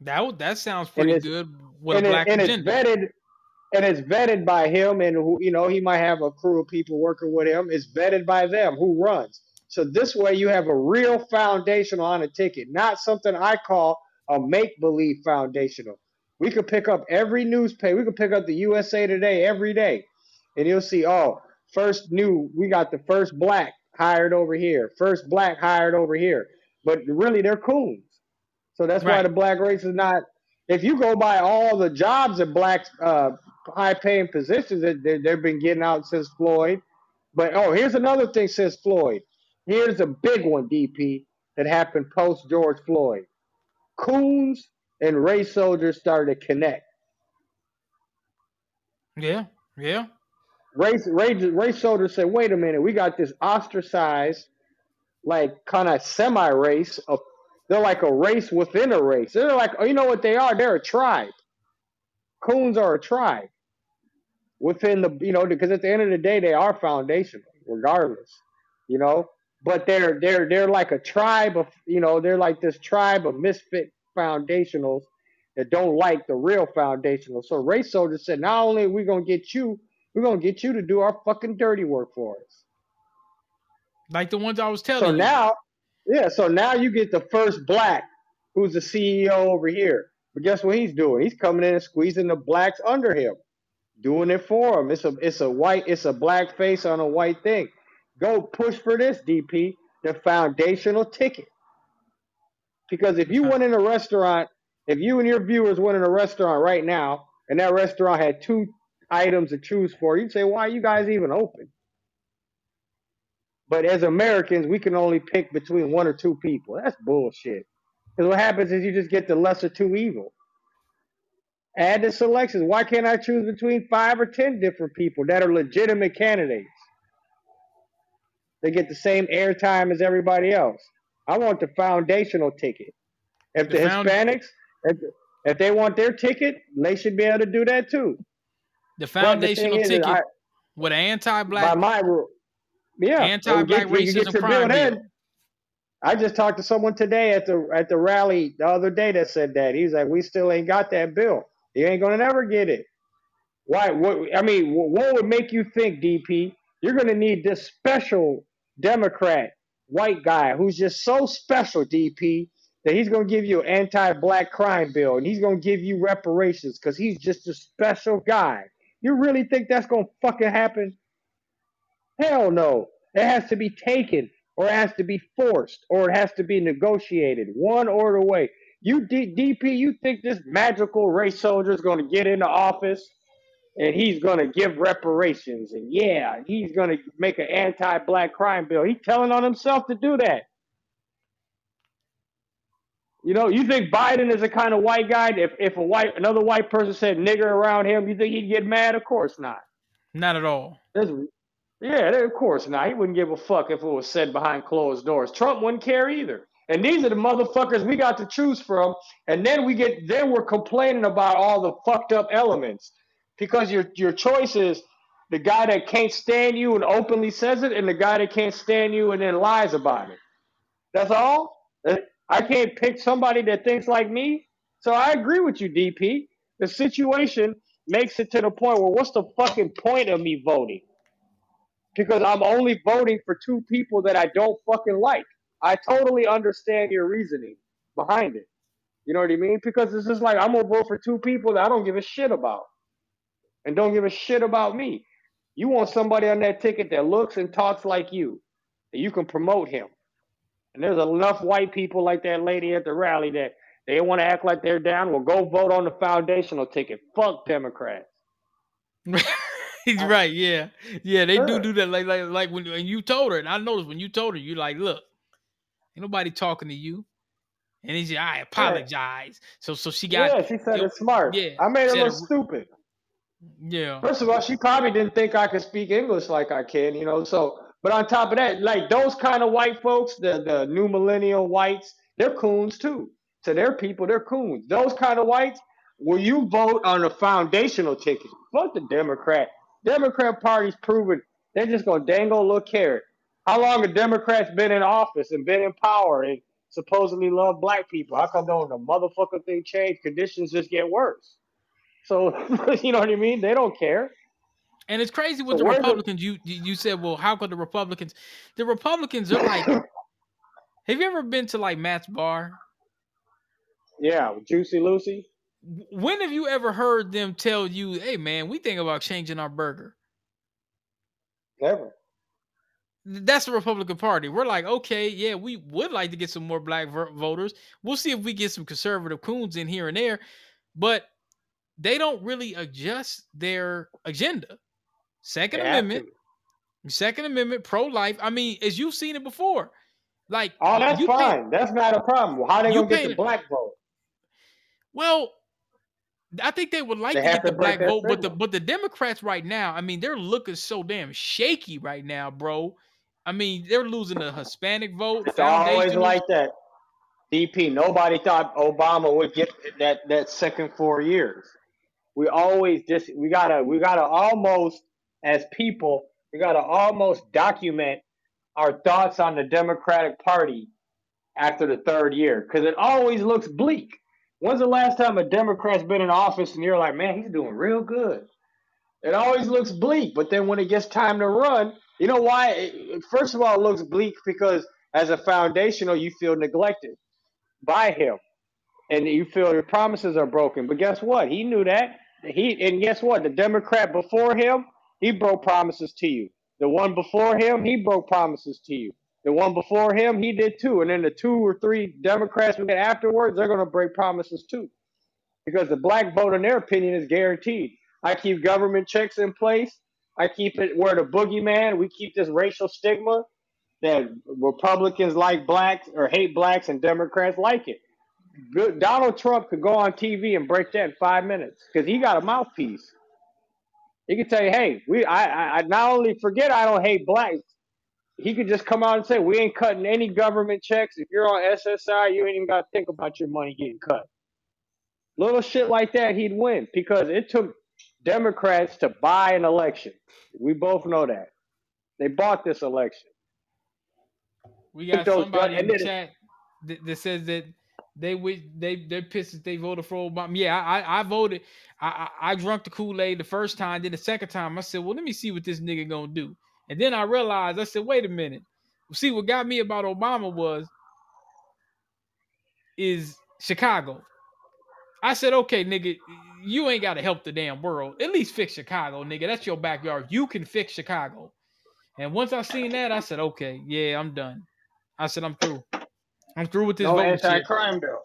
That that sounds pretty good with and, a it- black and it's vetted and it's vetted by him and who you know he might have a crew of people working with him. It's vetted by them who runs. So this way you have a real foundational on a ticket not something i call a make-believe foundational. We could pick up every newspaper we could pick up the usa today every day and you'll see oh first new we got the first black hired over here first black hired over here but really they're coons so that's why the black race is not. If you go by all the jobs that blacks, uh, high paying positions that they, they've been getting out since Floyd. But oh, here's another thing since Floyd. Here's a big one, DP, that happened post George Floyd. Coons and race soldiers started to connect. Yeah, yeah. Race, race, race soldiers said, wait a minute, we got this ostracized, like kind of semi race they're like a race within a race. They're like, oh, you know what they are? They're a tribe. Coons are a tribe within the, you know, because at the end of the day, they are foundational, regardless, you know. But they're they're they're like a tribe of, you know, they're like this tribe of misfit foundationals that don't like the real foundational. So race soldiers said, not only are we gonna get you, we're gonna get you to do our fucking dirty work for us. Like the ones I was telling So you. now, yeah, so now you get the first black who's the CEO over here. But guess what he's doing? He's coming in and squeezing the blacks under him, doing it for him. It's a it's a white it's a black face on a white thing. Go push for this, DP, the foundational ticket. Because if you went in a restaurant, if you and your viewers went in a restaurant right now, and that restaurant had two items to choose for, you'd say, "Why are you guys even open?" But as Americans, we can only pick between one or two people. That's bullshit. Because what happens is you just get the lesser two evil. Add the selections. Why can't I choose between five or ten different people that are legitimate candidates? They get the same airtime as everybody else. I want the foundational ticket. If the, The found- Hispanics, if, if they want their ticket, they should be able to do that too. The the foundational is, is ticket I, with an anti-black, my rule, yeah, anti-black get- racism crime bill. I just talked to someone today at the at the rally the other day that said that he's like, we still ain't got that bill. You ain't gonna never get it. Why? What? I mean, what would make you think, DP? You're gonna need this special Democrat white guy who's just so special, DP, that he's gonna give you an anti-black crime bill and he's gonna give you reparations because he's just a special guy. You really think that's gonna fucking happen? Hell no. It has to be taken, or it has to be forced, or it has to be negotiated, one or the way. You D- DP, you think this magical race soldier is going to get into office and he's going to give reparations and yeah, he's going to make an anti-black crime bill. He's telling on himself to do that. You know, you think Biden is a kind of white guy? If if a white another white person said nigger around him, you think he'd get mad? Of course not. Not at all. Yeah, of course not. He wouldn't give a fuck if it was said behind closed doors. Trump wouldn't care either. And these are the motherfuckers we got to choose from. And then we get then we're complaining about all the fucked up elements because your your choice is the guy that can't stand you and openly says it, and the guy that can't stand you and then lies about it. That's all. I can't pick somebody that thinks like me. So I agree with you, DP. The situation makes it to the point where what's the fucking point of me voting? Because I'm only voting for two people that I don't fucking like. I totally understand your reasoning behind it. You know what I mean? Because it's just like I'm gonna vote for two people that I don't give a shit about. And don't give a shit about me. You want somebody on that ticket that looks and talks like you. And you can promote him. And there's enough white people like that lady at the rally that they want to act like they're down. Well, go vote on the foundational ticket. Fuck Democrats. He's right. Yeah, yeah. They do Sure. do that. Like like like when, when you told her, and I noticed when you told her, you like, look, ain't nobody talking to you. And he said, I apologize. So so she got yeah, she said it's smart. Yeah, I made her look stupid. Yeah. First of all, she probably didn't think I could speak English like I can, you know. So, but on top of that, like those kind of white folks, the the new millennial whites, they're coons too. To their people, they're coons. Those kind of whites, will you vote on a foundational ticket? Fuck the Democrat. Democrat Party's proven they're just gonna dangle a little carrot. How long have Democrats been in office and been in power and supposedly love black people? How come don't the motherfucker thing change? Conditions just get worse. So you know what I mean? They don't care. And it's crazy with So the Republicans. You you you said, well, how could the Republicans? The Republicans are like. have you ever been to like Matt's bar? Yeah, Jucy Lucy. When have you ever heard them tell you, "Hey, man, we think about changing our burger"? Never. That's the Republican Party. We're like, okay, yeah, we would like to get some more black voters. We'll see if we get some conservative coons in here and there, but they don't really adjust their agenda. Second They Amendment, Second Amendment, pro life. I mean, as you've seen it before, like Oh, that's fine. that's not a problem. How they gonna get the black vote? Well, I think they would like They to get the to black vote, but the but the Democrats right now, I mean, they're looking so damn shaky right now, bro. I mean, they're losing the Hispanic vote. It's always like that. DP. Nobody thought Obama would get that that second four years. We always just we gotta we gotta almost as people we gotta almost document our thoughts on the Democratic Party after the third year because it always looks bleak. When's the last time a Democrat's been in office and you're like, man, he's doing real good? It always looks bleak, but then when it gets time to run, you know why? First of all, it looks bleak because as a foundational, you feel neglected by him, and you feel your promises are broken. But guess what? He knew that. He and guess what? The Democrat before him, he broke promises to you. The one before him, he broke promises to you. The one before him, he did too. And then the two or three Democrats we get afterwards, they're going to break promises too because the black vote, in their opinion, is guaranteed. I keep government checks in place. I keep it where the boogeyman. We keep this racial stigma that Republicans like blacks or hate blacks and Democrats like it. Donald Trump could go on TV and break that in five minutes because he got a mouthpiece. He could tell you, "Hey, we I, I not only forget I don't hate blacks." He could just come out and say, "We ain't cutting any government checks. If you're on SSI, you ain't even got to think about your money getting cut." Little shit like that, he'd win because it took Democrats to buy an election. We both know that they bought this election. We got somebody in the chat that, that says that they wish they they're pissed that they voted for Obama. Yeah, I I, voted. I, I I drunk the Kool Aid the first time. Then the second time, I said, well, let me see what this nigga gonna do. And then I realized, I said, wait a minute. See, what got me about Obama was is Chicago. I said, okay, nigga, you ain't got to help the damn world. At least fix Chicago, nigga. That's your backyard. You can fix Chicago. And once I seen that, I said, okay, yeah, I'm done. I said, I'm through. I'm through with this No anti-crime bill.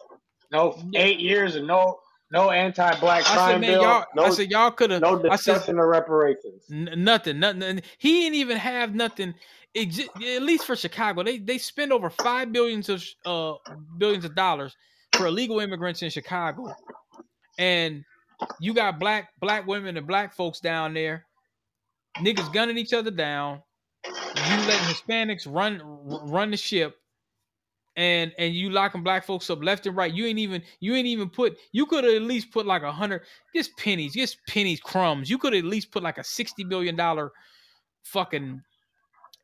No eight years and no no anti-black I crime said, man, bill. y'all. no, I said, y'all could have. no I said, discussion of reparations. N- nothing, nothing. He didn't even have nothing. At least for Chicago, they they spend over five billions of uh billions of dollars for illegal immigrants in Chicago, and you got black black women and black folks down there, niggas gunning each other down. You letting Hispanics run run the ship, and and you locking black folks up left and right. You ain't even you ain't even put. You could have at least put like a hundred just pennies, just pennies, crumbs. You could at least put like a sixty billion dollar fucking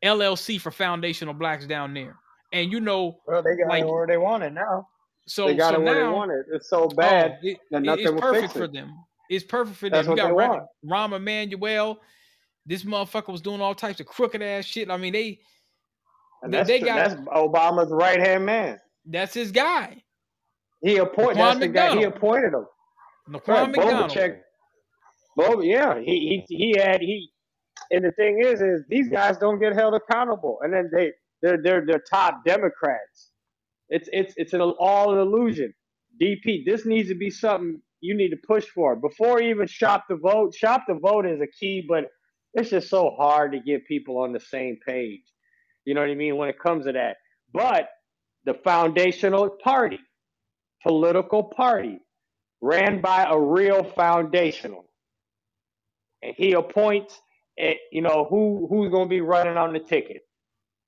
LLC for foundational blacks down there. And you know, Well, they got like it where they want it now. so they got so it where now, they want it. It's so oh, bad Oh, it- that nothing it's will perfect fix for it. them. It's perfect for them. That's you got they Ra- want. Rahm Emanuel. This motherfucker was doing all types of crooked ass shit. I mean, they And that's they got that's Obama's right hand man. that's his guy. He appointed. That's the guy. He appointed him. Laquan Right, McDonald. Bob, yeah, he he he had he. And the thing is, is these guys don't get held accountable, and then they they're they're they're top Democrats. It's it's it's an all an illusion. DP, this needs to be something you need to push for before you even shop the vote. Shop the vote is a key, but it's just so hard to get people on the same page. You know what I mean when it comes to that. But the foundational party, political party, ran by a real foundational, and he appoints, eh, you know, who who's going to be running on the ticket.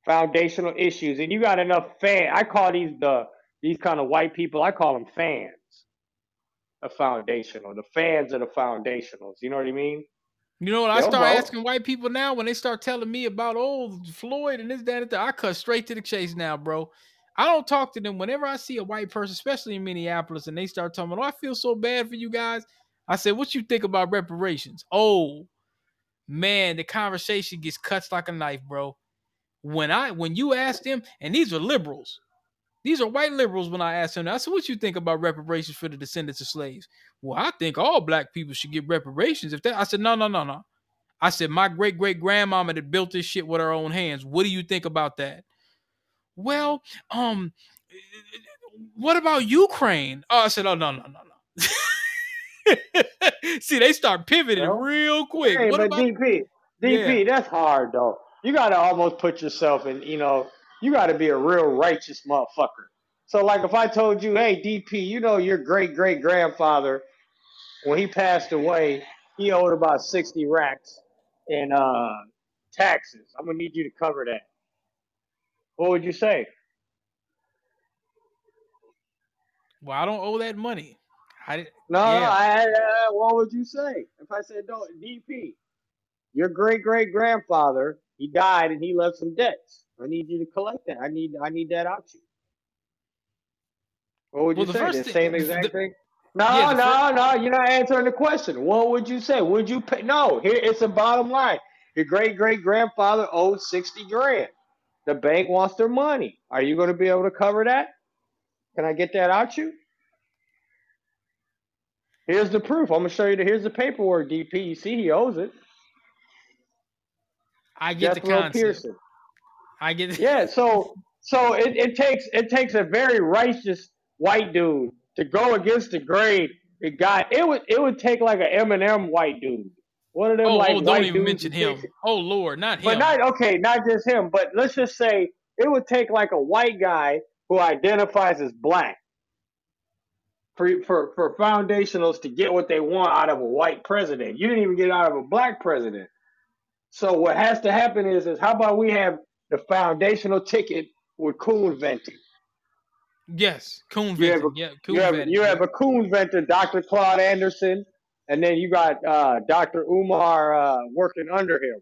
Foundational issues, and you got enough fan. I call these the these kind of white people. I call them fans. A foundational, the fans of the foundationals. You know what I mean? You know what? I start asking white people now when they start telling me about old Floyd and this, that, and that. I cut straight to the chase now, bro. I don't talk to them whenever I see a white person, especially in Minneapolis, and they start talking "Oh, I feel so bad for you guys." I said, "What you think about reparations?" Oh, man, the conversation gets cuts like a knife, bro. When I when you ask them, and these are liberals, these are white liberals. When I ask them, I said, "What you think about reparations for the descendants of slaves?" Well, I think all black people should get reparations. If that, I said, "No, no, no, no." I said, "My great great grandmama that built this shit with her own hands. What do you think about that?" Well, um, what about Ukraine? Oh, I said, "Oh no, no, no, no." See, they start pivoting Well, real quick. Hey, what but about DP, DP, that's hard though. You gotta almost put yourself in. You know, you gotta be a real righteous motherfucker. So, like, if I told you, hey, DP, you know, your great great grandfather, when he passed away, he owed about sixty racks in uh, taxes. I'm gonna need you to cover that. What would you say? Well, I don't owe that money. I did- No, yeah. no. I, uh, what would you say if I said, "No, DP, your great great grandfather, he died and he left some debts. I need you to collect that. I need I need that out you." What would Well, you the say? first The thing- same exact the- thing? No, Yeah, no, no. You're not answering the question. What would you say? Would you pay? No, here it's a bottom line. Your great great grandfather owed sixty grand. The bank wants their money. Are you going to be able to cover that? Can I get that out you? Here's the proof. I'm gonna show you. The, here's the paperwork. DP. You see, he owes it. I get the Jethro concept. Pearson. I get it. Yeah. So so it, it takes it takes a very righteous white dude to go against the grade. It got it would it would take like an Eminem white dude. One of them Oh, like oh, don't even mention him. Oh Lord, not him. But not okay, not just him. But let's just say it would take like a white guy who identifies as black for for for foundationals to get what they want out of a white president. You didn't even get out of a black president. So what has to happen is is how about we have the foundational ticket with Coon venting? Yes, Coon You have a, venting. Yeah, Coon you have venting. you have a Coon venter, Dr. Claude Anderson, and then you got uh, Dr. Umar uh, working under him,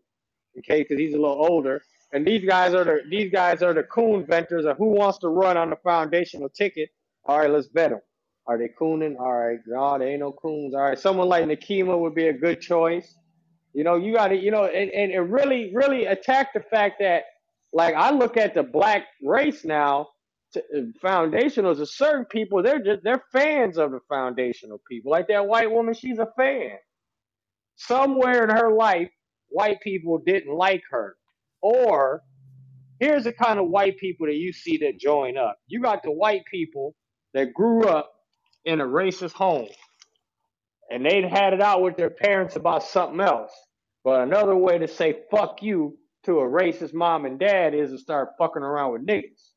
okay, because he's a little older. And these guys are the these guys are the Coon venters of who wants to run on the foundational ticket. All right, let's vet them. Are they cooning? All right, no, they ain't no coons. All right, someone like Nekima would be a good choice. You know, you got to, you know, and, and, and really, really attack the fact that, like, I look at the black race now, to, uh, foundationals of certain people, they're just, they're fans of the foundational people. Like that white woman, she's a fan. Somewhere in her life, white people didn't like her. Or here's the kind of white people that you see that join up. You got the white people that grew up in a racist home and they'd had it out with their parents about something else. But another way to say fuck you to a racist mom and dad is to start fucking around with niggas.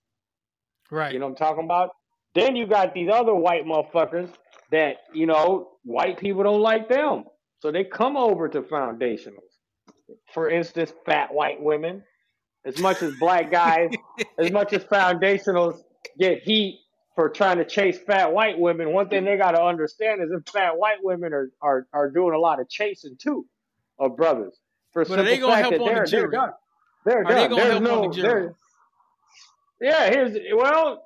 Right. You know what I'm talking about? Then you got these other white motherfuckers that, you know, white people don't like them. So they come over to foundationals. For instance, fat white women. As much as black guys, as much as foundationals get heat for trying to chase fat white women, one thing mm. they got to understand is if fat white women are, are, are doing a lot of chasing too of brothers. For But are they simple gonna help on the they're, they're jury? done. They're Are they gonna There's help no, on the jury? yeah, here's well,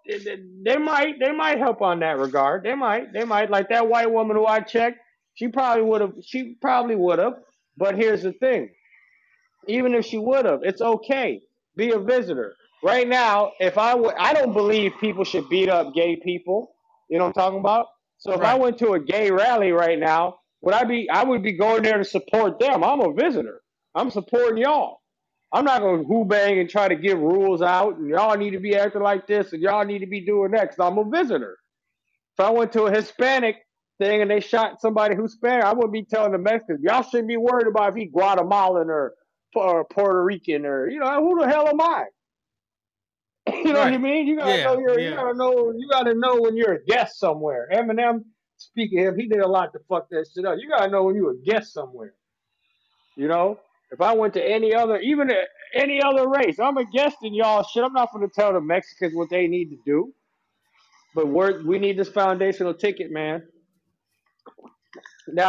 they might they might help on that regard. They might they might like that white woman who I checked. She probably would have. She probably would have. But here's the thing: even if she would have, it's okay. Be a visitor. Right now, if I would, I don't believe people should beat up gay people. You know what I'm talking about? So if I went to a gay rally right now, would I be? I would be going there to support them. I'm a visitor. I'm supporting y'all. I'm not gonna who bang and try to give rules out and y'all need to be acting like this and y'all need to be doing that 'cause I'm a visitor. If I went to a Hispanic thing and they shot somebody who's Hispanic, I wouldn't be telling the Mexicans, y'all shouldn't be worried about if he Guatemalan or, or Puerto Rican or you know, who the hell am I? you know what I mean? You gotta Yeah, know you're, yeah. you gotta know you gotta know when you're a guest somewhere. Eminem, speaking of him, he did a lot to fuck that shit up. You gotta know when you're a guest somewhere. You know, if I went to any other, even a, any other race, I'm a guest in y'all shit. I'm not going to tell the Mexicans what they need to do. But we're, we need this foundational ticket, man. Now